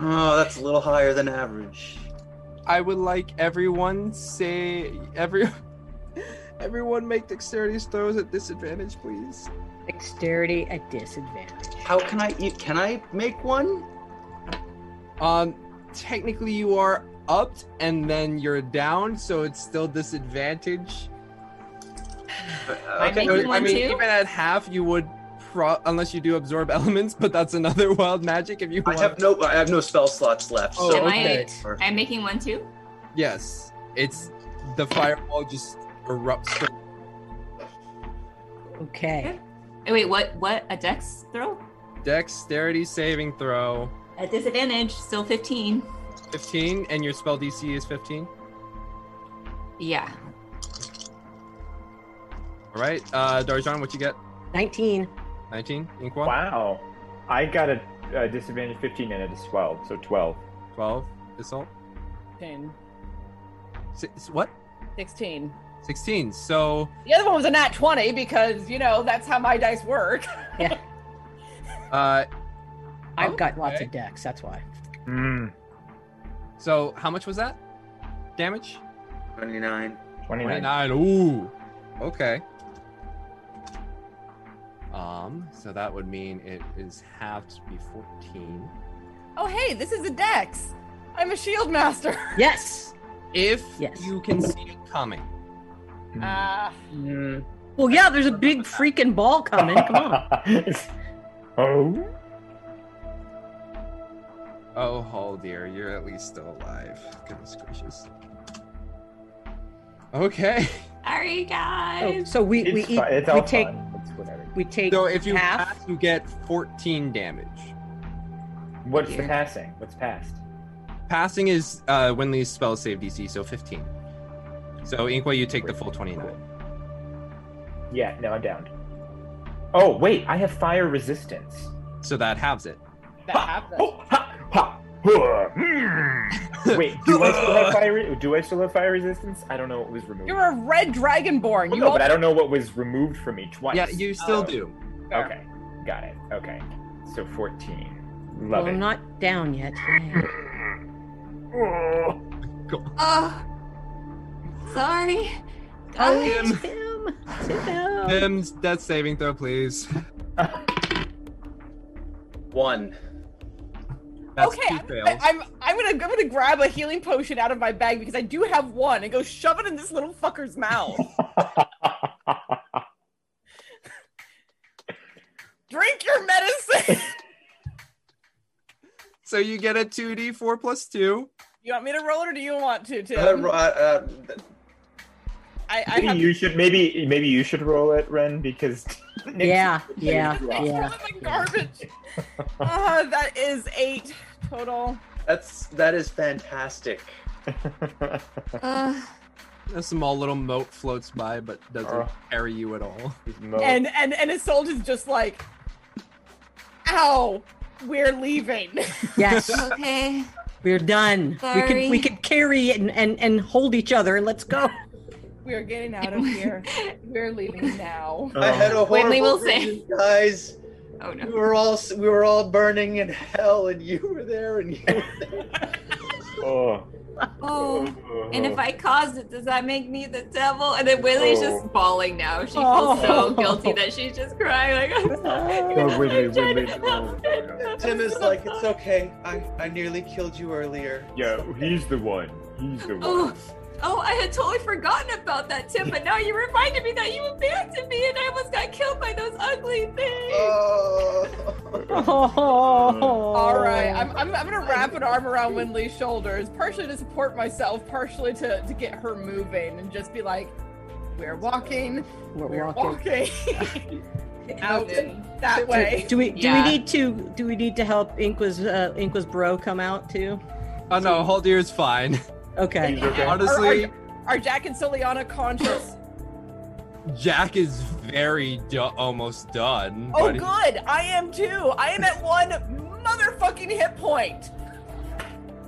Oh, that's a little higher than average. I would like everyone say every [laughs] everyone make dexterity throws at disadvantage, please. Dexterity at disadvantage. How can I eat? Can I make one? Um, technically you are upped and then you're down, so it's still disadvantage. I'm making I one mean, too? even at half, you would, pro- unless you do absorb [laughs] elements, but that's another [laughs] wild magic. If you I want. have no. I have no spell slots left. Oh, so Am okay. I? I'm making one too. Yes, it's the fireball just erupts. Okay. Oh, wait, what? What? A dex throw? Dexterity saving throw. At disadvantage, still 15. 15, and your spell DC is 15. Yeah. All right, uh, Darjan, what you get? 19. 19. Inqua. Wow. I got a, a disadvantage 15 and it is 12, so 12. 12. Assault. 16. Six, what? 16. 16. So The other one was a nat 20 because, you know, that's how my dice work. Yeah. [laughs] Uh, I've got lots of decks, that's why. So how much was that? Damage? 29. 29. Ooh. Okay. Um, so that would mean it is halved to be 14. oh, hey, this is a dex. I'm a shield master. [laughs] Yes. If Yes. you can see it coming. Ah. Well, yeah, there's a big freaking ball coming. Come on. [laughs] oh? Oh, oh dear, you're at least still alive. Goodness gracious. Okay. Sorry, Oh, guys. so we we It's eat, fine. It's we all take fun. It's whatever. we take So if you half. pass, you get 14 damage. What's the passing? What's passed? Passing is uh, Winley's spell save DC, so 15. So Inqua, you take the full 29. Yeah, no, I'm down. Oh, wait, I have fire resistance. So that halves it. That happened. Hmm. Wait, do I still have fire? Do I still have fire resistance? I don't know what was removed. You're a red dragonborn. Well, You no, but I don't know what was removed from me twice. Yeah, you still Oh. do. Okay, got it. Okay, so 14. Love well, it. I'm not down yet. [laughs] Oh. Sorry. Oh, Guys. it's him. It's him. Tim's death saving throw, please. [laughs] One. That's okay, I'm, fails. I'm I'm gonna I'm gonna grab a healing potion out of my bag because I do have one and go shove it in this little fucker's mouth. [laughs] Drink your medicine. [laughs] So you get a 2d4 plus 2. you want me to roll it or do you want to? Tim? Uh, uh, uh, I, I Maybe have you should maybe maybe you should roll it, Ren, because [laughs] Nick's- Yeah, yeah, Yeah. yeah. garbage. [laughs] uh, that is eight total. that's that is fantastic. [laughs] Uh, A small little mote floats by, but doesn't Oh. carry you at all. And and and his soul is just like, ow, we're leaving. Yes, okay. we're done. We Sorry. can we can carry it and, and and hold each other and let's go. We're getting out of [laughs] here. We're leaving now. [laughs] I had a Winley horrible will say- guys. Oh We no. were all we were all burning in hell, and you were there, and you. Were there. [laughs] Oh. oh. Oh. And if I caused it, does that make me the devil? And then Winley's Oh. just bawling now. She feels Oh. so guilty that she's just crying. Like, I'm sorry. Oh, Winley, I'm trying Winley, to no, help. no, no. Tim is like, it's okay. I I nearly killed you earlier. Yeah, he's the one. He's the oh, one. Oh, oh, I had totally forgotten about that, Tim. But now you reminded me that you abandoned me, and I almost got killed by those ugly things. Oh. [laughs] All right, I'm, I'm, I'm gonna wrap an arm around Winley's shoulders, partially to support myself, partially to, to get her moving, and just be like, "We're walking, We're we're walking. walking [laughs] out that way." Do we do Yeah. we need to do we need to help Inqua's uh, Inqua's bro come out too? Oh no, Haldir is fine. Okay. Okay. Honestly, Are, are Jack and Soliana conscious? Jack is very do- almost done. oh, but he- good. I am too. I am at one motherfucking hit point,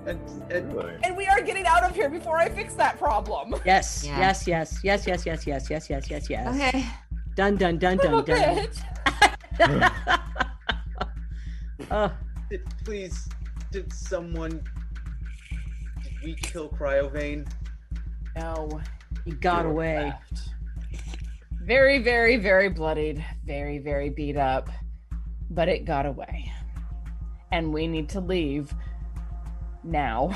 And, and Really? and we are getting out of here before I fix that problem. Yes, Yeah. yes, yes, yes, yes, yes, yes, yes, yes, yes, yes. Okay. Dun dun dun Son of dun a dun. bitch. [laughs] [laughs] oh, please, Did someone? Did we kill Cryovain? No. He got You were away. left. Very, very, very bloodied. Very, very beat up. But it got away. And we need to leave now.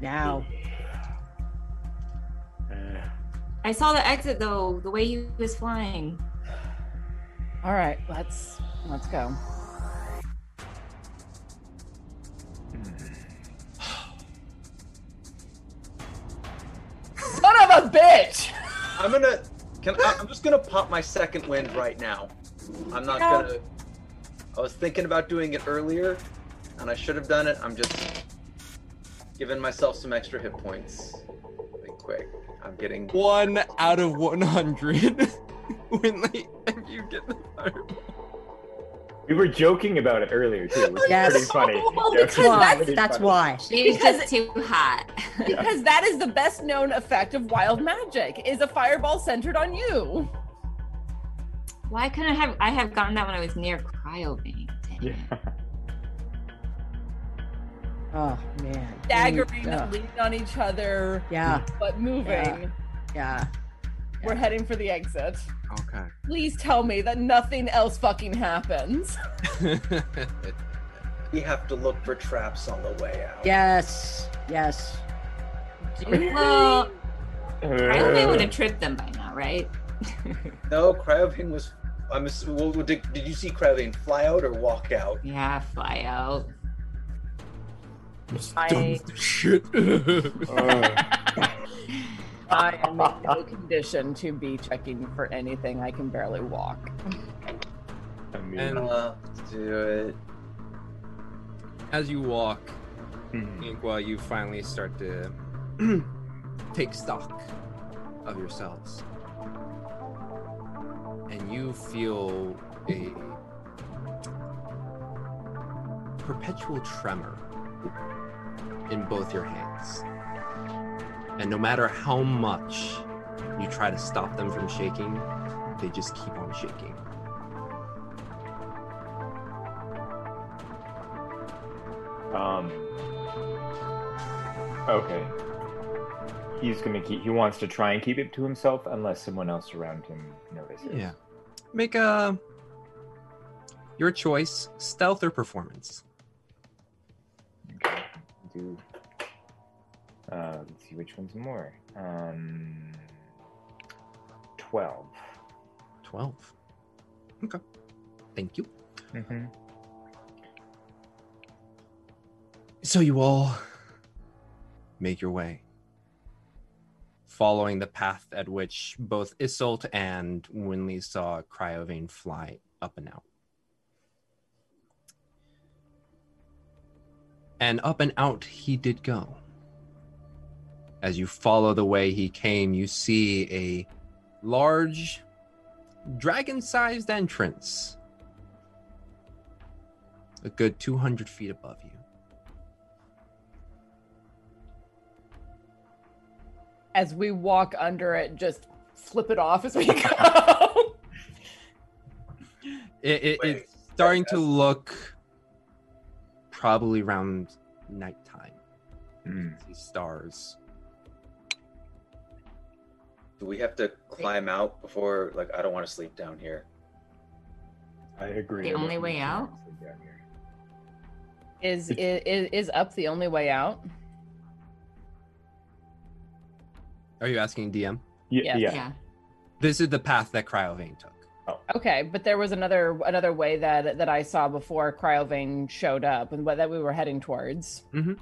Now. Uh. I saw the exit though, the way he was flying. All right, let's let's go. Son of a bitch! I'm gonna. Can I, I'm just gonna pop my second wind right now. I'm not No. gonna. I was thinking about doing it earlier, and I should have done it. I'm just giving myself some extra hit points. Really quick. I'm getting One out of 100. [laughs] Winley, and you get the fireball. We were joking about it earlier too. It was Yes. pretty funny. Well, Yeah, because that's- pretty That's funny. why. She's Because- just too hot. Because that is the best known effect of wild magic is a fireball centered on you. Why couldn't I have I have gotten that when I was near Cryovain? Yeah. [laughs] Oh man. Staggering, ugh. leaning on each other, Yeah. but moving. Yeah. We're heading for the exit. Okay. Please tell me that nothing else fucking happens. [laughs] We have to look for traps on the way out. Yes. Yes. [laughs] Well, Cryovain would Uh, have tripped them by now, right? [laughs] No, Cryovain was. I'm. ass- Well, did, did you see Cryovain fly out or walk out? Yeah, fly out. I, Shit. I am in no condition to be checking for anything. I can barely walk. I mean, and Uh, let's do it. as you walk, mhm. Inqua, you finally start to [clears throat] take stock of yourselves. And you feel a perpetual tremor in both your hands. And no matter how much you try to stop them from shaking, they just keep on shaking. Um. Okay. He's gonna keep. He wants to try and keep it to himself unless someone else around him notices. Yeah. Make a your choice, stealth or performance. Do. Uh, let's see which one's more. Um. Twelve. 12. Okay. Thank you. Mm-hmm. So you all make your way, following the path at which both Isolt and Winley saw Cryovain fly up and out. And up and out he did go. As you follow the way he came, you see a large, dragon sized entrance, a good 200 feet above you. As we walk under it, just flip it off as we go. [laughs] It, it, Wait, it's starting to look probably around nighttime. Mm. See stars. Do we have to climb out before? Like, I don't want to sleep down here. I agree. The I only way out? someone's down here. is, is is up the only way out? Are you asking DM? Y- Yes. Yeah. Yeah. This is the path that Cryovain took. Oh. Okay, but there was another another way that that I saw before Cryovain showed up, and what that we were heading towards. Mm-hmm.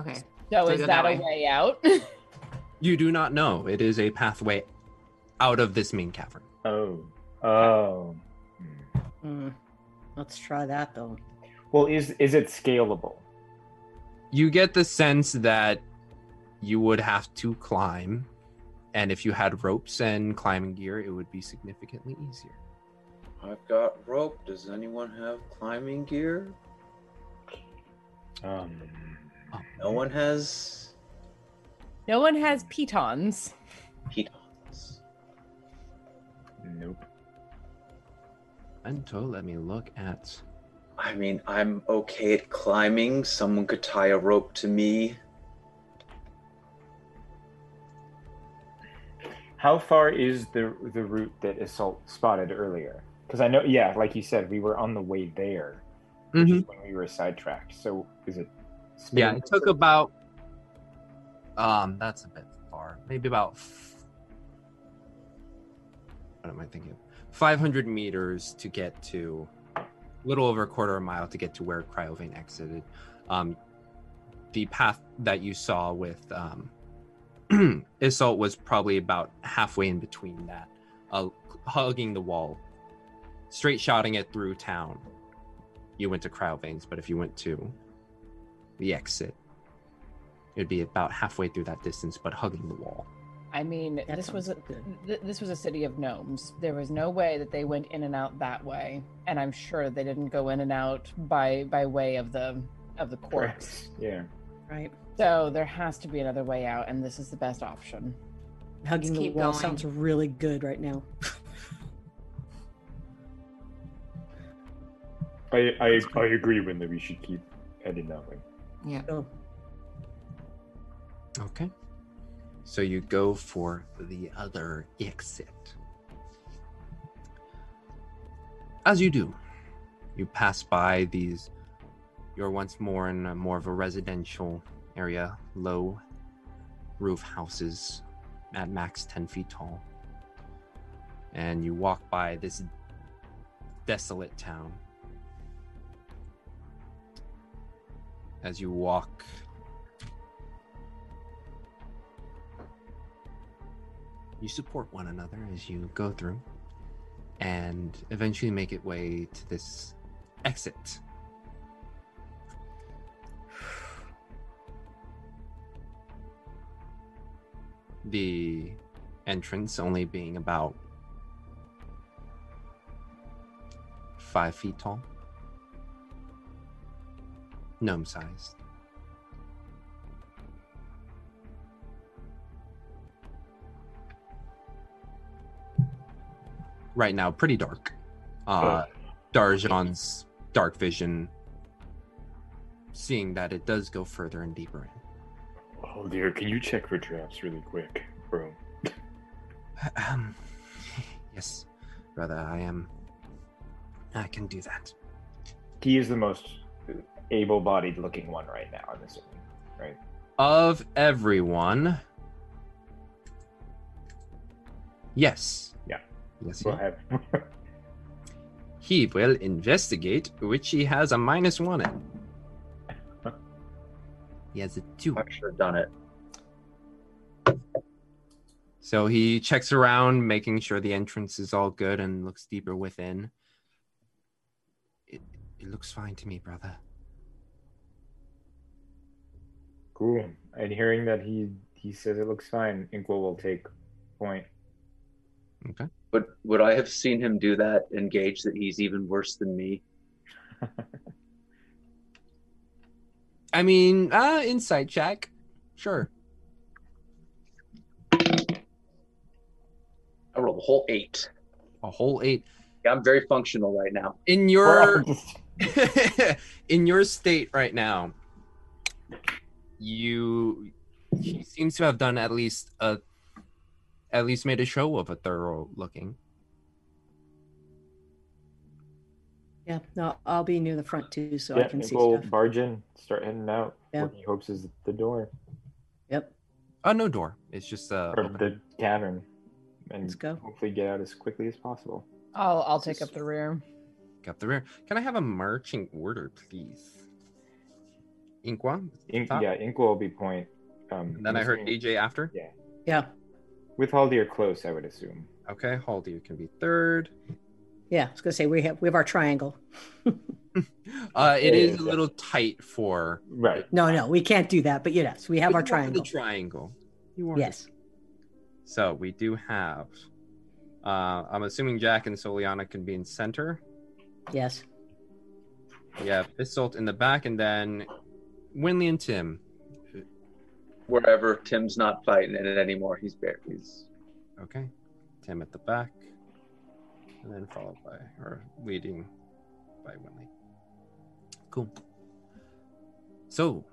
Okay. So, So is go that, that a way. way out? [laughs] You do not know. It is a pathway out of this main cavern. Oh. Oh. Hmm. Let's try that though. Well, is is it scalable? You get the sense that you would have to climb, and if you had ropes and climbing gear, it would be significantly easier. I've got rope. Does anyone have climbing gear? Um. No one has no one has pitons. pitons. Nope. Until let me look at. I I mean, I'm okay at climbing. Someone could tie a rope to me. How far is the the route that Isolt spotted earlier? Because I know, yeah, like you said, we were on the way there, which is when we were sidetracked. So is it? Mm-hmm. Yeah, it took about. Um, that's a bit far. Maybe about. f- What am I thinking? Five hundred meters to get to, little over a quarter of a mile to get to where Cryovain exited. Um, the path that you saw with um, [clears throat] Isolt was probably about halfway in between that, uh, hugging the wall, straight shouting it through town. You went to Cryovain's, but if you went to the exit, it'd be about halfway through that distance, but hugging the wall. I mean, That this was a, th- this was a city of gnomes. There was no way that they went in and out that way, and I'm sure they didn't go in and out by by way of the of the courts. Yeah. Right. So there has to be another way out, and this is the best option. Hugging Let's the keep wall going. sounds really good right now. I I, I agree, when that we should keep heading that way. Yeah. Oh, Okay. So you go for the other exit. As you do, you pass by these. You're once more in a more of a residential area, low roof houses, at max 10 feet tall. And you walk by this desolate town. As you walk you support one another as you go through and eventually make it way to this exit. The entrance only being about five feet tall. Gnome sized right now pretty dark. Uh, Darjan's dark vision, seeing that it does go further and deeper in. Oh dear, can you check for traps really quick, bro? Um, [laughs] yes, brother, I am. I can do that. He is the most able-bodied looking one right now. I'm assuming, right? Of everyone, yes. Yeah. Yes, he- have. [laughs] He will investigate, which he has a minus one in. He has a two. I should have done it. So he checks around, making sure the entrance is all good and looks deeper within. It, it looks fine to me, brother. Cool. And hearing that he he says it looks fine, Inkwell will take point. Okay. Would would I have seen him do that and gauge that he's even worse than me? [laughs] I mean, uh, insight check. Sure. I rolled a whole eight. A whole eight. Yeah, I'm very functional right now. In your [laughs] in your state right now, you he seems to have done at least a at least made a show of a thorough looking. yeah. No, I'll be near the front too, so yeah, I can see Inkwell stuff. barge in, start heading out. Yeah. What he hopes is the door Yep. Uh no door. It's just uh or open. the cavern, and Let's go. hopefully get out as quickly as possible. I'll I'll take up the rear. up the rear. Can I have a marching order, please? Inqua? Ink, yeah, Inkwell will be point. Um, And then I heard assuming- AJ after. Yeah, Yeah. With Haldir close, I would assume. Okay, Haldir can be third. Yeah. I was gonna say we have we have our triangle. [laughs] Uh, it Yeah, is yeah, a little tight for Right. No, no, we can't do that. But yes, we have But our you triangle. The triangle. You want Yes. So we do have. Uh, I'm assuming Jack and Soliana can be in center. Yes. Yeah, have Isolt in the back, and then Winley and Tim. Wherever Tim's not fighting in it anymore, he's bare. He's Okay. Tim at the back, and then followed by or leading by Winley. Cool. So,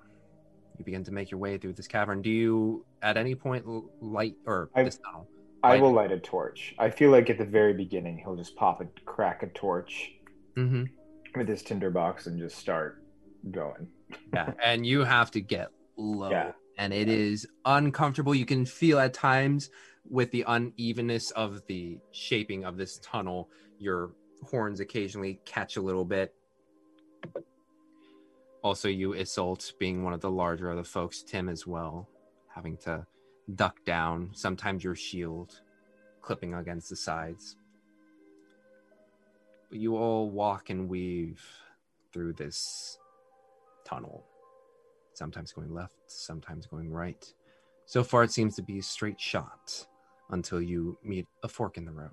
you begin to make your way through this cavern. Do you, at any point, light or I- this tunnel? I will it? light a torch. I feel like at the very beginning he'll just pop a crack a torch Mhm. with his tinderbox and just start going. Yeah, and you have to get low, Yeah. And it is uncomfortable. You can feel at times with the unevenness of the shaping of this tunnel, your horns occasionally catch a little bit. Also, you Isolt, being one of the larger of the folks, Tim as well, having to duck down. Sometimes your shield clipping against the sides. But you all walk and weave through this tunnel. Sometimes going left, sometimes going right. So far, it seems to be a straight shot until you meet a fork in the road,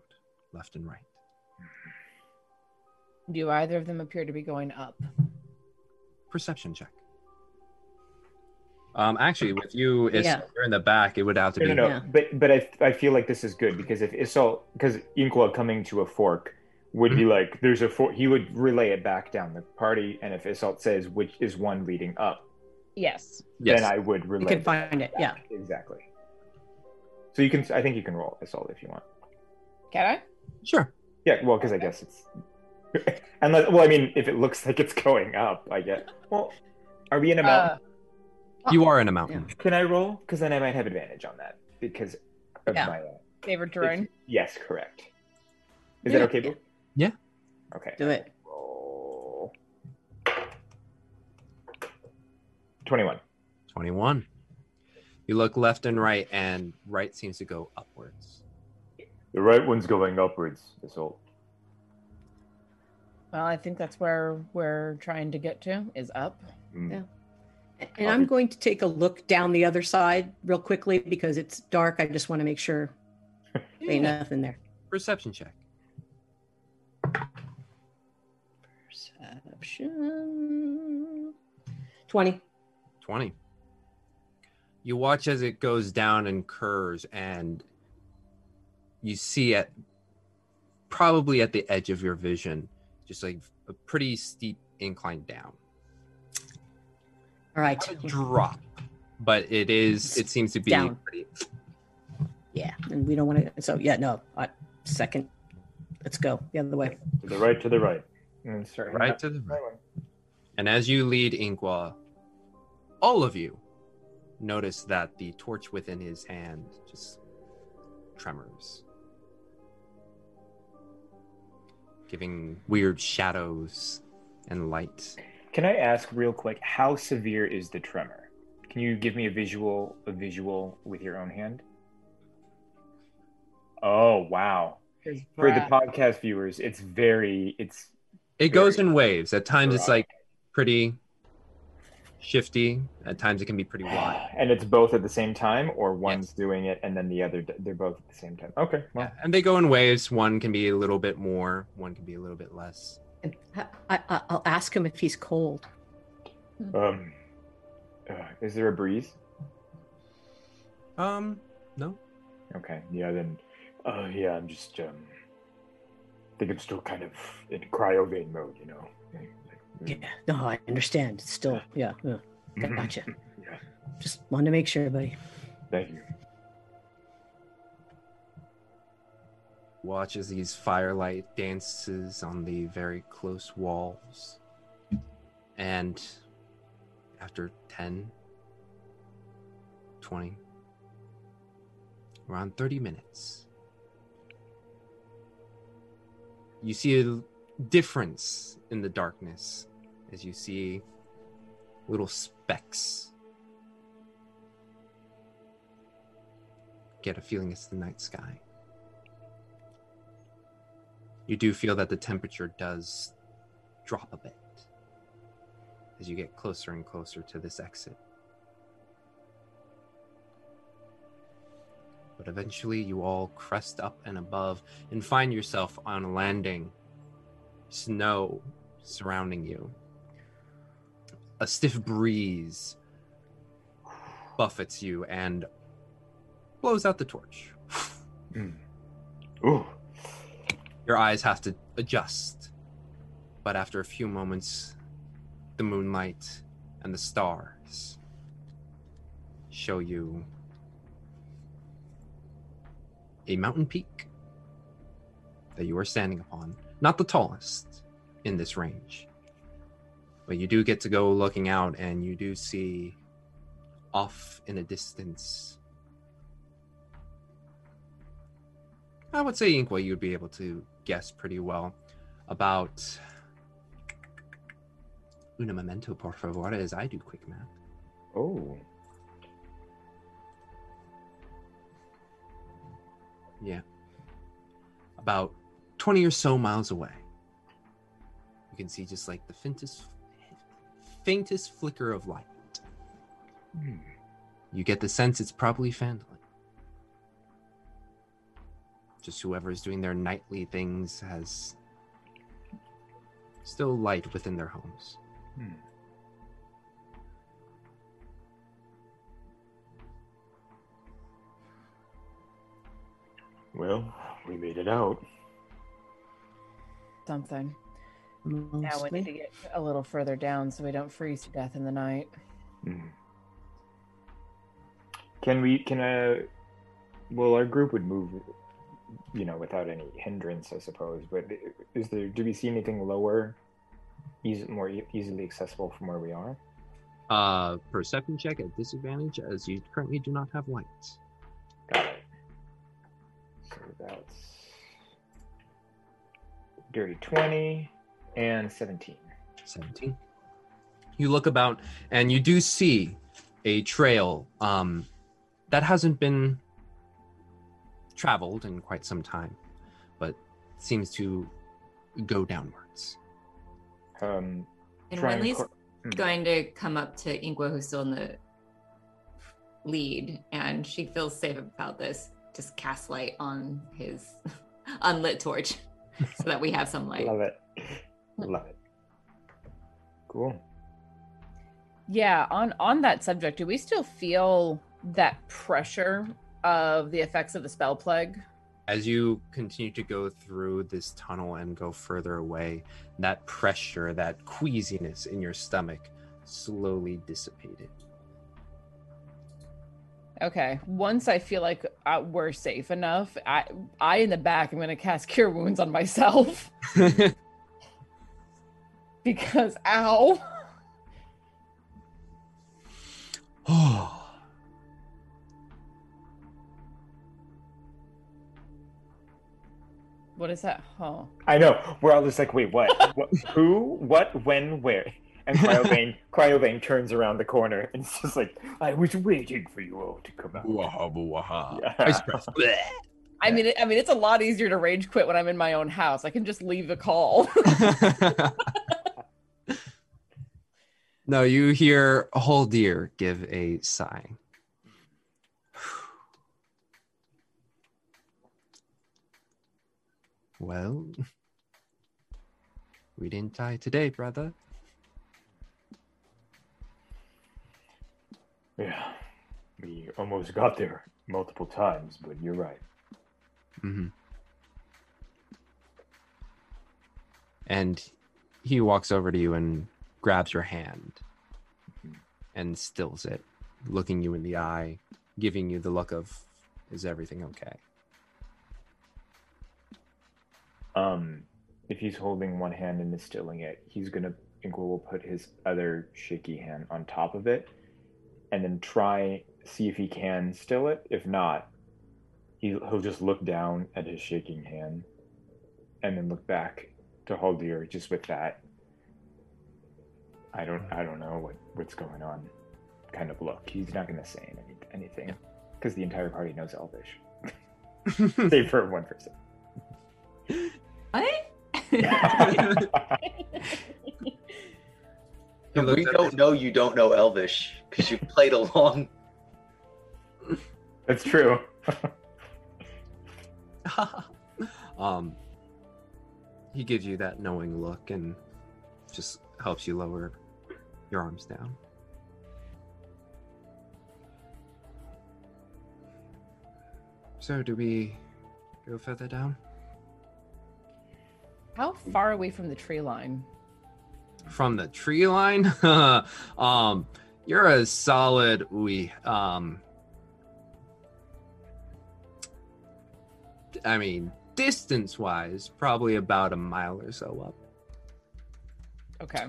left and right. Do either of them appear to be going up? Perception check. Um, actually, with you, it's, Yeah. you're in the back. It would have to No, be. no, no. But but I, I feel like this is good because if Isol because Inqua coming to a fork would be like there's a fork he would relay it back down the party and if Isol says which is one leading up Yes. then I would relay You can find it. Yeah. exactly. So you can I think you can roll Isol if you want. Can I? Sure. Yeah, well because I guess it's [laughs] unless well I mean if it looks like it's going up I get well are we in a mountain? You are in a mountain. Can I roll? Because then I might have advantage on that because of Yeah. my. Uh, Favorite terrain. yes, correct. Is Yeah. that okay, Boo? Yeah. Okay. Do it. 21. 21. You look left and right, and right seems to go upwards. The right one's going upwards, Isolt. Well, I think that's where we're trying to get to is up. Mm. Yeah. And I'm going to take a look down the other side real quickly because it's dark. I just want to make sure [laughs] there ain't nothing there. Perception check. Perception. 20. 20. You watch as it goes down and curves, and you see at probably at the edge of your vision, just like a pretty steep incline down. All right. Drop, but it is. It seems to be Down. pretty. Yeah. And we don't want to. So, yeah, no. Uh, second. Let's go the other way. To the right. To the right. And start Right to the right. And as you lead Inqua, all of you notice that the torch within his hand just tremors, giving weird shadows and light. Can I ask real quick how severe is the tremor? Can you give me a visual a visual with your own hand? Oh wow. For the podcast viewers, it's very it's It goes in waves. At times, it's like pretty shifty. At times, it can be pretty wide. and it's both at the same time or one's doing it and then the other they're both at the same time. Okay. Well, And they go in waves. One can be a little bit more. One can be a little bit less. And I, I, I'll ask him if he's cold. um uh, is there a breeze? Um, no. Okay. Yeah, then uh yeah, I'm just um I think I'm still kind of in cryovain mode, you know. Yeah. No, I understand. It's still, yeah. yeah. Mhm. Gotcha. [laughs] Yeah. Just wanted to make sure, buddy. Thank you. Watches these firelight dances on the very close walls. And after 10, 20, around 30 minutes, you see a difference in the darkness as you see little specks. Get a feeling it's the night sky. You do feel that the temperature does drop a bit as you get closer and closer to this exit. But eventually, you all crest up and above and find yourself on a landing. Snow surrounding you. A stiff breeze buffets you and blows out the torch. Hmm. Ooh. Your eyes have to adjust. But after a few moments, the moonlight and the stars show you a mountain peak that you are standing upon. Not the tallest in this range, but you do get to go looking out and you do see off in a distance. I would say Inqua, you'd be able to guess pretty well about una momento, por favor, as I do quick math. Oh. Yeah. About 20 or so miles away. You can see just like the faintest faintest flicker of light. You get the sense it's probably Fandolin. Just whoever's doing their nightly things has still light within their homes. Hmm. Well, we made it out. Something. Now we need to get a little further down so we don't freeze to death in the night. Hmm. Can we? Can uh? Well, our group would move, you know, without any hindrance, I suppose. But is there? Do we see anything lower, easy, more e- easily accessible from where we are? Uh, perception check at disadvantage as you currently do not have lights. Got it. So that's dirty twenty and seventeen. 17. You look about and you do see a trail um, that hasn't been traveled in quite some time, but seems to go downwards. Um, And try and cor- Hmm. going to come up to Inqua, who's still in the lead, and she feels safe about this. Just cast light on his [laughs] unlit torch so that we have some light. Love it. Love it. Cool. Yeah, on on that subject, do we still feel that pressure of the effects of the spell plague? As you continue to go through this tunnel and go further away, that pressure, that queasiness in your stomach slowly dissipated. Okay, once I feel like uh, we're safe enough, I I in the back, I'm gonna cast Cure Wounds on myself [laughs] because ow. Oh. [laughs] What is that? Oh. I know. We're all just like, wait, what? [laughs] what who? What? When? Where? And Cryovain, [laughs] Cryovain turns around the corner and it's just like, I was waiting for you all to come out. Yeah. Ice press. I mean, I mean, it's a lot easier to rage quit when I'm in my own house. I can just leave the call. No, you hear a whole deer give a sigh. [sighs] Well, we didn't die today, brother. Yeah. We almost got there multiple times, but you're right. Mm-hmm. And he walks over to you and grabs your hand and stills it, looking you in the eye, giving you the look of, is everything okay? Um, if he's holding one hand and is stilling it, he's gonna Inqua will put his other shaky hand on top of it, and then try see if he can still it. If not, he he'll just look down at his shaking hand, and then look back to Haldir just with that. I don't I don't know what what's going on, kind of look. He's not gonna say any, anything because the entire party knows Elvish, [laughs] save for one person. What? [laughs] [laughs] We don't know you don't know Elvish because you played along. That's true. um, he gives you that knowing look and just helps you lower your arms down. So, do we go further down? How far away from the tree line? from the tree line, [laughs] um, you're a solid we um I mean, distance wise, probably about a mile or so up. Okay.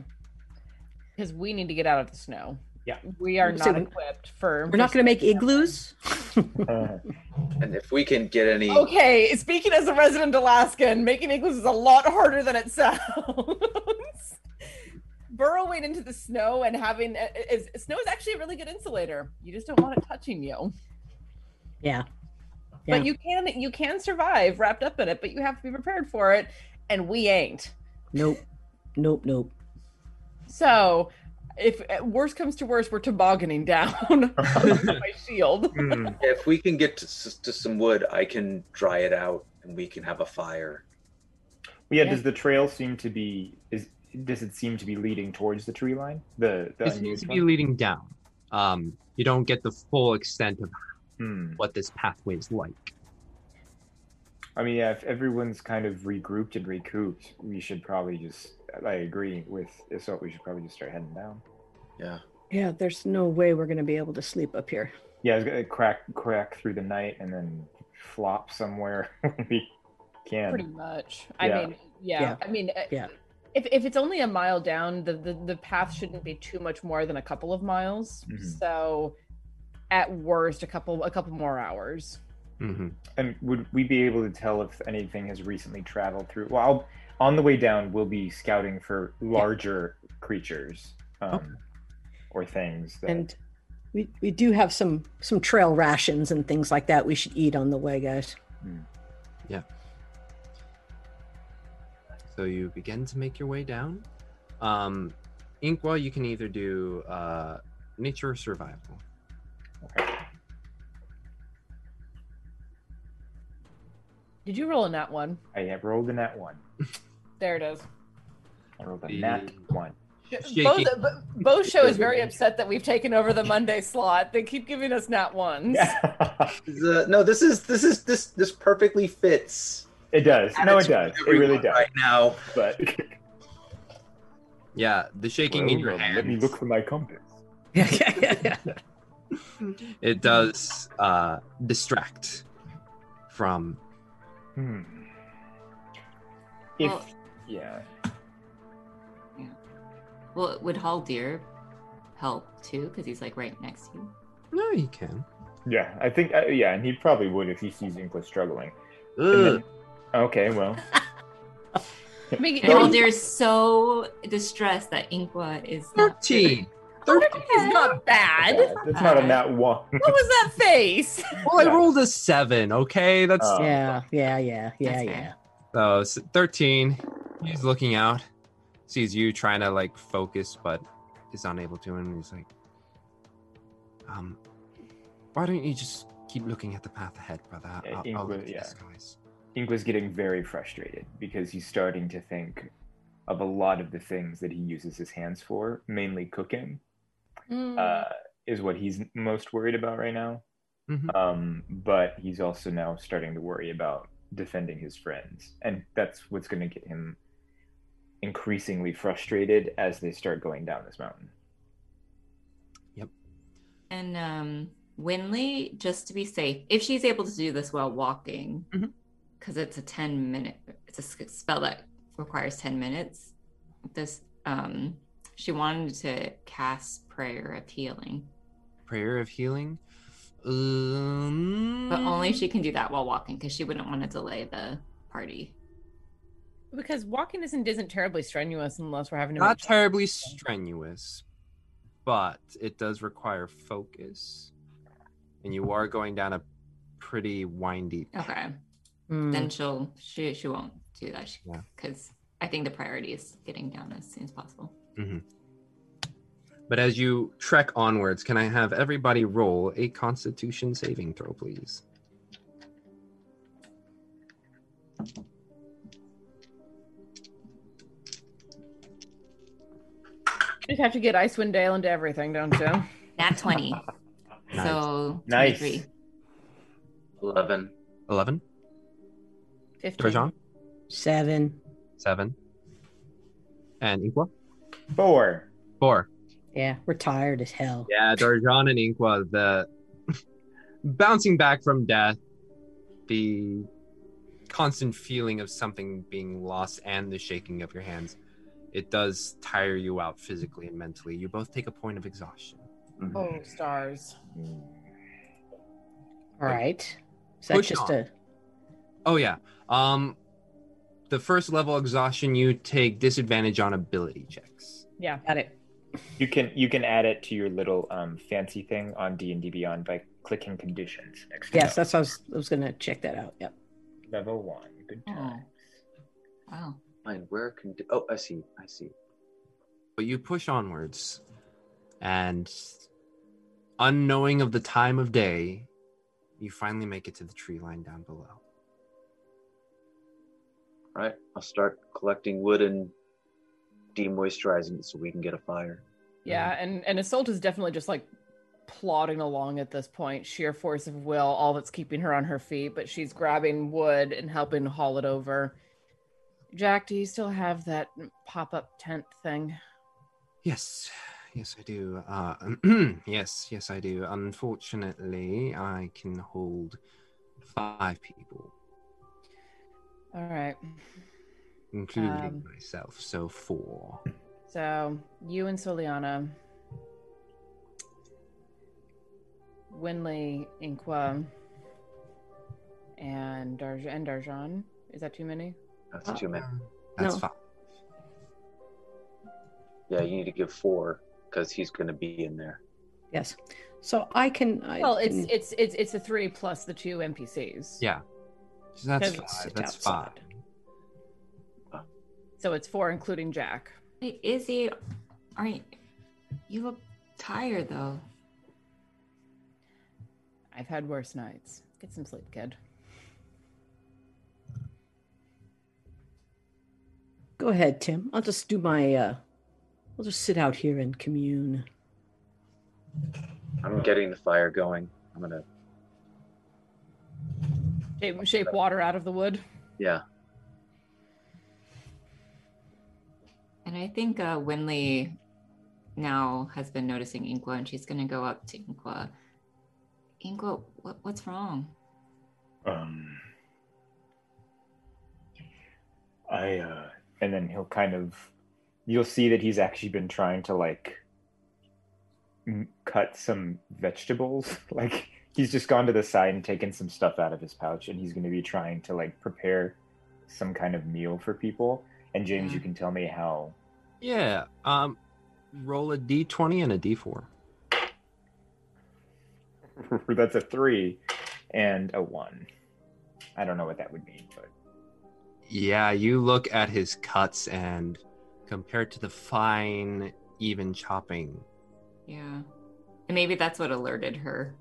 Because we need to get out of the snow. Yeah. We are So not equipped for. We're not going to make igloos. [laughs] And if we can get any, Okay, speaking as a resident Alaskan, making igloos is a lot harder than it sounds. [laughs] Burrowing into the snow and having is, snow is actually a really good insulator. You just don't want it touching you. Yeah. But you can you can survive wrapped up in it, but you have to be prepared for it, and we ain't. Nope. Nope. Nope. So, if uh, worst comes to worst, we're tobogganing down [laughs] my shield. if we can get to, to some wood, I can dry it out and we can have a fire. Yeah, does the trail seem to be is does it seem to be leading towards the tree line? The the It seems to be leading down. Um, you don't get the full extent of Hmm. what this pathway is like. I mean, yeah, if everyone's kind of regrouped and recouped, we should probably just I agree with Isolt, we should probably just start heading down. Yeah. Yeah. There's no way we're going to be able to sleep up here. Yeah, it's gonna crack crack through the night and then flop somewhere [laughs] when we can. Pretty much. I Yeah. mean, yeah. Yeah. I mean, uh, Yeah. if if it's only a mile down, the, the the path shouldn't be too much more than a couple of miles. Mhm. So, at worst, a couple a couple more hours. Mm-hmm. And would we be able to tell if anything has recently traveled through? Well, I'll, on the way down, we'll be scouting for larger creatures um, or things. That, And we we do have some some trail rations and things like that we should eat on the way, guys. Yeah. So you begin to make your way down. Um, Inqua, you can either do uh, nature or survival. Did you roll a nat one? I have rolled a nat one. [laughs] There it is. I rolled a nat one. Both, both show is very upset that we've taken over the Monday slot. They keep giving us nat ones. The- no, this is this is this this perfectly fits. It does. No, it does. It really does. Right now, but Yeah, the shaking in your Well, hand. Let me look for my compass. [laughs] yeah, yeah, yeah. It does uh, distract from. Hmm. If Well- yeah, Yeah. Well, would Hall Haldir help too? Because he's like right next to you. No, he can. yeah, I think uh, yeah, and he probably would if he sees Inqua struggling. Then- okay, well, And Making Haldir is so distressed that Inqua is not- Thirteen. is not bad. that's not a nat one. [laughs] What was that face? [laughs] Well, I rolled a seven. Okay, that's Oh. yeah, yeah, yeah, yeah, yeah. fair. so thirteen. He's looking out, sees you trying to like focus, but is unable to, and he's like, "Um, why don't you just keep looking at the path ahead, brother? Yeah, I'll, I'll Ingrid, look at yeah. this, guys." Inqua's getting very frustrated because he's starting to think of a lot of the things that he uses his hands for, mainly cooking. Mm. uh, is what he's most worried about right now. Mhm. Um, but he's also now starting to worry about defending his friends, and that's what's going to get him increasingly frustrated as they start going down this mountain. Yep. And um, Winley, just to be safe, if she's able to do this while walking, because it's a ten minute, it's a spell that requires ten minutes. This, um, she wanted to cast prayer of healing, Prayer of healing. Um, but only she can do that while walking, because she wouldn't want to delay the party. Because walking isn't isn't terribly strenuous unless we're having to not make- terribly strenuous, but it does require focus, and you are going down a pretty windy. Okay, Mm. then she'll she she won't do that Yeah. because I think the priority is getting down as soon as possible. But as you trek onwards, can I have everybody roll a Constitution saving throw, please? You have to get Icewind Dale into everything, don't you? [laughs] Nat twenty. Nice. So Nice. 23. eleven. Eleven. Fifteen. Trajan? Seven. Seven. And Inqua? Four. Four. Yeah, we're tired as hell. Yeah, Darjan and Inqua, the [laughs] bouncing back from death, the constant feeling of something being lost, and the shaking of your hands. It does tire you out physically and mentally. You both take a point of exhaustion. Oh, stars. All right. Is that Push just on. a Oh yeah. Um, the first level exhaustion, you take disadvantage on ability checks. Yeah. got it? You can you can add it to your little um, fancy thing on D and D Beyond by clicking conditions next Yes, that's what I was, I was gonna check that out. Yep. level one. Good time. Wow. Fine. Where can? Oh, I see. I see. But you push onwards, and unknowing of the time of day, you finally make it to the tree line down below. All right. I'll start collecting wood and demoisturizing it so we can get a fire. Yeah, mm-hmm. and and Isolt is definitely just like plodding along at this point, sheer force of will, all that's keeping her on her feet. But she's grabbing wood and helping haul it over. Jack, do you still have that pop up tent thing? Yes, yes, I do. Uh, [clears throat] yes, yes, I do. Unfortunately, I can hold five people, All right. including Um, myself, so four. So you and Soliana, Winley, Inqua, and Darj and Darjan. Is that too many? That's uh, too many. That's No. fine. Yeah, you need to give four because he's going to be in there. Yes. So I can. I Well, it's can- it's it's it's a three plus the two NPCs. Yeah, so that's Because five. That's outside. five. So it's four, including Jack. Wait, Izzy, are you, you look tired though. I've had worse nights. Get some sleep, kid. Go ahead, Tim. I'll just do my. uh I'll just sit out here and commune. I'm getting the fire going. I'm gonna. Shape, shape water out of the wood. Yeah. And I think uh, Winley now has been noticing Inqua, and she's going to go up to Inqua. Inqua, what, what's wrong? Um, I uh, and then he'll kind of, you'll see that he's actually been trying to like m- cut some vegetables. [laughs] like he's just gone to the side and taken some stuff out of his pouch, and he's going to be trying to like prepare some kind of meal for people. And James, you can tell me how. Yeah. Um, roll a d20 and a d4. [laughs] That's a three and a one. I don't know what that would mean, but Yeah, you look at his cuts and compared to the fine, even chopping. Yeah. And maybe that's what alerted her.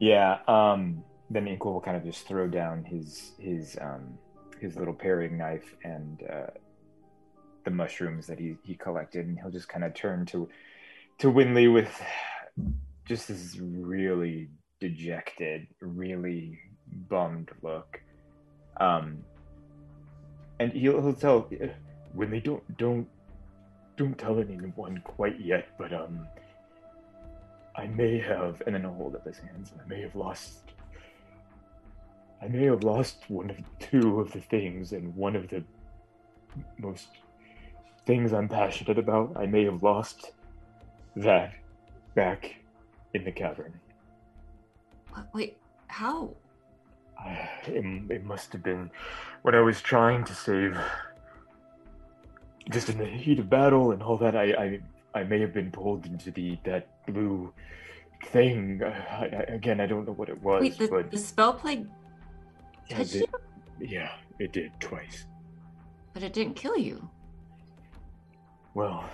Yeah, um then Inkwell will kind of just throw down his his um his little paring knife and uh the mushrooms that he he collected and he'll just kind of turn to to Winley with just this really dejected, really bummed look. Um and he'll he'll tell Winley don't don't don't tell anyone quite yet, but um I may have, and then I'll hold up his hands. I may have lost. I may have lost one of two of the things, and one of the most things I'm passionate about. I may have lost that back in the cavern. Wait, how? [sighs] It, it must have been when I was trying to save. Just in the heat of battle and all that, I I, I may have been pulled into the that blue thing. Uh, I, I, again, I don't know what it was, Wait, the, but the spell plague yeah, touched the- you, yeah, it did twice. but it didn't kill you. Well,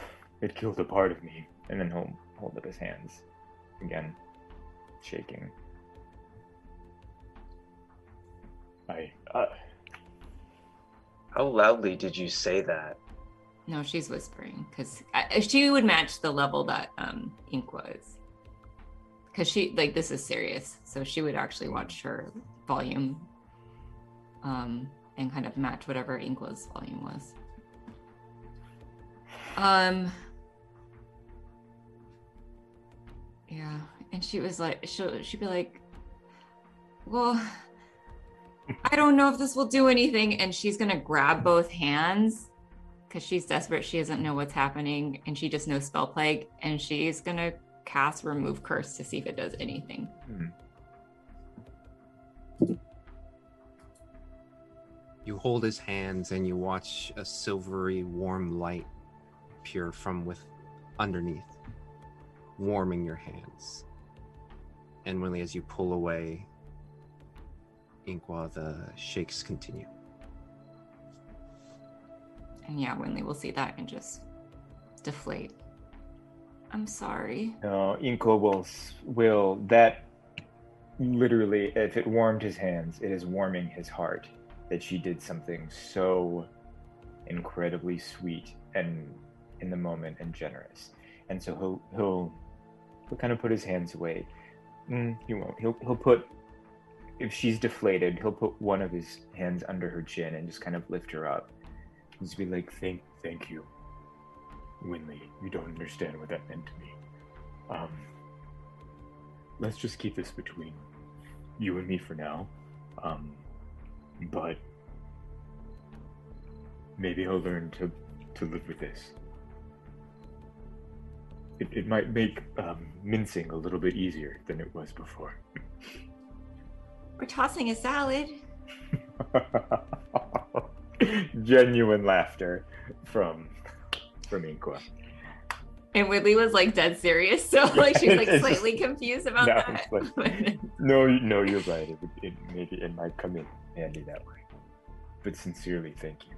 it killed a part of me, and then he'll hold up his hands again, shaking. I uh, How loudly did you say that? No, she's whispering because she would match the level that um Ink was. Because she like this is serious, so she would actually watch her volume, um, and kind of match whatever Inqua's volume was. Um. Yeah, and she was like, she'll she'd be like, "Well, I don't know if this will do anything," and she's gonna grab both hands because she's desperate. She doesn't know what's happening, and she just knows spell plague, and she's gonna cast remove curse to see if it does anything. Hmm. You hold his hands and you watch a silvery, warm light appear from with underneath, warming your hands. And Winley, as you pull away, Inqua, the shakes continue. And yeah, Winley will see that and just deflate. I'm sorry. No, Inqua will will that literally, if it warmed his hands, it is warming his heart that she did something so incredibly sweet and in the moment and generous. And so he'll he'll he'll kind of put his hands away. Mm, he won't. He'll he'll put if she's deflated, he'll put one of his hands under her chin and just kind of lift her up. And just be like, "Thank, thank you, Winley. You don't understand what that meant to me. Um, let's just keep this between you and me for now. Um, but maybe I'll learn to to live with this. It, it might make um, mincing a little bit easier than it was before. [laughs] We're tossing a salad. [laughs] Genuine laughter from from Inqua. And Whitley was like dead serious, so [laughs] like she's like slightly just- confused about no, that. like- [laughs] no, no, you're right. It, would- it maybe it might come in handy that way. But sincerely, thank you.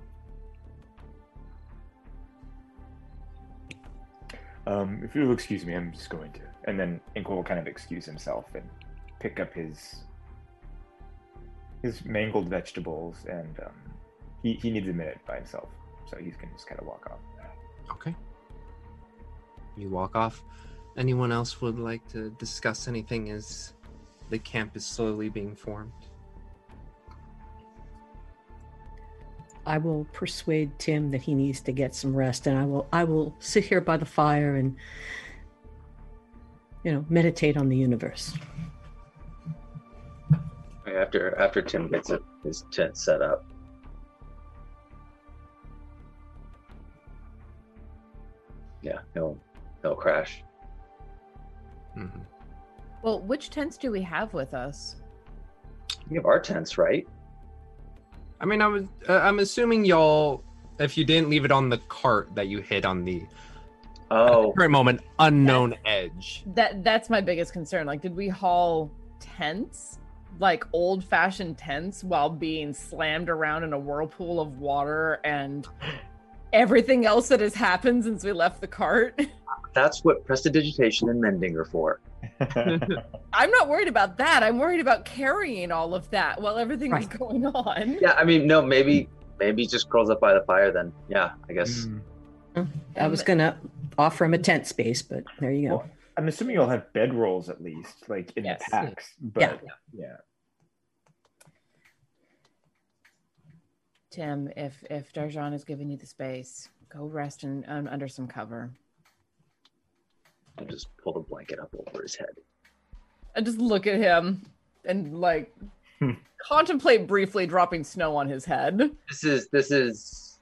Um, if you'll excuse me, I'm just going to. And then Inqua will kind of excuse himself and pick up his his mangled vegetables, and um, he he needs a minute by himself, so he's gonna just kind of walk off. Okay. You walk off. Anyone else would like to discuss anything as the camp is slowly being formed? I will persuade Tim that he needs to get some rest, and I will I will sit here by the fire and you know meditate on the universe. After after Tim gets it, his tent set up. Yeah, he'll he'll crash. Well, which tents do we have with us? We have our tents, right? I mean, I was. Uh, I'm assuming y'all, if you didn't leave it on the cart that you hit on the oh current moment unknown edge. That that's my biggest concern. Like, did we haul tents, like old fashioned tents, while being slammed around in a whirlpool of water and everything else that has happened since we left the cart? [laughs] That's what prestidigitation and mending are for. [laughs] I'm not worried about that. I'm worried about carrying all of that while everything was going on. Yeah, I mean, no, maybe maybe just curls up by the fire then. Yeah, I guess. Mm. I was gonna offer him a tent space, but there you go. I'm assuming you'll have bedrolls at least, like in Yes. the packs. But Yeah. yeah. Tim, if if Darjan is giving you the space, go rest in, um, under some cover. I'll just pull the blanket up over his head. and just look at him and like contemplate briefly dropping snow on his head. This is this is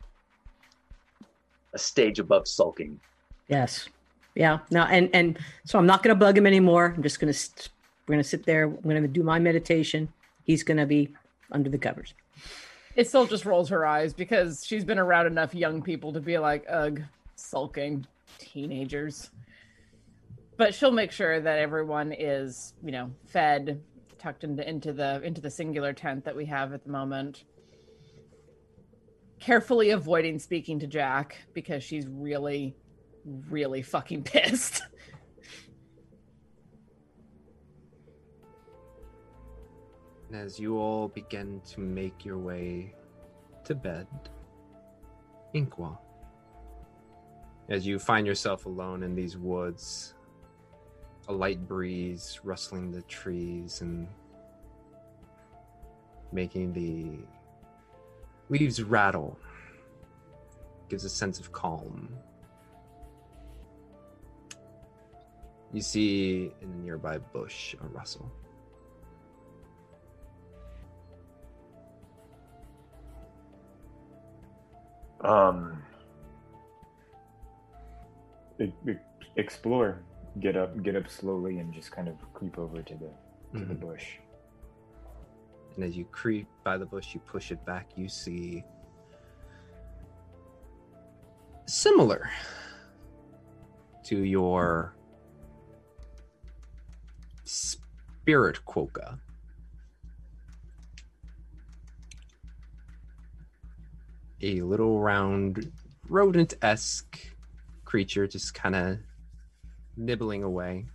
a stage above sulking. Yes. Yeah. No. And and so I'm not gonna bug him anymore. I'm just gonna we're gonna sit there. I'm gonna do my meditation. He's gonna be under the covers. It still just rolls her eyes because she's been around enough young people to be like, ugh, sulking teenagers. But she'll make sure that everyone is, you know, fed, tucked into into the into the singular tent that we have at the moment. Carefully avoiding speaking to Jack because she's really, really fucking [laughs] pissed. And as you all begin to make your way to bed, Inqua, as you find yourself alone in these woods, a light breeze rustling the trees and making the leaves rattle gives a sense of calm You see in a nearby bush a rustle. Um, explore. Get up, get up slowly, and just kind of creep over to the to the Mhm. bush. And as you creep by the bush, you push it back, you see similar to your spirit quokka. A little round rodent esque creature just kind of nibbling away.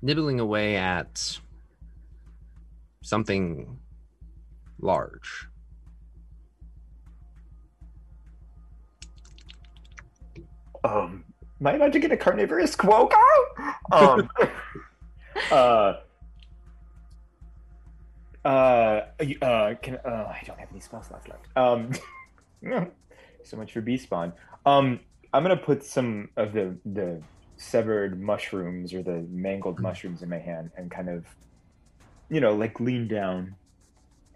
Nibbling away at something large. Um, am I about to get a carnivorous quokka? Um, [laughs] uh, uh, uh, can uh, I don't have any spell slots left. Um, [laughs] so much for bee spawn. Um, I'm gonna put some of the the severed mushrooms or the mangled mushrooms in my hand and kind of, you know, like lean down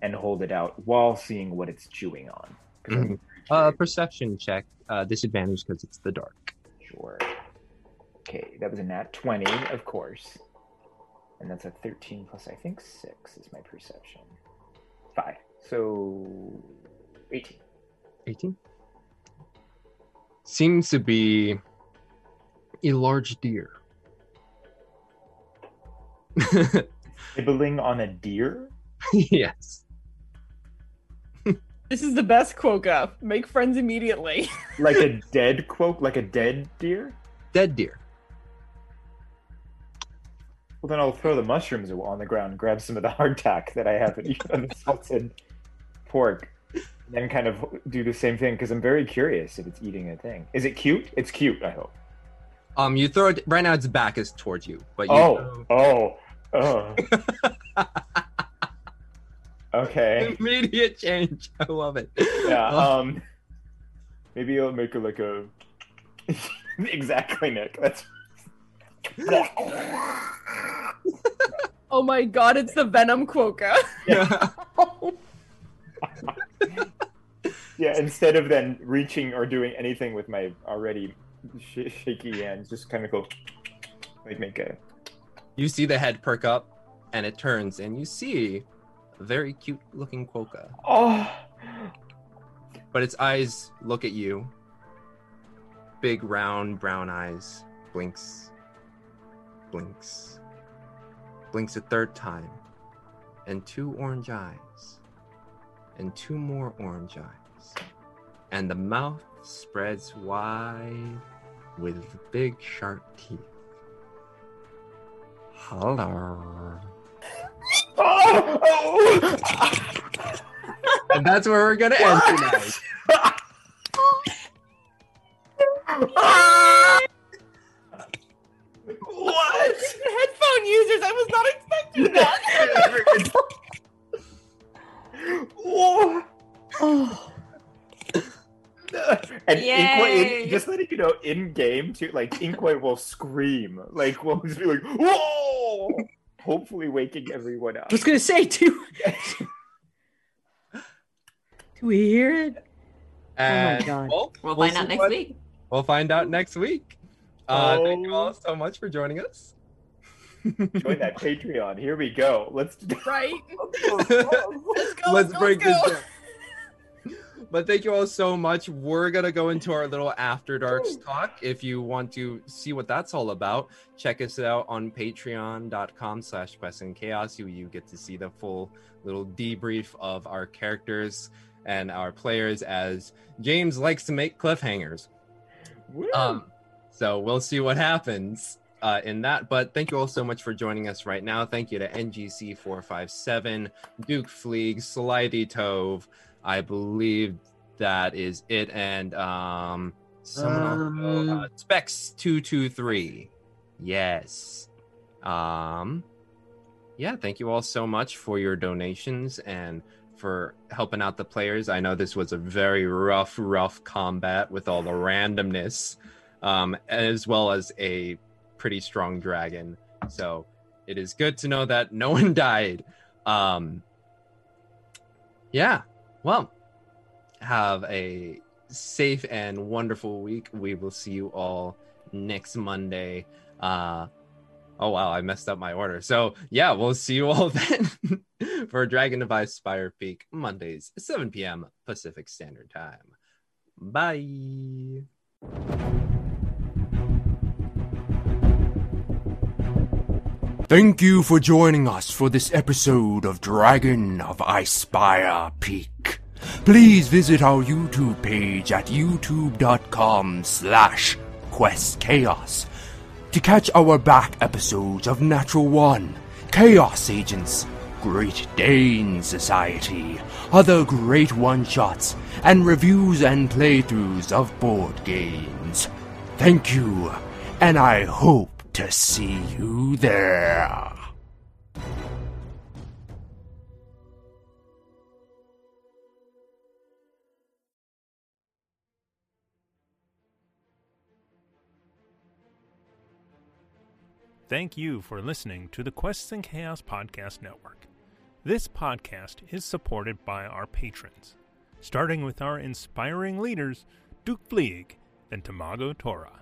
and hold it out while seeing what it's chewing on. I'm Mhm. Uh, perception check, uh, disadvantage because it's the dark. Sure. Okay, that was a nat 20, of course. And that's a 13 plus, I think, 6 is my perception. 5. So, 18. 18 seems to be a large deer. [laughs] Nibbling on a deer? yes. This is the best quokka. Make friends immediately. [laughs] Like a dead quote? Like a dead deer? Dead deer. Well, then I'll throw the mushrooms on the ground, grab some of the hardtack that I have and eat on the [laughs] salted pork. And then kind of do the same thing because I'm very curious if it's eating a thing. Is it cute? It's cute, I hope. Um, you throw it right now. Its back is towards you, but you Oh, oh, oh. [laughs] okay. [laughs] immediate change. I love it. Yeah. Um. Maybe I'll make it like a. [laughs] exactly, Nick. That's. [laughs] oh my god, it's the venom quokka. Yeah. yeah. Instead of then reaching or doing anything with my already sh- shaky hands, just kind of go. Like make a. You see the head perk up, and it turns, and you see a very cute looking quokka. Oh. But its eyes look at you. Big round brown eyes. Blinks. Blinks. Blinks a third time. And two orange eyes. And two more orange eyes. And the mouth spreads wide with big sharp teeth. Hello. Oh, oh. and that's where we're gonna end tonight. What? Headphone users, I was not expecting [laughs] that. Oh. And Yay. Inqua, just letting you know, in game too, like Inqua will scream, like will just be like, "Whoa!" Hopefully, waking everyone up. I was gonna say, [laughs] do do we hear it? And God. well, We'll find out next what- week. We'll find out next week. Uh, Thank you all so much for joining us. [laughs] Join that [laughs] Patreon. Here we go. Let's right. Let's break this down. But thank you all so much. We're gonna go into our little after darks talk. If you want to see what that's all about, check us out on patreon.com slash quest and chaos. You, you get to see the full little debrief of our characters and our players as James likes to make cliffhangers. Um, so we'll see what happens uh, in that. But thank you all so much for joining us right now. Thank you to NGC457, Duke Fleeg, Slidey Tove. I believe that is it. And um, someone else, uh, Specs223. Yes. Um, yeah, thank you all so much for your donations and for helping out the players. I know this was a very rough, rough combat with all the randomness, um, as well as a pretty strong dragon. So it is good to know that no [laughs] one died. Um, yeah. Well, have a safe and wonderful week. We will see you all next Monday. Uh, oh wow, I messed up my order. So yeah, we'll see you all [laughs] then for Dragon Device Spire Peak Mondays, 7 p.m. Pacific Standard Time. Bye. Thank you for joining us for this episode of Dragon of Icespire Peak. Please visit our YouTube page at youtube.com slash questchaos to catch our back episodes of Natural One, Chaos Agents, Great Dane Society, other great one-shots, and reviews and playthroughs of board games. Thank you, and I hope to see you there. Thank you for listening to the Quests and Chaos Podcast Network. This podcast is supported by our patrons, starting with our inspiring leaders, Duke Fleeg and Tamago Tora.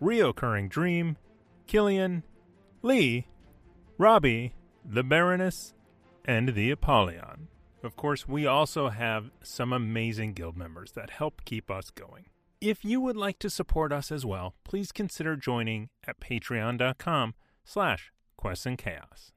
Reoccurring Dream, Killian, Lee, Robbie, the Baroness, and the Apollyon. Of course, we also have some amazing guild members that help keep us going. If you would like to support us as well, please consider joining at patreon.com slash quests and chaos.